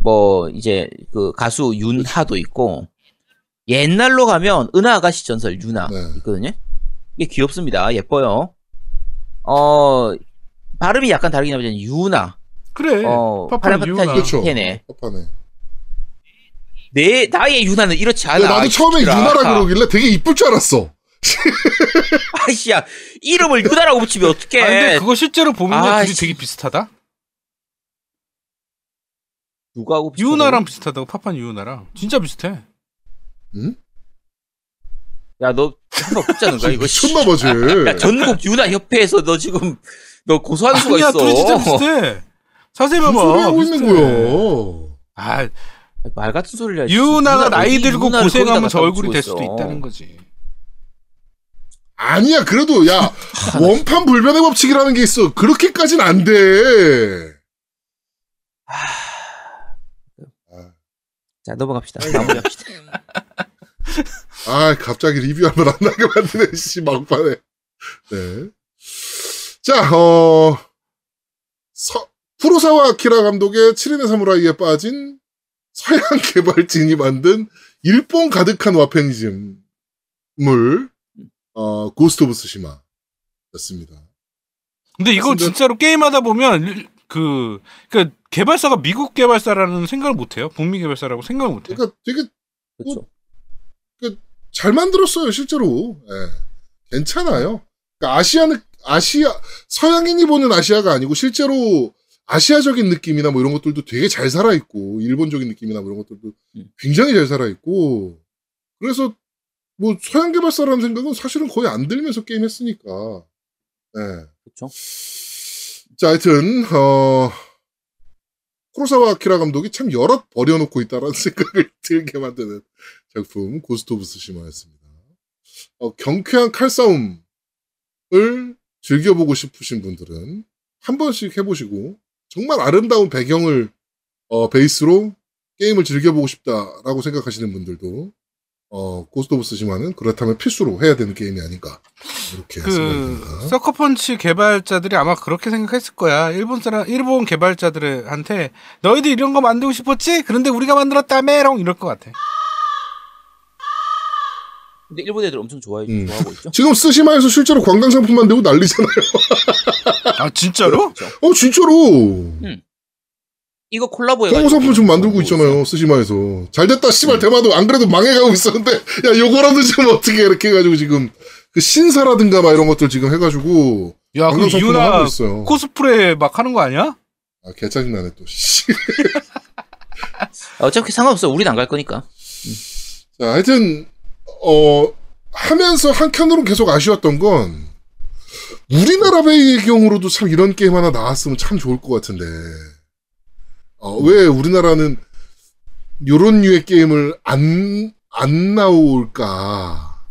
뭐 이제 그 가수 윤하도 있고 옛날로 가면 은하 아가씨 전설 유나 네. 있거든요. 이게 귀엽습니다. 예뻐요. 어 발음이 약간 다르긴 하지만 유나. 그래. 어, 파란 유나. 그렇죠. 네. 내 나의 유나는 이렇지 않아. 근데 나도 처음에. 유나라 그러길래 되게 이쁠 줄 알았어. 아이씨야 이름을 유나라고 붙이면 어떡해? 아 근데 그거 실제로 보면 아, 둘이 씨. 되게 비슷하다. 누가 하고 비슷하다고? 유나랑 비슷하다고 팝판 유나랑 진짜 비슷해. 야 너 한번 붙자는 거야 이거. 미쳤나 봐, 쟤. 야 전국 유나 협회에서 너 지금 너 고소할 수가 아니야 있어. 둘이 진짜 비슷해. 자세히 무슨 봐봐. 소리 하고 있는. 거야. 아 말 같은 소리를 하지. 유나가 유나 나이 들고 고생하면 저 얼굴이 될 수도. 있다는 거지. 아니야, 그래도, 야, 원판 불변의 법칙이라는 게 있어. 그렇게까지는 안 돼. 자 넘어갑시다. 마무리합시다. 아, 갑자기 리뷰하면 안 나게 만드네, 씨, 막판에. 네. 자, 어, 서, 쿠로사와 아키라 감독의 7인의 사무라이에 빠진 서양 개발진이 만든 일본 가득한 와패니즘물, 어, Ghost of Tsushima 였습니다. 근데 이거 근데- 진짜로 게임하다 보면 일- 그, 그 개발사가 미국 개발사라는 생각을 못해요. 북미 개발사라고 생각을 못해. 요 그러니까 되게 그렇죠. 잘 만들었어요, 실제로. 예. 괜찮아요. 그러니까 아시아는, 아시아, 서양인이 보는 아시아가 아니고 실제로 아시아적인 느낌이나 뭐 이런 것들도 되게 잘 살아있고, 일본적인 느낌이나 뭐 이런 것들도 음. 굉장히 잘 살아있고, 그래서 뭐 서양 개발사라는 생각은 사실은 거의 안 들면서 게임 했으니까. 예. 그렇죠. 자, 하여튼, 어, 쿠로사와 아키라 감독이 참 여럿 버려놓고 있다라는 생각을 들게 만드는 작품, Ghost of Tsushima였습니다. 어, 경쾌한 칼싸움을 즐겨보고 싶으신 분들은 한 번씩 해보시고, 정말 아름다운 배경을, 어, 베이스로 게임을 즐겨보고 싶다라고 생각하시는 분들도, 어, Ghost of Tsushima는 그렇다면 필수로 해야 되는 게임이 아닌가. 이렇게 생각이 그 듭니다. 서커펀치 개발자들이 아마 그렇게 생각했을 거야. 일본 사람, 일본 개발자들한테 너희들 이런 거 만들고 싶었지? 그런데 우리가 만들었다메롱 이럴 것 같아. 근데 일본 애들 엄청 좋아해 음. 좋아하고 있죠. 지금 스시마에서 실제로 관광 상품 만들고 난리잖아요. 아 진짜로? 어, 진짜로. 이거 콜라보해 홍보 상품 좀 만들고 있잖아요, 스시마에서. 잘 됐다, 씨발, 대마도 안 그래도 망해가고 있었는데, 야, 요거라도 좀 어떻게 이렇게 해가지고 지금, 그 신사라든가 막 이런 것들 지금 해가지고, 야, 그 이유나. 코스프레 막 하는 거 아니야? 아, 개짜증나네, 또. 씨. 어차피 상관없어. 우린 안 갈 거니까. 자, 하여튼, 어, 하면서 한켠으로 계속 아쉬웠던 건, 우리나라 배경으로도 참 이런 게임 하나 나왔으면 참 좋을 것 같은데, 어, 왜 우리나라는 요런 류의 게임을 안, 안 나올까,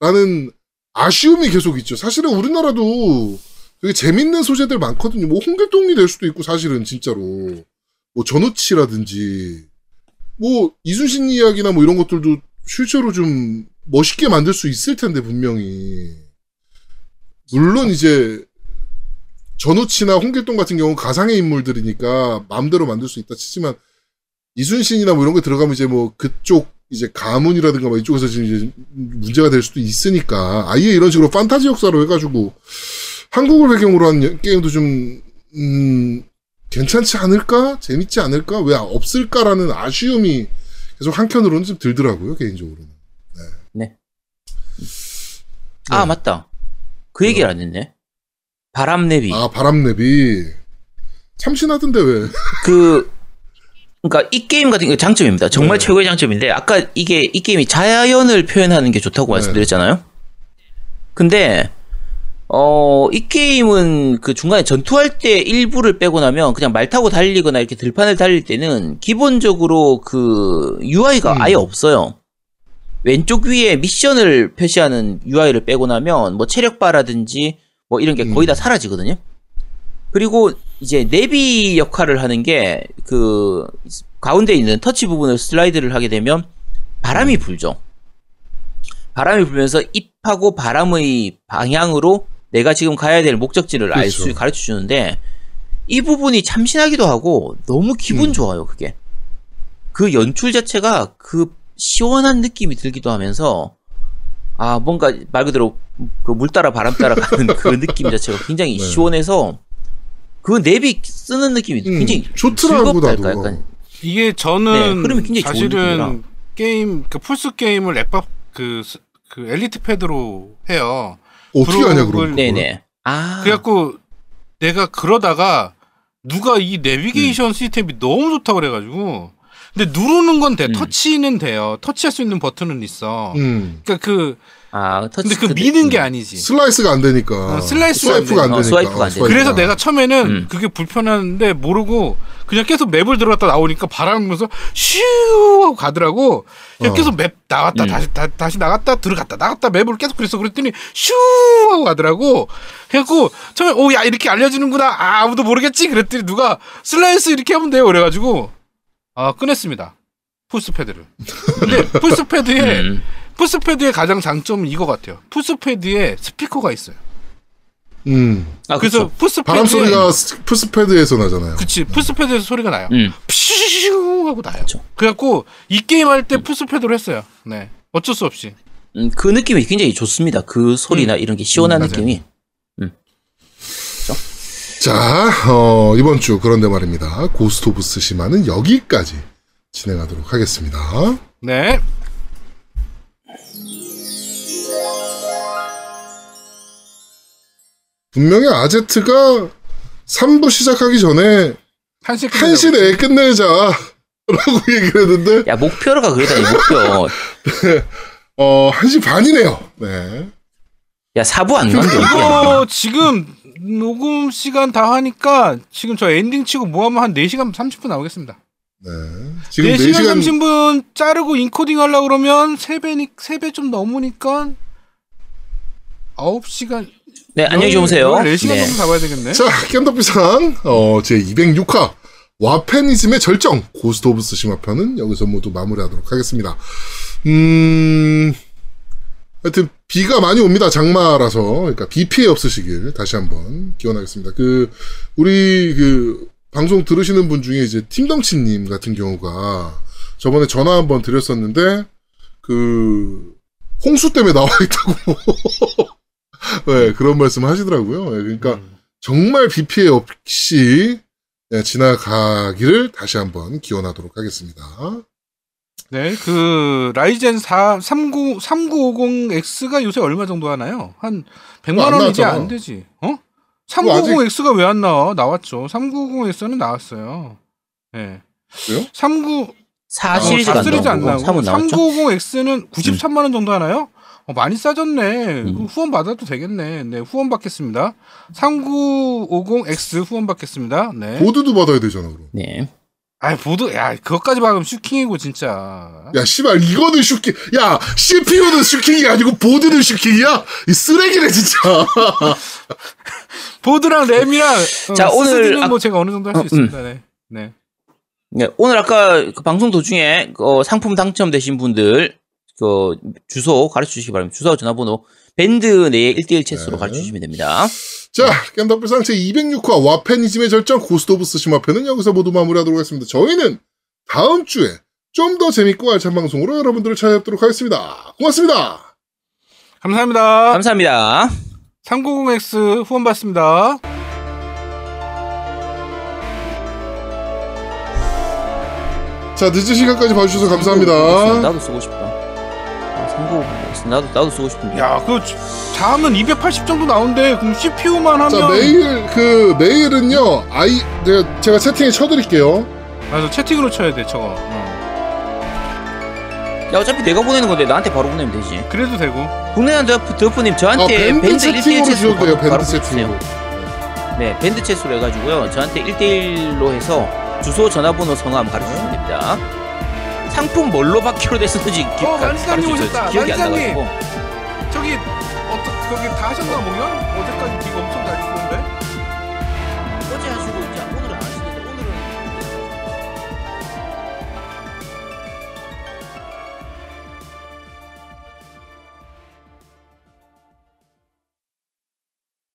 라는 아쉬움이 계속 있죠. 사실은 우리나라도 되게 재밌는 소재들 많거든요. 뭐, 홍길동이 될 수도 있고, 사실은, 진짜로. 뭐, 전우치라든지, 뭐 이순신 이야기나 뭐 이런 것들도 실제로 좀 멋있게 만들 수 있을 텐데 분명히 물론 이제 전우치나 홍길동 같은 경우는 가상의 인물들이니까 마음대로 만들 수 있다 치지만 이순신이나 뭐 이런 거 들어가면 이제 뭐 그쪽 이제 가문이라든가 뭐 이쪽에서 지금 이제 문제가 될 수도 있으니까 아예 이런 식으로 판타지 역사로 해가지고 한국을 배경으로 한 여- 게임도 좀 음, 괜찮지 않을까 재밌지 않을까 왜 없을까라는 아쉬움이 계속 한켠으로는 좀 들더라고요 개인적으로는. 아 네. 맞다. 그 얘기를 안 했네. 바람내비. 아 바람내비 참신하던데 왜? 그 그러니까 이 게임 같은 게 장점입니다. 정말 네. 최고의 장점인데 아까 이게 이 게임이 자연을 표현하는 게 좋다고 네. 말씀드렸잖아요. 근데 어, 이 게임은 그 중간에 전투할 때 일부를 빼고 나면 그냥 말 타고 달리거나 이렇게 들판을 달릴 때는 기본적으로 그 UI가 음. 아예 없어요. 왼쪽 위에 미션을 표시하는 UI를 빼고 나면 뭐 체력바라든지 뭐 이런 게 음. 거의 다 사라지거든요. 그리고 이제 내비 역할을 하는 게 그 가운데 있는 터치 부분을 슬라이드를 하게 되면 바람이 불죠. 바람이 불면서 입하고 바람의 방향으로 내가 지금 가야 될 목적지를 알수 그렇죠. 가르쳐 주는데 이 부분이 참신하기도 하고 너무 기분 음. 좋아요, 그게. 그 연출 자체가 그 시원한 느낌이 들기도 하면서 아, 뭔가 말 그대로 그 물 따라 바람 따라 가는 그 느낌 자체가 굉장히 네. 시원해서 그 내비 쓰는 느낌이 음, 굉장히 좋더라고 나도. 약간 이게 네, 저는 느낌이라. 사실은 게임 그 플스 게임을 랩밥 그, 스- 그 엘리트 패드로 해요. 어떻게 하냐 그럼? 네네. 아. 그래갖고 내가 그러다가 누가 이 내비게이션 시스템이 너무 좋다 그래가지고 근데 누르는 건 돼, 음. 터치는 돼요. 터치할 수 있는 버튼은 있어. 음. 그러니까 그 아, 터치 근데 그. 미는 게 음. 아니지. 슬라이스가 안 되니까. 어, 슬라이스가 swipe가 안. 되니까. 어, swipe가 안 돼. 그래서 내가 처음에는 음. 그게 불편한데 모르고 그냥 계속 map을 들어갔다 나오니까 바람 불면서 슈 하고 가더라고. 그냥 어. 계속 map 나갔다 음. 다시 다, 다시 나갔다 들어갔다 나갔다 map을 계속 그랬어. 그랬더니 슈 하고 가더라고. 그래갖고 처음에 오야 이렇게 알려주는구나. 아, 아무도 모르겠지. 그랬더니 누가 슬라이스 이렇게 하면 돼요. 그래가지고 아 꺼냈습니다. 플스패드를. 근데 플스패드에 음. 플스패드의 가장 장점은 이거 같아요. 플스패드에 스피커가 있어요. 음. 아, 그래서 플스패드에 바람 소리가 스- 플스패드에서 나잖아요. 그치 플스패드에서 소리가 나요. 음. 하고 나요. 그쵸. 그래갖고 이 게임 할때 플스패드로 했어요. 네, 어쩔 수 없이. 음, 그 느낌이 굉장히 좋습니다. 그 소리나 이런 게 시원한 음. 느낌이. 자, 어, 이번 주 그런데 말입니다. Ghost of Tsushima는 여기까지 진행하도록 하겠습니다. 네, 분명히 아제트가 3부 시작하기 전에 한시 1시 내에 끝내자. 라고 얘기를 했는데, 야, 목표가 그러다니, 목표. 어, 1시 반이네요. 네. 야, 사부 안 어디야. 이거 지금 녹음 시간 다 하니까 지금 저 엔딩 치고 뭐 하면 한 4시간 30분 나오겠습니다. 네. 지금 4시간 4시간, 30분 자르고 인코딩 하려고 그러면 3배니 3배 좀 넘으니까 9시간 네, 안녕히 주무세요. 4시간 네. 정도 잡아야 되겠네. 자, 겜덕비상, 어, 제 206화, 와패니즘의 절정, Ghost of Tsushima 편은 여기서 모두 마무리하도록 하겠습니다. 음, 하여튼, 비가 많이 옵니다. 장마라서. 그러니까, 비 피해 없으시길 다시 한번 기원하겠습니다. 그, 우리, 그, 방송 들으시는 분 중에 이제 팀덩치님 같은 경우가 저번에 전화 한번 드렸었는데, 그, 홍수 때문에 나와 있다고. 네, 그런 말씀 하시더라고요. 네, 그러니까, 음. 정말 비 피해 없이 네, 지나가기를 다시 한번 기원하도록 하겠습니다. 네, 그 라이젠 4 39 3950X가 요새 얼마 정도 하나요? 한 100만 안 원이지 나왔잖아. 안 되지. 어? 그거 아직- 3950X가 왜안 나와? 나왔죠. 3950X는 나왔어요. 예. 네. 그래요? 39 4 어, 시리즈가 사안 시리즈 안 나오고, 나오고 3은 나왔죠? 3950X는 93만 원 정도 하나요? 어, 많이 싸졌네. 음. 후원 받아도 되겠네. 네, 후원 받겠습니다. 3950X 후원 받겠습니다. 네. 보드도 받아야 되잖아, 그럼. 네. 아, 보드 야, 그것까지 받으면 슈킹이고 진짜. 야, 씨발, 이거는 슈킹. 야, CPU는 슈킹이 아니고 보드는 슈킹이야? 이 쓰레기네, 진짜. 보드랑 램이랑 어, 자, 오늘 SSD는 아- 뭐 제가 어느 정도 할수 어, 음. 있습니다. 네. 네. 네, 오늘 아까 그 방송 도중에 어, 상품 당첨되신 분들 그 주소 가르쳐 주시기 바랍니다. 주소와 전화번호 밴드 내에 1대1 채스로 네. 가르쳐 주시면 됩니다. 자, 겜덕비상 제 206화 와패니즘의 절정 Ghost of Tsushima 편은 여기서 모두 마무리하도록 하겠습니다. 저희는 다음 주에 좀 더 재밌고 알찬 방송으로 여러분들을 찾아뵙도록 하겠습니다. 고맙습니다. 감사합니다. 감사합니다. 390X 후원 받습니다. 자, 늦은 시간까지 봐주셔서 어, 감사합니다. 나도 쓰고 싶다. 아, 상고 나도 나도 쓰고 싶은데. 야, 그 잠은 280 정도 나온대. 그럼 CPU만 하면 자, 메일, 그, 메일은요, 아이, 제가, 제가 채팅에 쳐 드릴게요. 맞아, 채팅으로 쳐야 돼, 저거. 어. 야 어차피 내가 보내는 건데 나한테 바로 보내면 되지. 그래도 되고. 보내는 드프님 아, 저한테 밴드 밴드 1대1 채팅으로 주셔도 돼요, 밴드. 채팅으로. 네, 밴드 채수로 해 가지고요. 저한테 1대1로 해서 주소, 전화번호, 성함 가르쳐 주면 됩니다. 상품 뭘로 바퀴로 됐었는지 기, 어, 만지장님 오셨다. 기억이 만지장님. 안 나가지고. 저기 어떻 거기 다 하셨나 공연? 어제까지 비가 엄청 날 추운데.